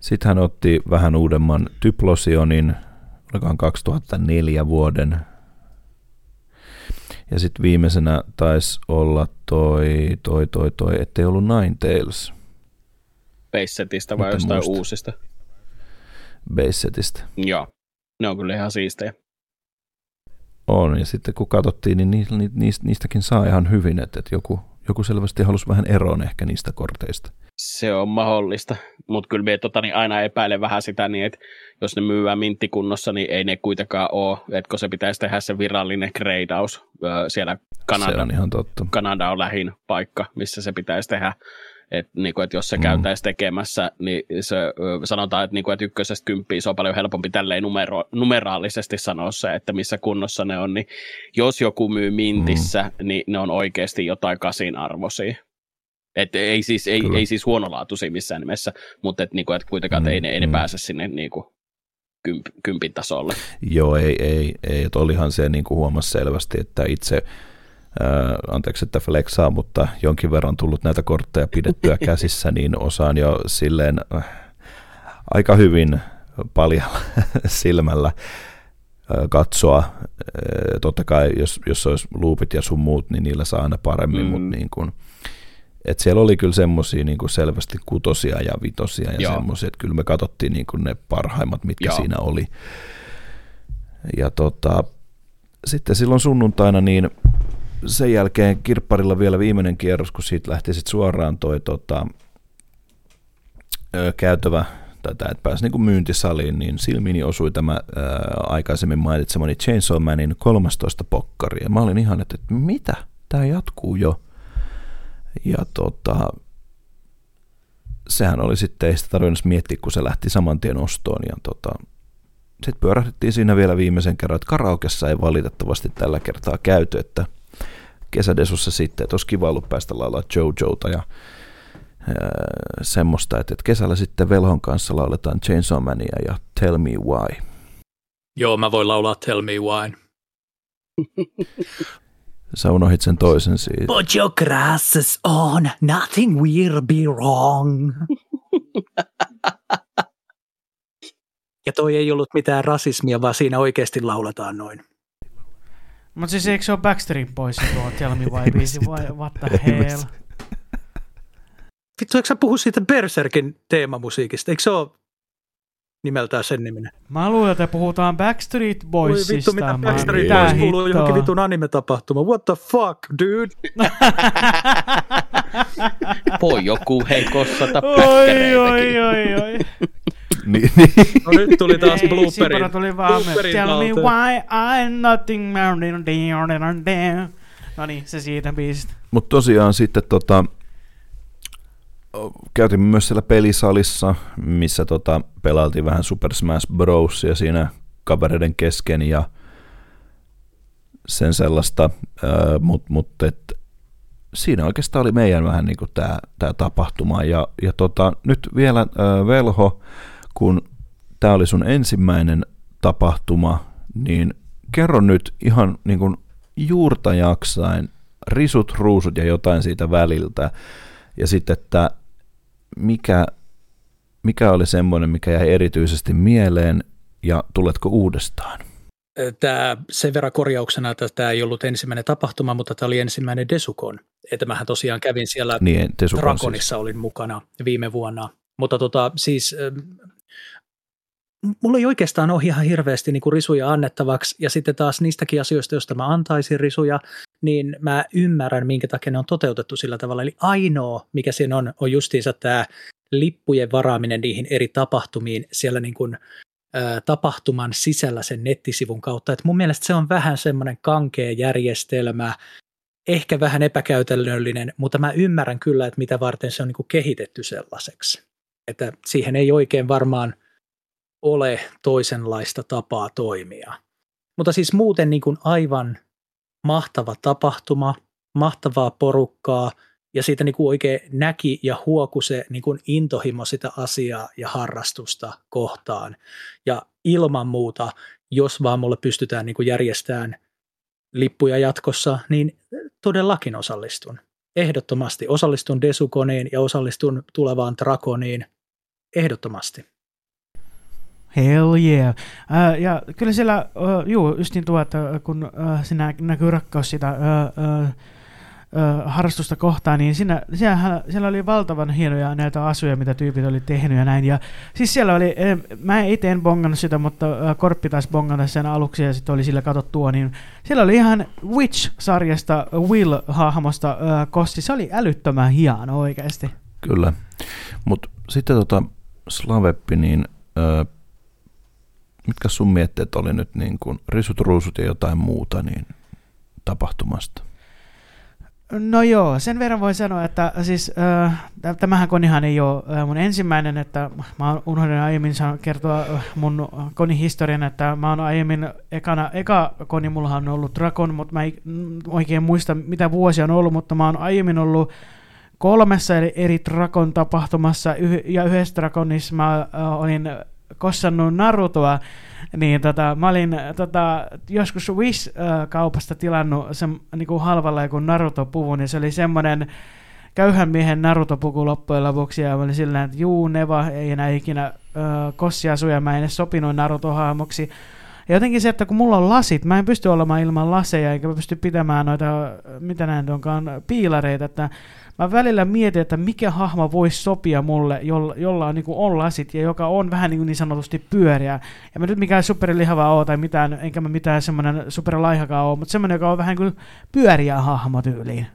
Sitten hän otti vähän uudemman Typlosionin, olikohan 2004 vuoden. Ja sitten viimeisenä taisi olla toi, toi, toi, toi, ettei ollut Ninetales Basesetistä vai en jostain muista. uusista. Basesetistä. Joo. Ne on kyllä ihan siistejä. On, ja sitten kun katsottiin, niin niistä, niistä, niistäkin saa ihan hyvin, että, että joku, joku selvästi halusi vähän eroon ehkä niistä korteista. Se on mahdollista, mutta kyllä me tota, niin aina epäilen vähän sitä, niin että jos ne myyvää minttikunnossa, niin ei ne kuitenkaan ole, että kun se pitäisi tehdä se virallinen greidaus siellä Kanada, se on ihan totta. Kanada on lähin paikka, missä se pitäisi tehdä, et, niin kuin, että jos se mm. käytäisi tekemässä, niin se, sanotaan, että, niin kuin, että ykkösestä kymppiä se on paljon helpompi tälleen numero, numeraalisesti sanoa se, että missä kunnossa ne on. Niin jos joku myy mintissä, mm. niin ne on oikeasti jotain kasin arvoisia. Et ei, siis, ei, ei siis huonolaatuisia missään nimessä, mutta et, niinku, et kuitenkaan mm, ei, ne, ei ne mm. pääse sinne niinku, kymp, kympin tasolle. Joo, ei, ei, ei. Et olihan se niinku huomasi selvästi, että itse Ää, anteeksi, että flexaa, mutta jonkin verran tullut näitä kortteja pidettyä <laughs> käsissä, niin osaan jo silleen äh, aika hyvin paljalla <laughs> silmällä katsoa. Totta kai, jos, jos olisi loopit ja sun muut, niin niillä saa aina paremmin, mm. mutta niin kuin, et siellä oli kyllä semmoisia niin selvästi kutosia ja vitosia ja semmoisia, että kyllä me katsottiin niin kuin ne parhaimmat, mitkä Joo. siinä oli. Ja tota, sitten silloin sunnuntaina, niin sen jälkeen kirpparilla vielä viimeinen kierros, kun siitä lähti sitten suoraan toi tota, ö, käytävä tätä, että pääsi niin kuin myyntisaliin, niin silmiini osui tämä ää, aikaisemmin mainitsemani Chainsaw Manin 13 pokkari. Ja mä olin ihan, että, että mitä? Tämä jatkuu jo. Ja tota, sehän oli sitten, ei sitä tarvinnut miettiä, kun se lähti saman tien ostoon. Ja tota, sitten pyörähdettiin siinä vielä viimeisen kerran, että karaokessa ei valitettavasti tällä kertaa käyty, että – kesädesussa sitten, että olisi kiva ollut päästä laulaa Jojota ja semmoista, että, kesällä sitten Velhon kanssa lauletaan Chainsaw Mania ja Tell Me Why. Joo, mä voin laulaa Tell Me Why. <laughs> Sä unohit sen toisen siitä. Put your glasses on, nothing will be wrong. <laughs> ja toi ei ollut mitään rasismia, vaan siinä oikeasti lauletaan noin. Mutta siis eikö se ole Backstreet Boys tuo Tell Me Why biisi vai what the <laughs> hell? Vittu, eikö sä puhu siitä Berserkin teemamusiikista? Eikö se ole nimeltään sen niminen? Mä luulen, että puhutaan Backstreet Boysista. Oi vittu, mitä Backstreet Boys kuuluu johonkin vitun anime-tapahtuma. What the fuck, dude? <laughs> Voi joku hei kossata Oi, oi, oi, oi. Niin, niin. No nyt tuli taas blooperi. tuli vaan Tell me why I'm nothing. No niin, se siitä biisistä. Mutta tosiaan sitten tota, käytimme myös siellä pelisalissa, missä tota, pelailtiin vähän Super Smash Bros. ja siinä kavereiden kesken ja sen sellaista, mutta mut, et, siinä oikeastaan oli meidän vähän niin tämä tää tapahtuma. Ja, ja tota, nyt vielä ää, Velho, kun tämä oli sun ensimmäinen tapahtuma, niin kerro nyt ihan niin kuin juurta jaksain, risut, ruusut ja jotain siitä väliltä. Ja sitten, että mikä, mikä oli semmoinen, mikä jäi erityisesti mieleen ja tuletko uudestaan? Tämä sen verran korjauksena, että tämä ei ollut ensimmäinen tapahtuma, mutta tämä oli ensimmäinen Desukon. Että mähän tosiaan kävin siellä niin, Dragonissa siis. olin mukana viime vuonna. Mutta tota, siis mulla ei oikeastaan ole ihan hirveästi niin kuin risuja annettavaksi, ja sitten taas niistäkin asioista, joista mä antaisin risuja, niin mä ymmärrän, minkä takia ne on toteutettu sillä tavalla. Eli ainoa, mikä siinä on, on justiinsa tämä lippujen varaaminen niihin eri tapahtumiin siellä niin kuin, ä, tapahtuman sisällä sen nettisivun kautta. Et mun mielestä se on vähän semmoinen kankea järjestelmä, ehkä vähän epäkäytännöllinen, mutta mä ymmärrän kyllä, että mitä varten se on niin kuin kehitetty sellaiseksi. Että siihen ei oikein varmaan ole toisenlaista tapaa toimia. Mutta siis muuten niin kuin aivan mahtava tapahtuma, mahtavaa porukkaa ja siitä niin kuin oikein näki ja huoku se niin kuin intohimo sitä asiaa ja harrastusta kohtaan. Ja ilman muuta, jos vaan mulle pystytään niin kuin järjestämään lippuja jatkossa, niin todellakin osallistun. Ehdottomasti osallistun Desukoniin ja osallistun tulevaan Drakoniin. Ehdottomasti. Hell yeah. Uh, ja kyllä siellä, uh, juu, just niin tuo, että kun uh, siinä näkyy rakkaus sitä uh, uh, ö, harrastusta kohtaan, niin siinä, siellä, siellä oli valtavan hienoja näitä asuja, mitä tyypit oli tehnyt ja näin. Ja siis siellä oli, mä itse en bongannut sitä, mutta Korppi taisi bongata sen aluksi ja sitten oli sillä katsottua, niin siellä oli ihan Witch-sarjasta Will-hahmosta kosti. Se oli älyttömän hieno oikeasti. Kyllä, mutta sitten tota Slaveppi, niin ö, mitkä sun mietteet oli nyt niin kuin risut, ruusut ja jotain muuta niin tapahtumasta? No joo, sen verran voi sanoa, että siis äh, tämähän konihan ei ole äh, mun ensimmäinen, että mä unohdin aiemmin kertoa mun konihistorian, että mä oon aiemmin, ekana, eka koni mulla on ollut Dragon, mutta mä en oikein muista mitä vuosia on ollut, mutta mä oon aiemmin ollut kolmessa eri, eri Dragon tapahtumassa ja yhdessä Dragonissa mä äh, olin kossannut Narutoa, niin tota, mä olin tota, joskus Wish-kaupasta tilannut sen niin kuin halvalla joku Naruto-puvun, niin se oli semmoinen köyhän miehen Naruto-puku loppujen lopuksi, ja mä olin silleen, että juu, Neva ei enää ikinä kossia suja, mä en edes sopinut Naruto-hahmoksi. Ja jotenkin se, että kun mulla on lasit, mä en pysty olemaan ilman laseja, eikä mä pysty pitämään noita, mitä näin onkaan, piilareita, että mä välillä mietin, että mikä hahmo voisi sopia mulle, jolla, jolla on, niin kuin on lasit ja joka on vähän niin, kuin niin sanotusti pyöriä. Ja mä nyt mikään superlihava oo tai mitään, enkä mä mitään semmoinen superlaihakaan oo, mutta semmoinen, joka on vähän kuin pyöriä hahmo tyyliin.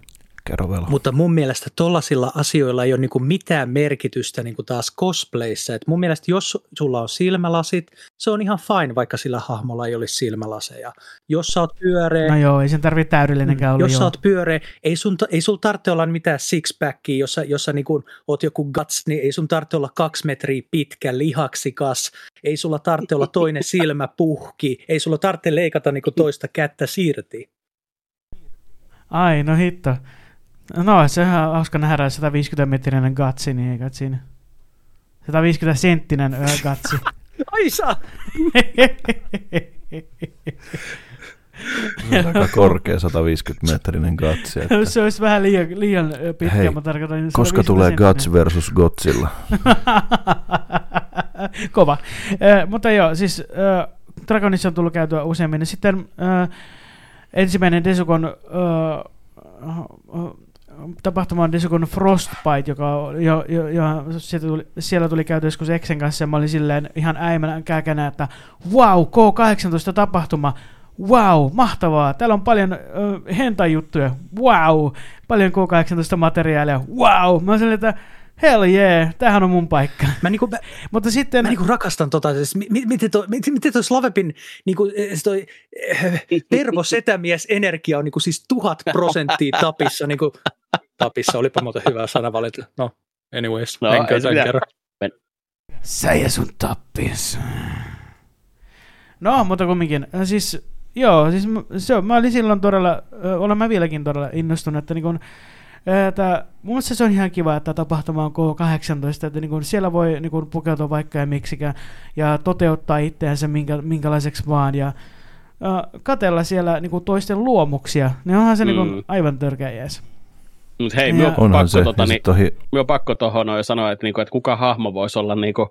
Kerro vielä. Mutta mun mielestä tollasilla asioilla ei ole niinku mitään merkitystä niinku taas cosplayissa. Et mun mielestä jos sulla on silmälasit, se on ihan fine, vaikka sillä hahmolla ei olisi silmälaseja. Jos sä oot pyöreä... No joo, ei sen tarvitse täydellinenkään olla. Jos joo. sä oot pyöreä, ei, sun, ei sul tarvitse olla mitään six-packia, jossa, jossa niinku oot joku guts, niin ei sun tarvitse olla kaksi metriä pitkä, lihaksikas, ei sulla tarvitse olla toinen <laughs> silmä puhki, ei sulla tarvitse leikata niinku toista kättä siirti. Ai, no hitto. No, se on hauska nähdä 150 metrinen gatsi, niin eikä siinä. 150 senttinen gatsi. <laughs> Ai saa! aika korkea 150 metrinen gatsi. Että... se olisi vähän liian, liian pitkä, Hei, mä tarkoitan Koska tulee Guts versus Godzilla? <laughs> Kova. Äh, mutta joo, siis äh, Dragonissa on tullut käytyä useammin. Sitten äh, ensimmäinen Desukon äh, tapahtuma on Desukon Frostbite, joka jo, jo, jo, siellä, tuli, siellä tuli käyty joskus Exen kanssa, ja mä olin silleen ihan äimänä kääkänä, että wow, K18 tapahtuma, wow, mahtavaa, täällä on paljon uh, hentajuttuja, wow, paljon K18-materiaalia, wow, mä olin silleen, että hell yeah, tämähän on mun paikka. Mä, niinku, mä, <laughs> Mutta sitten... mä niinku rakastan tota, siis, miten toi, miten toi Slavepin niinku, toi, äh, Tervo Setämies energia on niinku, siis tuhat prosenttia tapissa. Niinku, tapissa, olipa muuten hyvä sanavalinta. No, anyways, No, menkö tämän mitään. kerran. Sä ja sun tappis. No, mutta kumminkin. Äh, Siis, joo, siis se, on- mä olin silloin todella, ö, olen mä vieläkin todella innostunut, että niin kun, että mun mielestä se on ihan kiva, että tapahtuma on K18, että niin kun siellä voi niin kun pukeutua vaikka ja miksikään ja toteuttaa itseänsä minkä, minkälaiseksi vaan ja äh, katella siellä niin kun toisten luomuksia, niin onhan se mm. niin kun aivan törkeä jees. Mut hei, Ja- minun on Onhan pakko, se. tota, ja niin, sit ohi, minun on pakko tuohon noin sanoa, että, niinku, että kuka hahmo voisi olla niinku,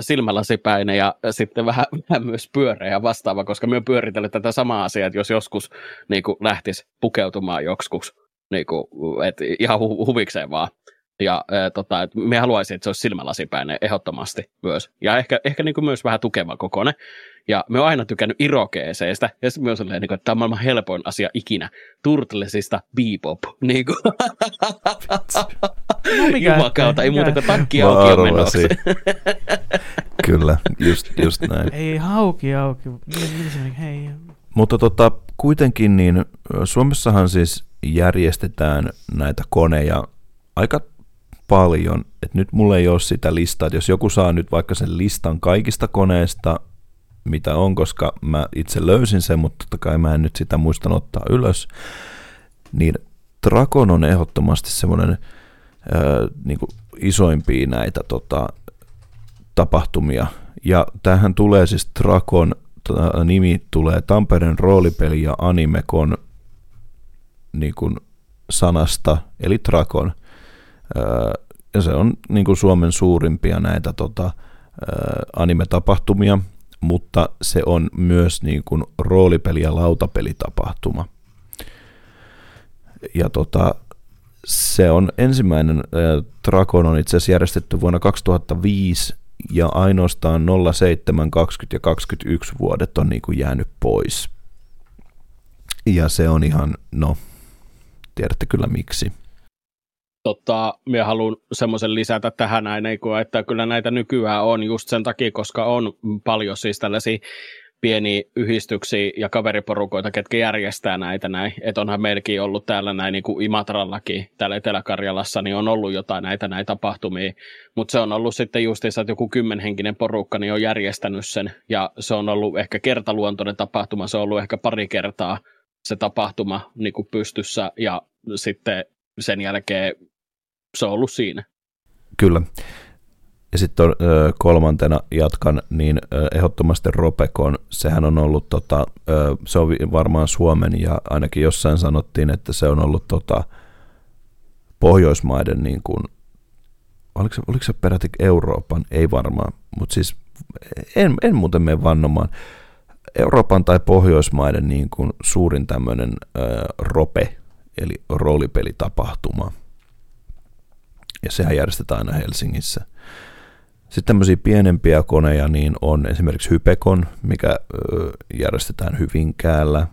silmälasipäinen ja sitten vähän, <laughs> vähän myös pyöreä ja vastaava, koska minä pyöritellyt tätä samaa asiaa, että jos joskus niinku, lähtisi pukeutumaan joksikus, niinku, et ihan hu- huvikseen vaan. Ja äh, tota, et me haluaisin, että se olisi silmälasipäinen ehdottomasti myös. Ja ehkä, ehkä niinku myös vähän tukeva kokoinen. Ja me oon aina tykännyt irokeeseistä. Ja sitten myös silleen, niinku, että tämä on maailman helpoin asia ikinä. Turtlesista bebop. Niinku. <laughs> No mikä Jumakauta, ei muuta kuin takki auki menoksi. <laughs> <laughs> kyllä, just, just näin. Ei hauki auki. Hei. Mutta tota, kuitenkin niin Suomessahan siis järjestetään näitä koneja aika paljon. Et nyt mulla ei ole sitä listaa, että jos joku saa nyt vaikka sen listan kaikista koneista, mitä on, koska mä itse löysin sen, mutta totta kai mä en nyt sitä muistan ottaa ylös, niin Drakon on ehdottomasti semmoinen niin isoimpia näitä tota, tapahtumia. Ja tähän tulee siis Drakon tota, nimi tulee Tampereen roolipeli- ja animekon niin kuin sanasta, eli Drakon. Öö, ja se on niin kuin Suomen suurimpia näitä tota, anime-tapahtumia, mutta se on myös niin kuin roolipeli- ja lautapelitapahtuma. Ja tota, se on ensimmäinen äh, Drakon on itse asiassa järjestetty vuonna 2005 ja ainoastaan 07, 20 ja 21 vuodet on niin kuin jäänyt pois. Ja se on ihan, no, tiedätte kyllä miksi. Tota, minä haluan semmoisen lisätä tähän näin, että kyllä näitä nykyään on just sen takia, koska on paljon siis tällaisia pieniä yhdistyksiä ja kaveriporukoita, ketkä järjestää näitä näin. Että onhan meilläkin ollut täällä näin niin kuin Imatrallakin, täällä Etelä-Karjalassa, niin on ollut jotain näitä näitä tapahtumia. Mutta se on ollut sitten justiinsa, että joku kymmenhenkinen porukka niin on järjestänyt sen. Ja se on ollut ehkä kertaluontoinen tapahtuma, se on ollut ehkä pari kertaa se tapahtuma niin kuin pystyssä. Ja sitten sen jälkeen se on ollut siinä. Kyllä. Ja sitten kolmantena jatkan, niin ehdottomasti Ropekon, sehän on ollut, tota, se on varmaan Suomen ja ainakin jossain sanottiin, että se on ollut tota, Pohjoismaiden, niin kuin, oliko, se, oliko se peräti Euroopan, ei varmaan, mutta siis en, en muuten mene vannomaan, Euroopan tai Pohjoismaiden niin kuin suurin tämmöinen rope, eli roolipelitapahtuma. Ja sehän järjestetään aina Helsingissä. Sitten tämmöisiä pienempiä koneja niin on esimerkiksi Hypekon, mikä järjestetään Hyvinkäällä,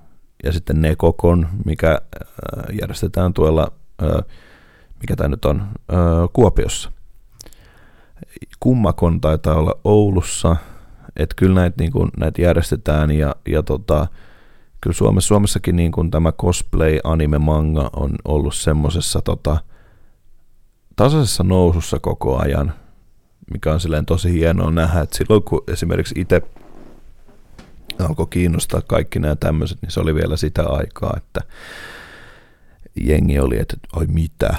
ja sitten Nekokon, mikä järjestetään tuolla, mikä tämä nyt on, Kuopiossa. Kummakon taitaa olla Oulussa, että kyllä näitä, niin kuin, näitä järjestetään, ja, ja tota, kyllä Suomessa, Suomessakin niin kuin tämä cosplay, anime, manga on ollut semmoisessa tota, tasaisessa nousussa koko ajan, mikä on silleen tosi hienoa nähdä, että silloin kun esimerkiksi itse alkoi kiinnostaa kaikki nämä tämmöiset, niin se oli vielä sitä aikaa, että jengi oli, että oi mitä,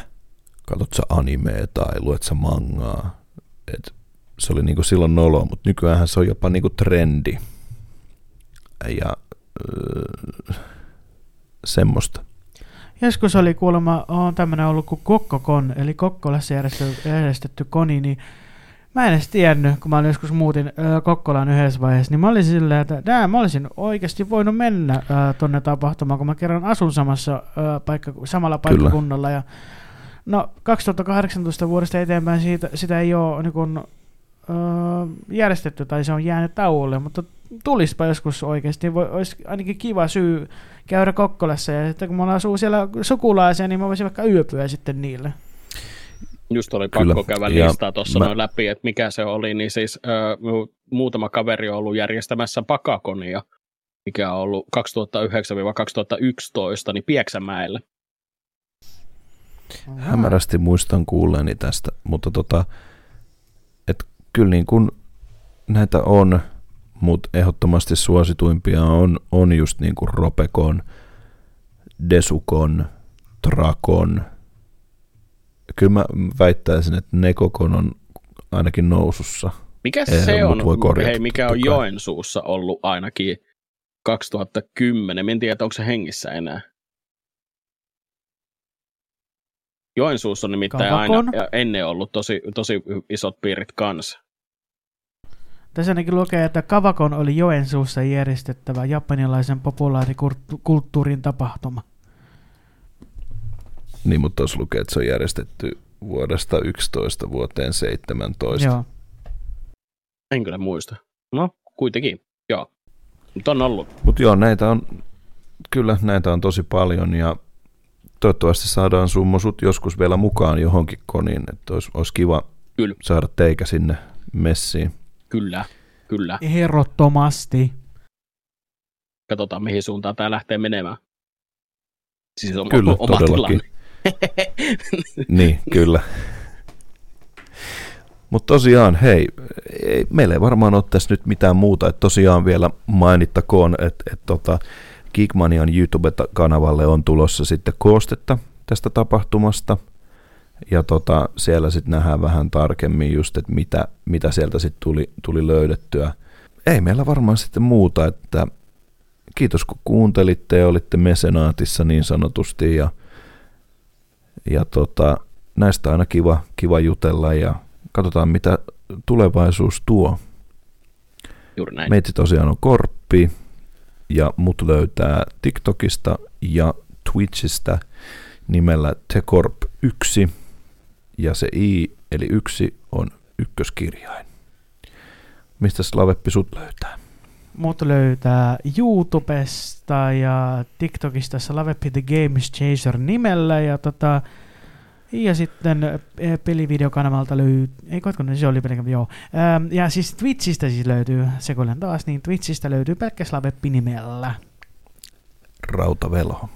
katsot sä animea tai luet sä mangaa. Et se oli niinku silloin nolo, mutta nykyään se on jopa niinku trendi. Ja öö, semmoista. Joskus oli kuulemma, on tämmöinen ollut kuin Kokkokon, eli Kokkolassa järjestetty, järjestetty koni, niin Mä en edes tiennyt, kun mä olin joskus muutin äh, Kokkolaan yhdessä vaiheessa, niin mä olin silleen, että nää, mä olisin oikeasti voinut mennä äh, tonne tapahtumaan, kun mä kerran asun samassa, äh, paikka, samalla paikkakunnalla. Ja, no 2018 vuodesta eteenpäin siitä, sitä ei ole niin kun, äh, järjestetty tai se on jäänyt tauolle, mutta tulispa joskus oikeasti, voi, olisi ainakin kiva syy käydä Kokkolassa ja sitten kun mulla asuu siellä sukulaisia, niin mä voisin vaikka yöpyä sitten niille. Just oli pakko Kyllä. käydä listaa tuossa mä... läpi, että mikä se oli, niin siis ö, muutama kaveri on ollut järjestämässä pakakonia, mikä on ollut 2009-2011, niin Pieksämäellä. Hämärästi muistan kuulleeni tästä, mutta tota, et kyllä niin kuin näitä on, mutta ehdottomasti suosituimpia on, on just niin kuin Ropekon, Desukon, Trakon, kyllä mä väittäisin, että Nekokon on ainakin nousussa. Mikä se on, voi korjata, hei, mikä on Joensuussa ollut ainakin 2010? En tiedä, onko se hengissä enää. Joensuussa on nimittäin Kavakon. aina ennen ollut tosi, tosi isot piirit kanssa. Tässä ainakin lukee, että Kavakon oli Joensuussa järjestettävä japanilaisen populaarikulttuurin tapahtuma. Niin, mutta tuossa lukee, että se on järjestetty vuodesta 11 vuoteen 17. Joo. En kyllä muista. No, kuitenkin, joo. Mutta on ollut. Mutta joo, näitä on, kyllä näitä on tosi paljon ja toivottavasti saadaan summosut joskus vielä mukaan johonkin koniin, että olisi, olisi kiva kyllä. saada teikä sinne messiin. Kyllä, kyllä. Ehdottomasti. Katsotaan, mihin suuntaan tämä lähtee menemään. Siis on Kyllä, oma todellakin. Tilanne. <laughs> niin, kyllä. Mutta tosiaan, hei, ei, meillä ei varmaan ole tässä nyt mitään muuta. että tosiaan vielä mainittakoon, että et, tota, Geekmanian YouTube-kanavalle on tulossa sitten koostetta tästä tapahtumasta. Ja tota, siellä sitten nähdään vähän tarkemmin just, että mitä, mitä sieltä sitten tuli, tuli löydettyä. Ei meillä varmaan sitten muuta, että kiitos kun kuuntelitte ja olitte mesenaatissa niin sanotusti ja – ja tota, näistä on aina kiva, kiva jutella ja katsotaan mitä tulevaisuus tuo. Juuri näin. Meitsi tosiaan on Korppi ja mut löytää TikTokista ja Twitchistä nimellä Tecorp 1 ja se I eli 1 on ykköskirjain. Mistä Slaveppi sut löytää? Mut löytää YouTubesta ja TikTokista Slaveppi The Games Chaser nimellä ja tota, ja sitten eh, pelivideokanavalta löytyy, ei koetko, se oli pelkkä, joo. Ähm, ja siis Twitchistä siis löytyy, sekoilen taas, niin Twitchistä löytyy pelkkä Slaveppi nimellä. Rautavelho.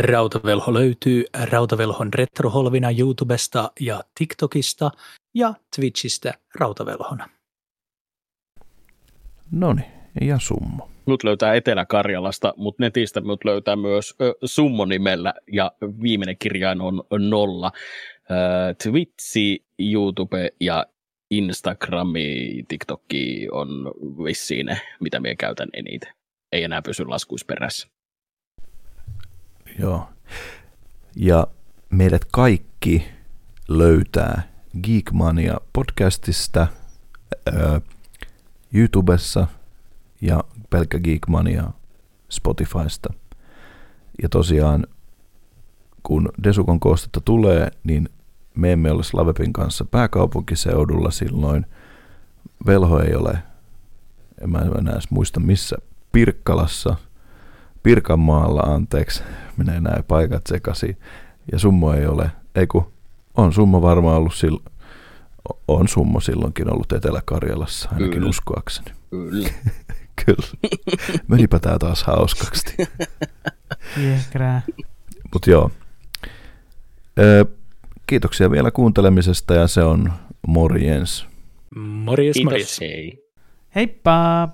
Rautavelho löytyy Rautavelhon retroholvina YouTubesta ja TikTokista ja Twitchistä Rautavelhona. No niin, ja summo. Mut löytää Etelä-Karjalasta, mutta netistä mut löytää myös ö, Summo-nimellä ja viimeinen kirjain on nolla. Ö, Twitchi, YouTube ja Instagrami, TikTokki on vissiin ne, mitä minä käytän eniten. Ei enää pysy laskuisperässä. Joo. Ja meidät kaikki löytää Geekmania podcastista, ää, YouTubessa ja pelkkä Geekmania Spotifysta. Ja tosiaan, kun Desukon koostetta tulee, niin me emme ole Slavepin kanssa pääkaupunkiseudulla silloin. Velho ei ole, en mä enää edes muista missä, Pirkkalassa, Pirkanmaalla, anteeksi, menee nämä paikat sekaisin. Ja Summo ei ole, ei kun, on Summo varmaan ollut silloin, on Summo silloinkin ollut Etelä-Karjalassa, ainakin Kyllä. uskoakseni. Kyllä. <laughs> Kyllä. Menipä tää taas hauskaksi. Jehkrää. Mutta joo. Ö, kiitoksia vielä kuuntelemisesta ja se on morjens. Morjes, Kiitos, morjes. hei. Heippa!